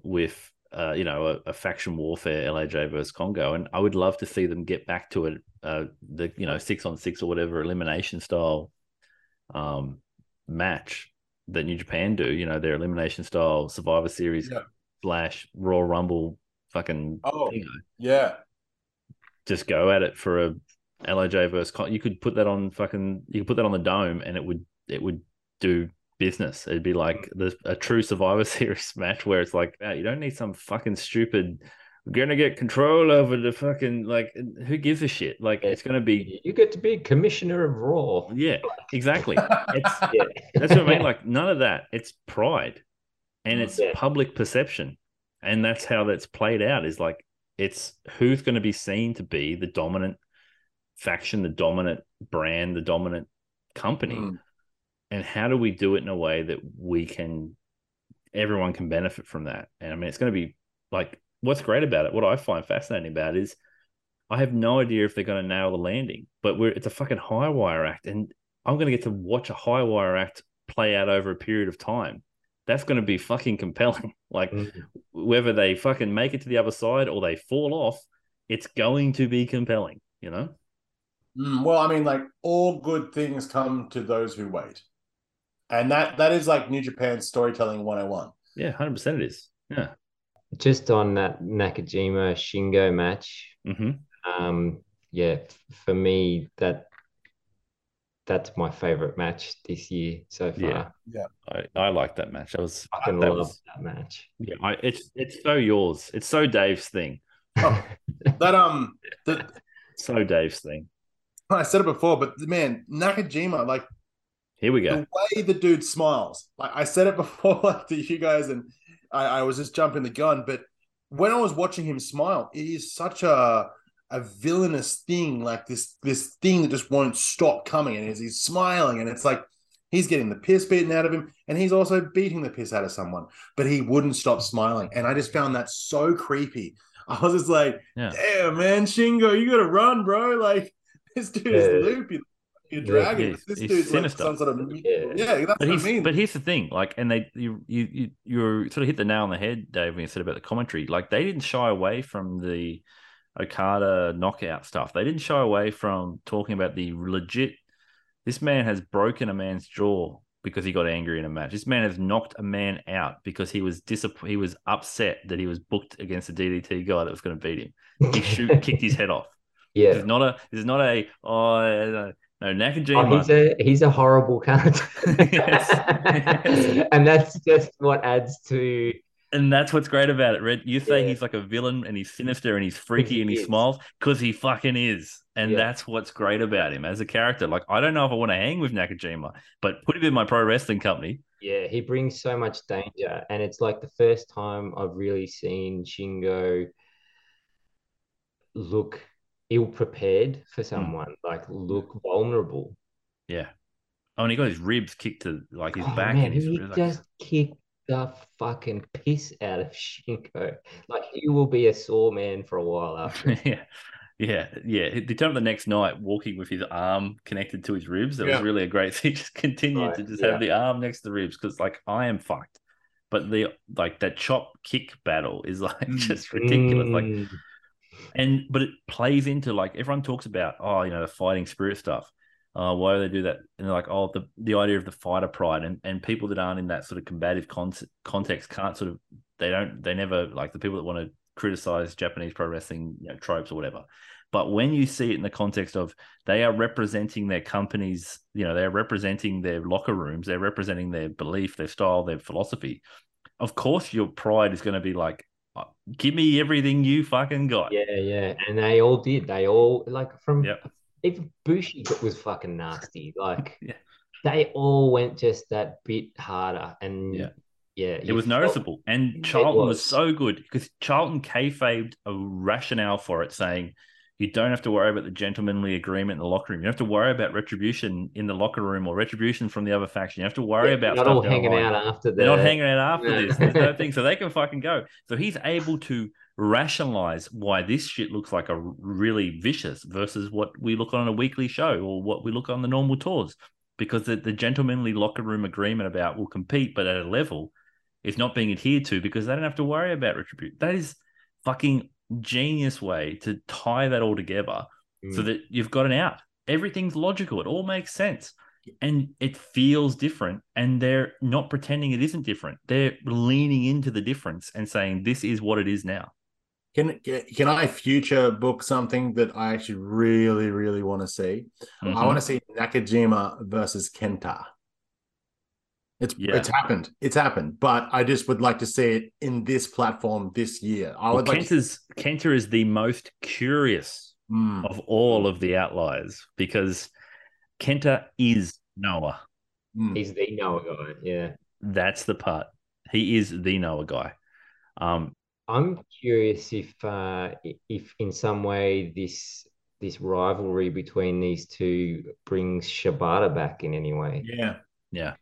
with uh, you know a, a faction warfare Laj versus Kongo, and I would love to see them get back to it, uh, the you know six on six or whatever elimination style, um, match that New Japan do. You know their elimination style Survivor Series Yeah. slash Royal Rumble fucking Oh, thing yeah. just go at it for a Lij versus Con- you could put that on fucking you could put that on the dome and it would it would do business. It'd be like the a true Survivor Series match where it's like, "Ah, you don't need some fucking stupid. We're gonna get control over the fucking like. Who gives a shit? Like it's gonna be You get to be commissioner of Raw. yeah, exactly. It's Yeah. that's what I mean. Like none of that. It's pride, and it's Yeah. public perception, and that's how that's played out. Is like it's who's going to be seen to be the dominant faction, the dominant brand, the dominant company, Mm. and how do we do it in a way that we can, everyone can benefit from that. And I mean, it's going to be like what's great about it. What I find fascinating about it is. I have no idea if they're going to nail the landing, but we're it's a fucking high wire act, and I'm going to get to watch a high wire act play out over a period of time. That's going to be fucking compelling. Like Mm. whether they fucking make it to the other side or they fall off, it's going to be compelling. You know? Mm, well, I mean, like all good things come to those who wait. And that that is like New Japan storytelling 101. Yeah, hundred percent. It is. Yeah. Just on that Nakajima Shingo match, hmm um, yeah, for me that that's my favorite match this year so far. Yeah. I, I like that match. That was I fucking that love was that match. yeah. I, it's it's so yours. It's so Dave's thing. Oh, that um the, So Dave's thing. I said it before, but man, Nakajima, like Here we go. the way the dude smiles. Like I said it before like, to you guys, and I, I was just jumping the gun, but when I was watching him smile, it is such a a villainous thing, like this this thing that just won't stop coming. And as he's smiling, and it's like he's getting the piss beaten out of him, and he's also beating the piss out of someone, but he wouldn't stop smiling. And I just found that so creepy. I was just like, Yeah. damn, man, Shingo, you gotta run, bro. Like this dude Yeah. is loopy. You're Yeah, he's- this he's dude's like sinister. some sort of Yeah. yeah. that's But what I he's mean. but here's the thing, like, and they you you you you sort of hit the nail on the head, Dave, when you said about the commentary. Like, they didn't shy away from the Okada knockout stuff. They didn't shy away from talking about the legit. This man has broken a man's jaw because he got angry in a match. This man has knocked a man out because he was disapp- he was upset that he was booked against a DDT guy that was going to beat him. He shoot kicked his head off. This Yeah. is not a this is not a oh no, Nakajima. Oh, he's a he's a horrible cunt. Yes. and that's just what adds to And that's what's great about it, Red. You say Yeah. he's like a villain and he's sinister and he's freaky he and he is. smiles because he fucking is. And Yeah. that's what's great about him as a character. Like, I don't know if I want to hang with Nakajima, but put him in my pro wrestling company. yeah, he brings so much danger. And it's like the first time I've really seen Shingo look ill prepared for hmm. someone, like look vulnerable. Yeah. Oh, and he got his ribs kicked to like his Oh, back man, and his he like, just kicked the fucking piss out of Shingo. Like he will be a sore man for a while after. yeah. Yeah, yeah. They turned up the next night walking with his arm connected to his ribs. It Yeah. was really a great thing. Just continued Right, to just yeah. have the arm next to the ribs because, like, I am fucked. But the like that chop kick battle is like Mm. just ridiculous. Like, Mm, and but it plays into like everyone talks about oh you know the fighting spirit stuff uh why do they do that and they're like oh the the idea of the fighter pride and and people that aren't in that sort of combative con- context can't sort of they don't they never like the people that want to criticize japanese pro wrestling you know, tropes or whatever but when you see it in the context of they are representing their companies you know they're representing their locker rooms they're representing their belief their style their philosophy of course your pride is going to be like "Uh, give me everything you fucking got yeah, yeah. And they all did. They all like from Yep. Even Bushi was fucking nasty. Like Yeah. they all went just that bit harder. And Yeah. yeah, It was felt- noticeable. And Charlton was. was. so good because Charlton kayfabed a rationale for it, saying you don't have to worry about the gentlemanly agreement in the locker room. You don't have to worry about retribution in the locker room or retribution from the other faction. You have to worry Yeah, about not all hanging out after the They're not hanging out after this. There's no thing. So they can fucking go. So he's able to rationalize why this shit looks like a really vicious versus what we look on a weekly show or what we look on the normal tours. Because the, the gentlemanly locker room agreement about we'll compete, but at a level is not being adhered to because they don't have to worry about retribution. That is fucking genius way to tie that all together so Mm. that you've got an out. Everything's logical. It all makes sense. And it feels different. And they're not pretending it isn't different. They're leaning into the difference and saying, this is what it is now. Can can I future book something that I actually really really want to see? I Mhm. want to see Nakajima versus Kenta. It's Yeah. it's happened. It's happened. But I just would like to see it in this platform this year. I Well, would like to, Kenta is the most curious Mm, of all of the outliers because Kenta is Noah. mm. He's the Noah guy. Yeah. That's the part. He is the Noah guy. Um, I'm curious if uh if in some way this this rivalry between these two brings Shibata back in any way. yeah. yeah.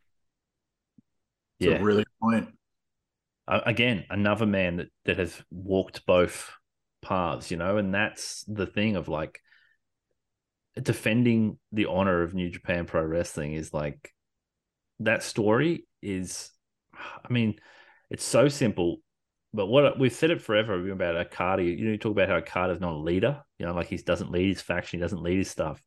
It's Yeah. a really good point. uh, again another man that that has walked both paths you know and that's the thing of like defending the honor of new japan pro wrestling is like that story is i mean it's so simple but what we've said it forever about Okada, you know, you talk about how Okada's not a leader, you know, like he doesn't lead his faction, he doesn't lead his stuff.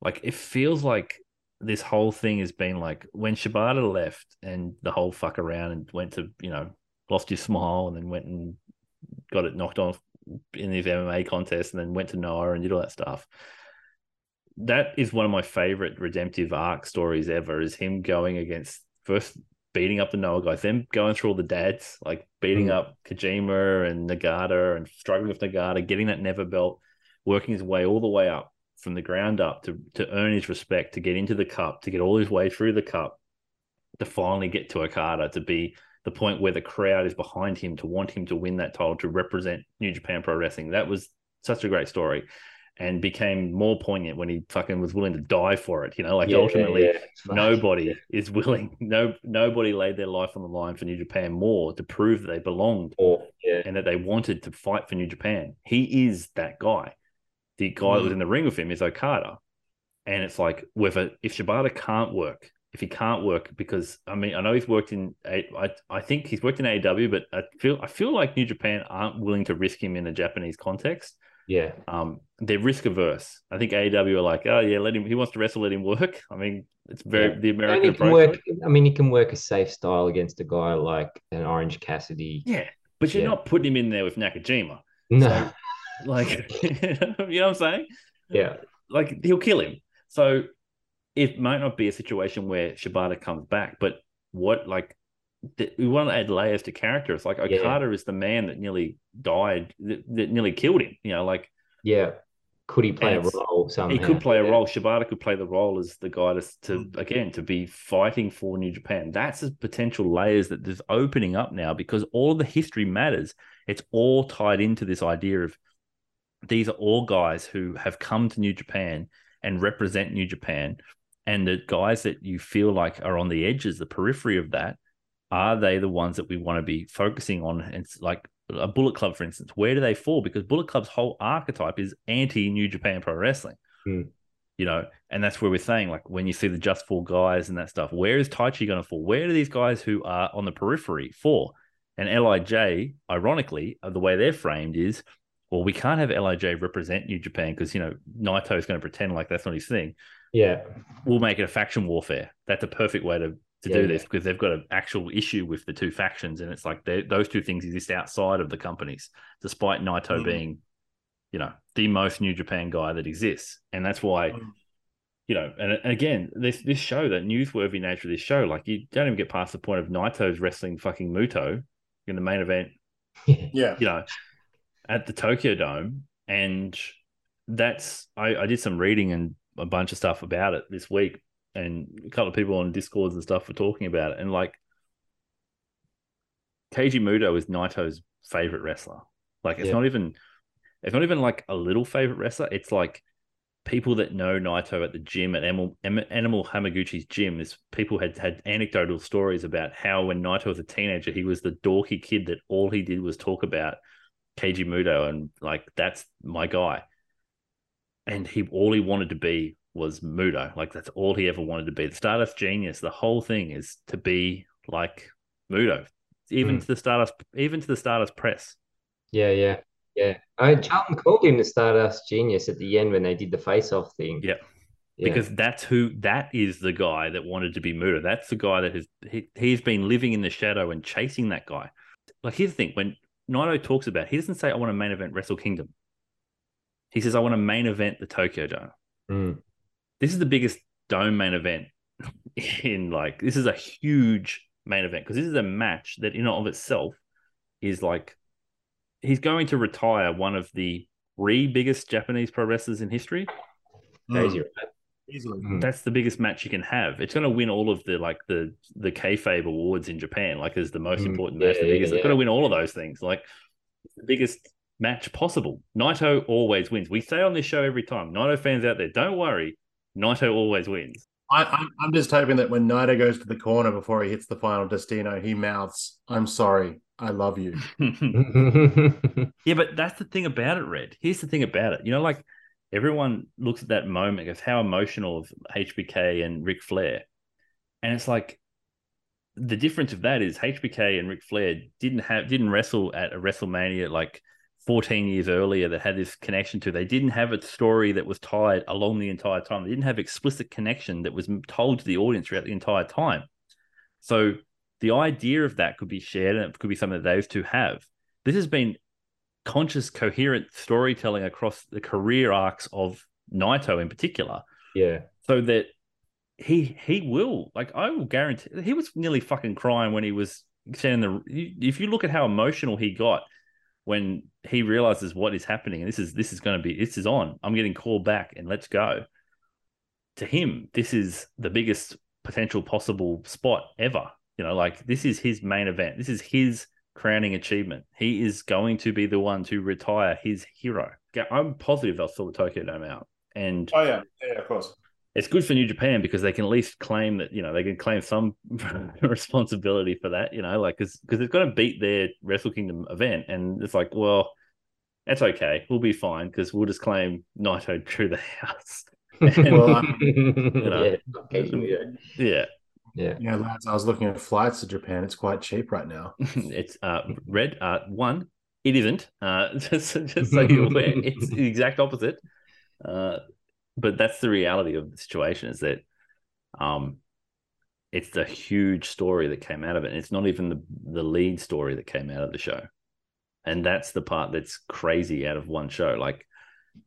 Like it feels like this whole thing has been like when Shibata left and the whole fuck around and went to, you know, lost his smile and then went and got it knocked off in his MMA contest and then went to Noah and did all that stuff. That is one of my favorite redemptive arc stories ever is him going against first beating up the Noah guys, then going through all the dads, like beating Mm. up Kojima and Nagata and struggling with Nagata, getting that never belt, working his way all the way up from the ground up to to earn his respect, to get into the cup, to get all his way through the cup, to finally get to Okada, to be the point where the crowd is behind him to want him to win that title to represent New Japan Pro Wrestling. That was such a great story and became more poignant when he fucking was willing to die for it. You know, like Yeah, ultimately yeah. nobody is willing, no nobody laid their life on the line for New Japan more to prove that they belonged Or, yeah. and that they wanted to fight for New Japan. He is that guy. The guy that was mm. in the ring with him is Okada. And it's like whether if Shibata can't work, if he can't work, because I mean I know he's worked in I, I think he's worked in AEW, but I feel I feel like New Japan aren't willing to risk him in a Japanese context. Yeah. Um, they're risk averse. I think AEW are like, oh yeah, let him. He wants to wrestle, let him work. I mean, it's very Yeah. the And American he can work. I mean, he can work a safe style against a guy like an Orange Cassidy. Yeah, but you're Yeah. not putting him in there with Nakajima. No. Like, you know what I'm saying? yeah. Like he'll kill him. So it might not be a situation where Shibata comes back, but what like th- we want to add layers to characters. Like Yeah. Okada is the man that nearly died, that, that nearly killed him. You know, like Yeah. Could he play a role somehow? he could play a Yeah. role. Shibata could play the role as the guy to, to mm. again to be fighting for New Japan. That's the potential layers that there's opening up now because all of the history matters. It's all tied into this idea of these are all guys who have come to New Japan and represent New Japan, and the guys that you feel like are on the edges, the periphery of that, are they the ones that we want to be focusing on? And it's like a Bullet Club, for instance, where do they fall? Because Bullet Club's whole archetype is anti New Japan Pro Wrestling. Hmm. You know, and that's where we're saying, like, when you see the Just Four guys and that stuff, where is Taichi going to fall? Where are these guys who are on the periphery for? And Lij, ironically, uh, the way they're framed is, well, we can't have Lij represent New Japan because you know Naito is going to pretend like that's not his thing Yeah. we'll make it a faction warfare. That's a perfect way to to Yeah, do yeah. this because they've got an actual issue with the two factions, and it's like those two things exist outside of the companies, despite Naito Mhm. being, you know, the most New Japan guy that exists, and that's why. Mhm. You know, and, and again, this this show, that newsworthy nature of this show, like you don't even get past the point of Naito's wrestling fucking Muto in the main event Yeah. you know, at the Tokyo Dome. And that's, I, I did some reading and a bunch of stuff about it this week. And a couple of people on Discords and stuff were talking about it. And like, Keiji Muto is Naito's favorite wrestler. Like, it's Yeah. not even, it's not even like a little favorite wrestler. It's like people that know Naito at the gym at Animal, Animal Hamaguchi's gym. Is people had had anecdotal stories about how when Naito was a teenager, he was the dorky kid that all he did was talk about Keiji Muto, and like that's my guy. And he all he wanted to be was Muto. Like that's all he ever wanted to be. The Stardust Genius. The whole thing is to be like Muto, even Hmm. to the Stardust, even to the Stardust press. Yeah, yeah, yeah. I Charlton called him the Stardust Genius at the end when they did the face-off thing. Yeah. Yeah. because that's who that is the guy that wanted to be Muto. That's the guy that has he, he's been living in the shadow and chasing that guy. Like here's the thing: when Naito talks about, he doesn't say I want a main event Wrestle Kingdom. He says I want a main event the Tokyo Dome. Mm. This is the biggest dome main event in like this is a huge main event because this is a match that in and of itself is like he's going to retire one of the three biggest Japanese pro wrestlers in history. Crazy, Mm. Easily. Mm. that's the biggest match you can have. It's going to win all of the like the the kayfabe awards in Japan, like as the most Mm, important yeah, match. The yeah, biggest. It's going to win all of those things. Like the biggest match possible. Naito always wins. We say on this show every time. Naito fans out there, don't worry. Naito always wins. I, I'm, I'm just hoping that when Naito goes to the corner before he hits the final Destino, he mouths, I'm sorry, I love you. Yeah, but that's the thing about it, Red. Here's the thing about it. You know, like everyone looks at that moment of how emotional of HBK and Ric Flair. And it's like the difference of that is HBK and Ric Flair didn't have didn't wrestle at a WrestleMania like 14 years earlier that had this connection to. They didn't have a story that was tied along the entire time. They didn't have explicit connection that was told to the audience throughout the entire time. So the idea of that could be shared and it could be something that those two have. This has been conscious, coherent storytelling across the career arcs of Naito in particular, yeah. so that he he will like I will guarantee he was nearly fucking crying when he was saying the. If you look at how emotional he got when he realizes what is happening, and this is this is going to be this is on. I'm getting called back, and let's go. To him, this is the biggest potential possible spot ever. You know, like this is his main event. This is his crowning achievement. He is going to be the one to retire his hero. I'm positive they'll sort the Tokyo Dome out. And Oh yeah, yeah, of course. It's good for New Japan because they can at least claim that, you know, they can claim some responsibility for that, you know, like, because because it's going to beat their Wrestle Kingdom event. And it's like, well, that's okay. We'll be fine because we'll just claim Naito drew the house. Well, um, know. yeah, yeah. yeah. yeah. Yeah, lads, I was looking at flights to Japan. It's quite cheap right now. it's uh red uh one it isn't uh just, just so you're aware it's the exact opposite uh but that's the reality of the situation is that um it's the huge story that came out of it and it's not even the the lead story that came out of the show. And that's the part that's crazy out of one show. Like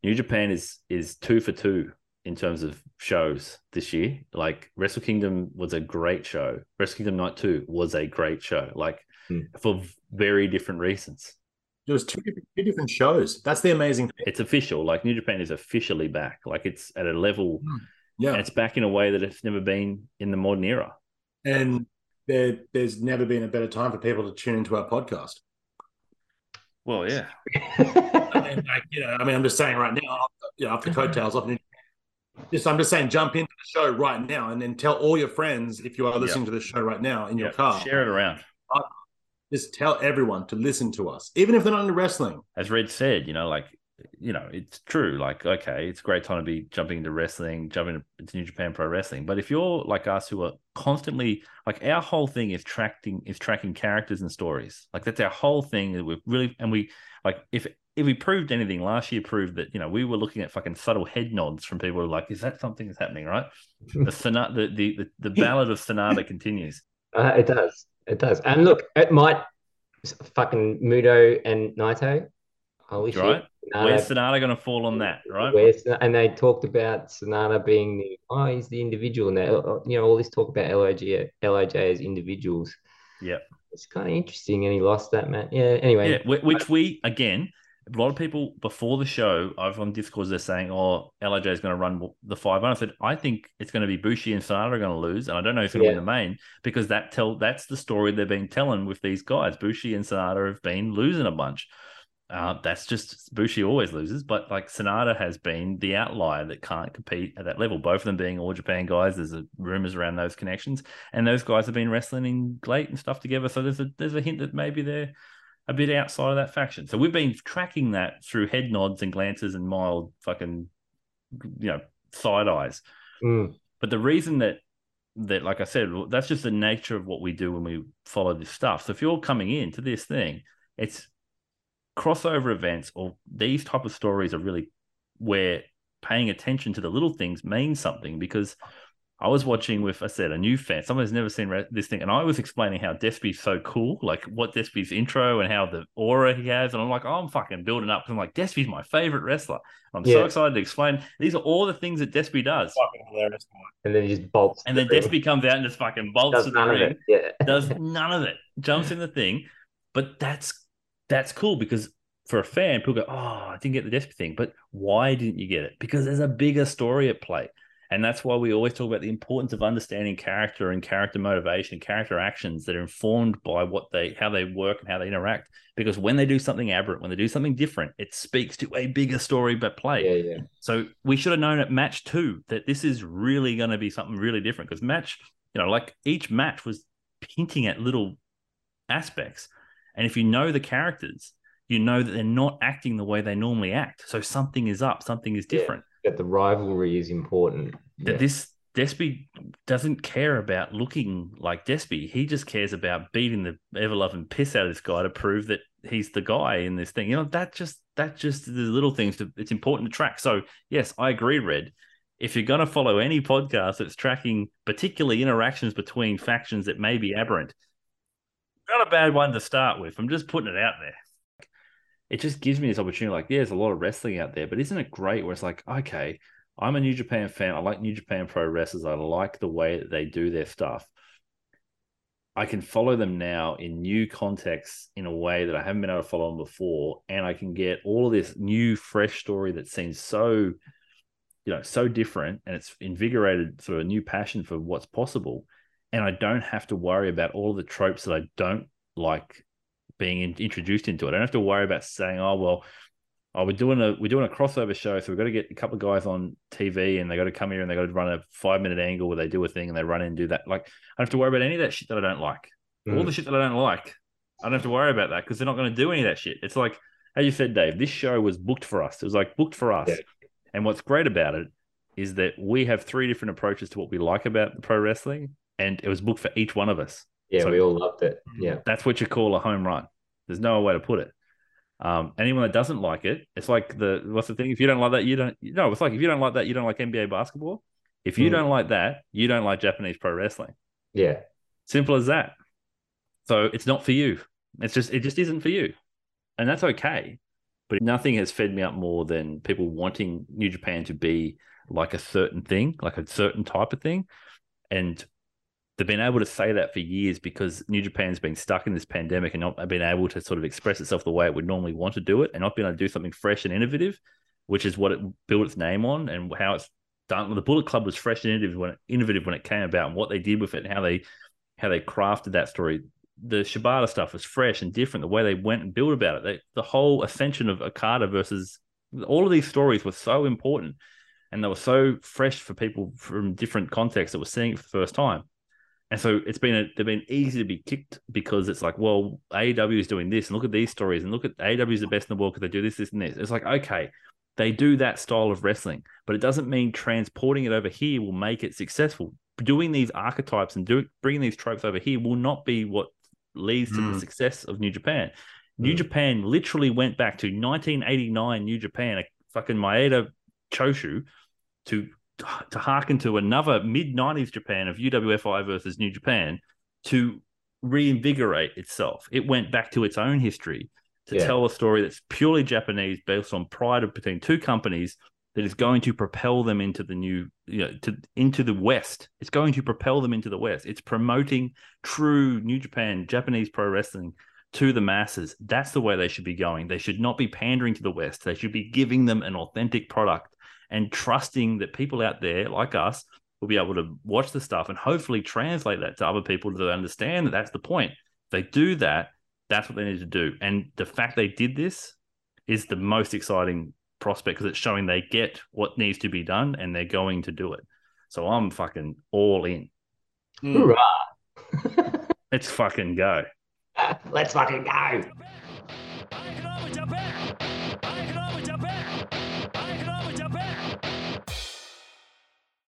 new japan is is two for two in terms of shows this year. Like wrestle kingdom was a great show. Wrestle kingdom night 2 was a great show. Like Hmm. for very different reasons There was two different, two different shows. That's the amazing thing. it's official. Like new japan is officially back. Like it's at a level hmm. Yeah, and it's back in a way that it's never been in the modern era. And there, there's never been a better time for people to tune into our podcast. well yeah. And like, you know, I mean, I'm just saying right now, you know, off the coattails, off. The, just I'm just saying, jump into the show right now, and then tell all your friends if you are listening to the show right now in your car. share it around Just tell everyone to listen to us, even if they're not into wrestling. as red said you know like you know it's true. Like okay it's a great time to be jumping into wrestling jumping into new japan pro wrestling. But if you're like us who are constantly like our whole thing is tracking is tracking characters and stories. Like that's our whole thing that we're really and we like if if we proved anything last year proved that you know we were looking at fucking subtle head nods from people who like is that something that's happening? Right? The Sanada the, the the the ballad of Sanada continues. Uh, it does. It does. And look, it might fucking Muto and Naito. Holy shit. Right. Sanada- where's Sanada going to fall on that right where's and they talked about Sanada being the oh he's the individual and they, oh, oh, you know all this talk about Loj Loj as individuals. Yeah. It's kind of interesting, and he lost that man. Yeah. Anyway. Yeah, which we again, a lot of people before the show, I've on Discord, they're saying, "Oh, Loj is going to run the five." And I said, "I think it's going to be Bushi and Sanada are going to lose, and I don't know who's going to Yeah. win the main because that tell that's the story they've been telling with these guys. Bushi and Sanada have been losing a bunch. Uh, that's just Bushi always loses, but like Sanada has been the outlier that can't compete at that level. Both of them being all Japan guys. There's a, rumors around those connections, and those guys have been wrestling in Gleat and stuff together. So there's a there's a hint that maybe they're a bit outside of that faction. So we've been tracking that through head nods and glances and mild fucking, you know, side eyes. Mm. But the reason that that, like I said, that's just the nature of what we do when we follow this stuff. So if you're coming into this thing, it's crossover events or these type of stories are really where paying attention to the little things means something because I was watching with, I said, a new fan, someone who's never seen this thing, and I was explaining how Despy's so cool, like what Despy's intro and how the aura he has, and I'm like, oh, I'm fucking building up. I'm like, Despy's my favorite wrestler. I'm so excited to explain. These are all the things that Despy does, Fucking hilarious. And then he just bolts. and then the ring. Despy comes out and just fucking bolts does to the ring. Yeah. does none of it. Jumps in the thing, but that's that's cool because for a fan, people go, "Oh, I didn't get the Despy thing," but why didn't you get it? Because there's a bigger story at play, and that's why we always talk about the importance of understanding character and character motivation, and character actions that are informed by what they, how they work and how they interact. Because when they do something aberrant, when they do something different, it speaks to a bigger story but play. Yeah, yeah. So we should have known at match two that this is really going to be something really different because match, you know, like each match was hinting at little aspects. And if you know the characters, you know that they're not acting the way they normally act. So something is up, something is Yeah. That the rivalry is important. That Yeah. this Despy doesn't care about looking like Despy. He just cares about beating the ever loving piss out of this guy to prove that he's the guy in this thing. You know, that just that just the little things to, it's important to track. So yes, I agree, Red. If you're gonna follow any podcast that's tracking particularly interactions between factions that may be aberrant, not a bad one to start with. I'm just putting it out there. It just gives me this opportunity, like, yeah, there's a lot of wrestling out there, but isn't it great where it's like, okay, I'm a New Japan fan. I like New Japan pro wrestlers. I like the way that they do their stuff. I can follow them now in new contexts in a way that I haven't been able to follow them before. And I can get all of this new, fresh story that seems so, you know, so different and it's invigorated sort of a new passion for what's possible. and I don't have to worry about all the tropes that I don't like being in, introduced into it. I don't have to worry about saying, "Oh well, oh we're doing a we're doing a crossover show, so we've got to get a couple of guys on TV, and they got to come here and they got to run a five minute angle where they do a thing and they run in and do that." Like I don't have to worry about any of that shit that I don't like. All the mm. shit that I don't like, I don't have to worry about that because they're not going to do any of that shit. It's like how you said, Dave. This show was booked for us. It was like booked for us. Yeah. And what's great about it is that we have three different approaches to what we like about pro wrestling, and it was booked for each one of us. Yeah, So- we all loved it. Yeah. That's what you call a home run. There's no way to put it. Um, anyone that doesn't like it, it's like the what's the thing? If you don't like that, you don't. No, it's like if you don't like that, you don't like NBA basketball. If you Mm. don't like that, you don't like Japanese pro wrestling. Yeah. Simple as that. So it's not for you. It's just it just isn't for you, and that's okay. But nothing has fed me up more than people wanting New Japan to be like a certain thing, like a certain type of thing, and they've been able to say that for years because New Japan's been stuck in this pandemic and not been able to sort of express itself the way it would normally want to do it, and not being able to do something fresh and innovative, which is what it built its name on and how it's done. The Bullet Club was fresh and innovative when it, innovative when it came about, and what they did with it, and how they how they crafted that story. The Shibata stuff was fresh and different. The way they went and built about it, they, the whole ascension of Okada versus all of these stories were so important, and they were so fresh for people from different contexts that were seeing it for the first time. And so it's been a, they've been easy to be kicked because it's like, well, AEW is doing this, and look at these stories, and look at AEW is the best in the world because they do this, this, and this. It's like, okay, they do that style of wrestling, but it doesn't mean transporting it over here will make it successful. Doing these archetypes and do, bringing these tropes over here will not be what leads to the Mm. success of New Japan. New Mm. Japan literally went back to 1989 New Japan, a fucking Maeda Choshu, to to hearken to another mid 90s Japan of UWFI versus New Japan to reinvigorate itself. It went back to its own history to Yeah. tell a story that's purely Japanese, based on pride of between two companies that is going to propel them into the new, you know, to into the West. It's going to propel them into the West. It's promoting true New Japan, Japanese pro wrestling to the masses. That's the way they should be going. They should not be pandering to the West. They should be giving them an authentic product and trusting that people out there like us will be able to watch the stuff and hopefully translate that to other people to understand that that's the point. If they do that, that's what they need to do. And the fact they did this is the most exciting prospect because it's showing they get what needs to be done and they're going to do it. So I'm fucking all in. Mm. Hoorah. Let's fucking go. Let's fucking go.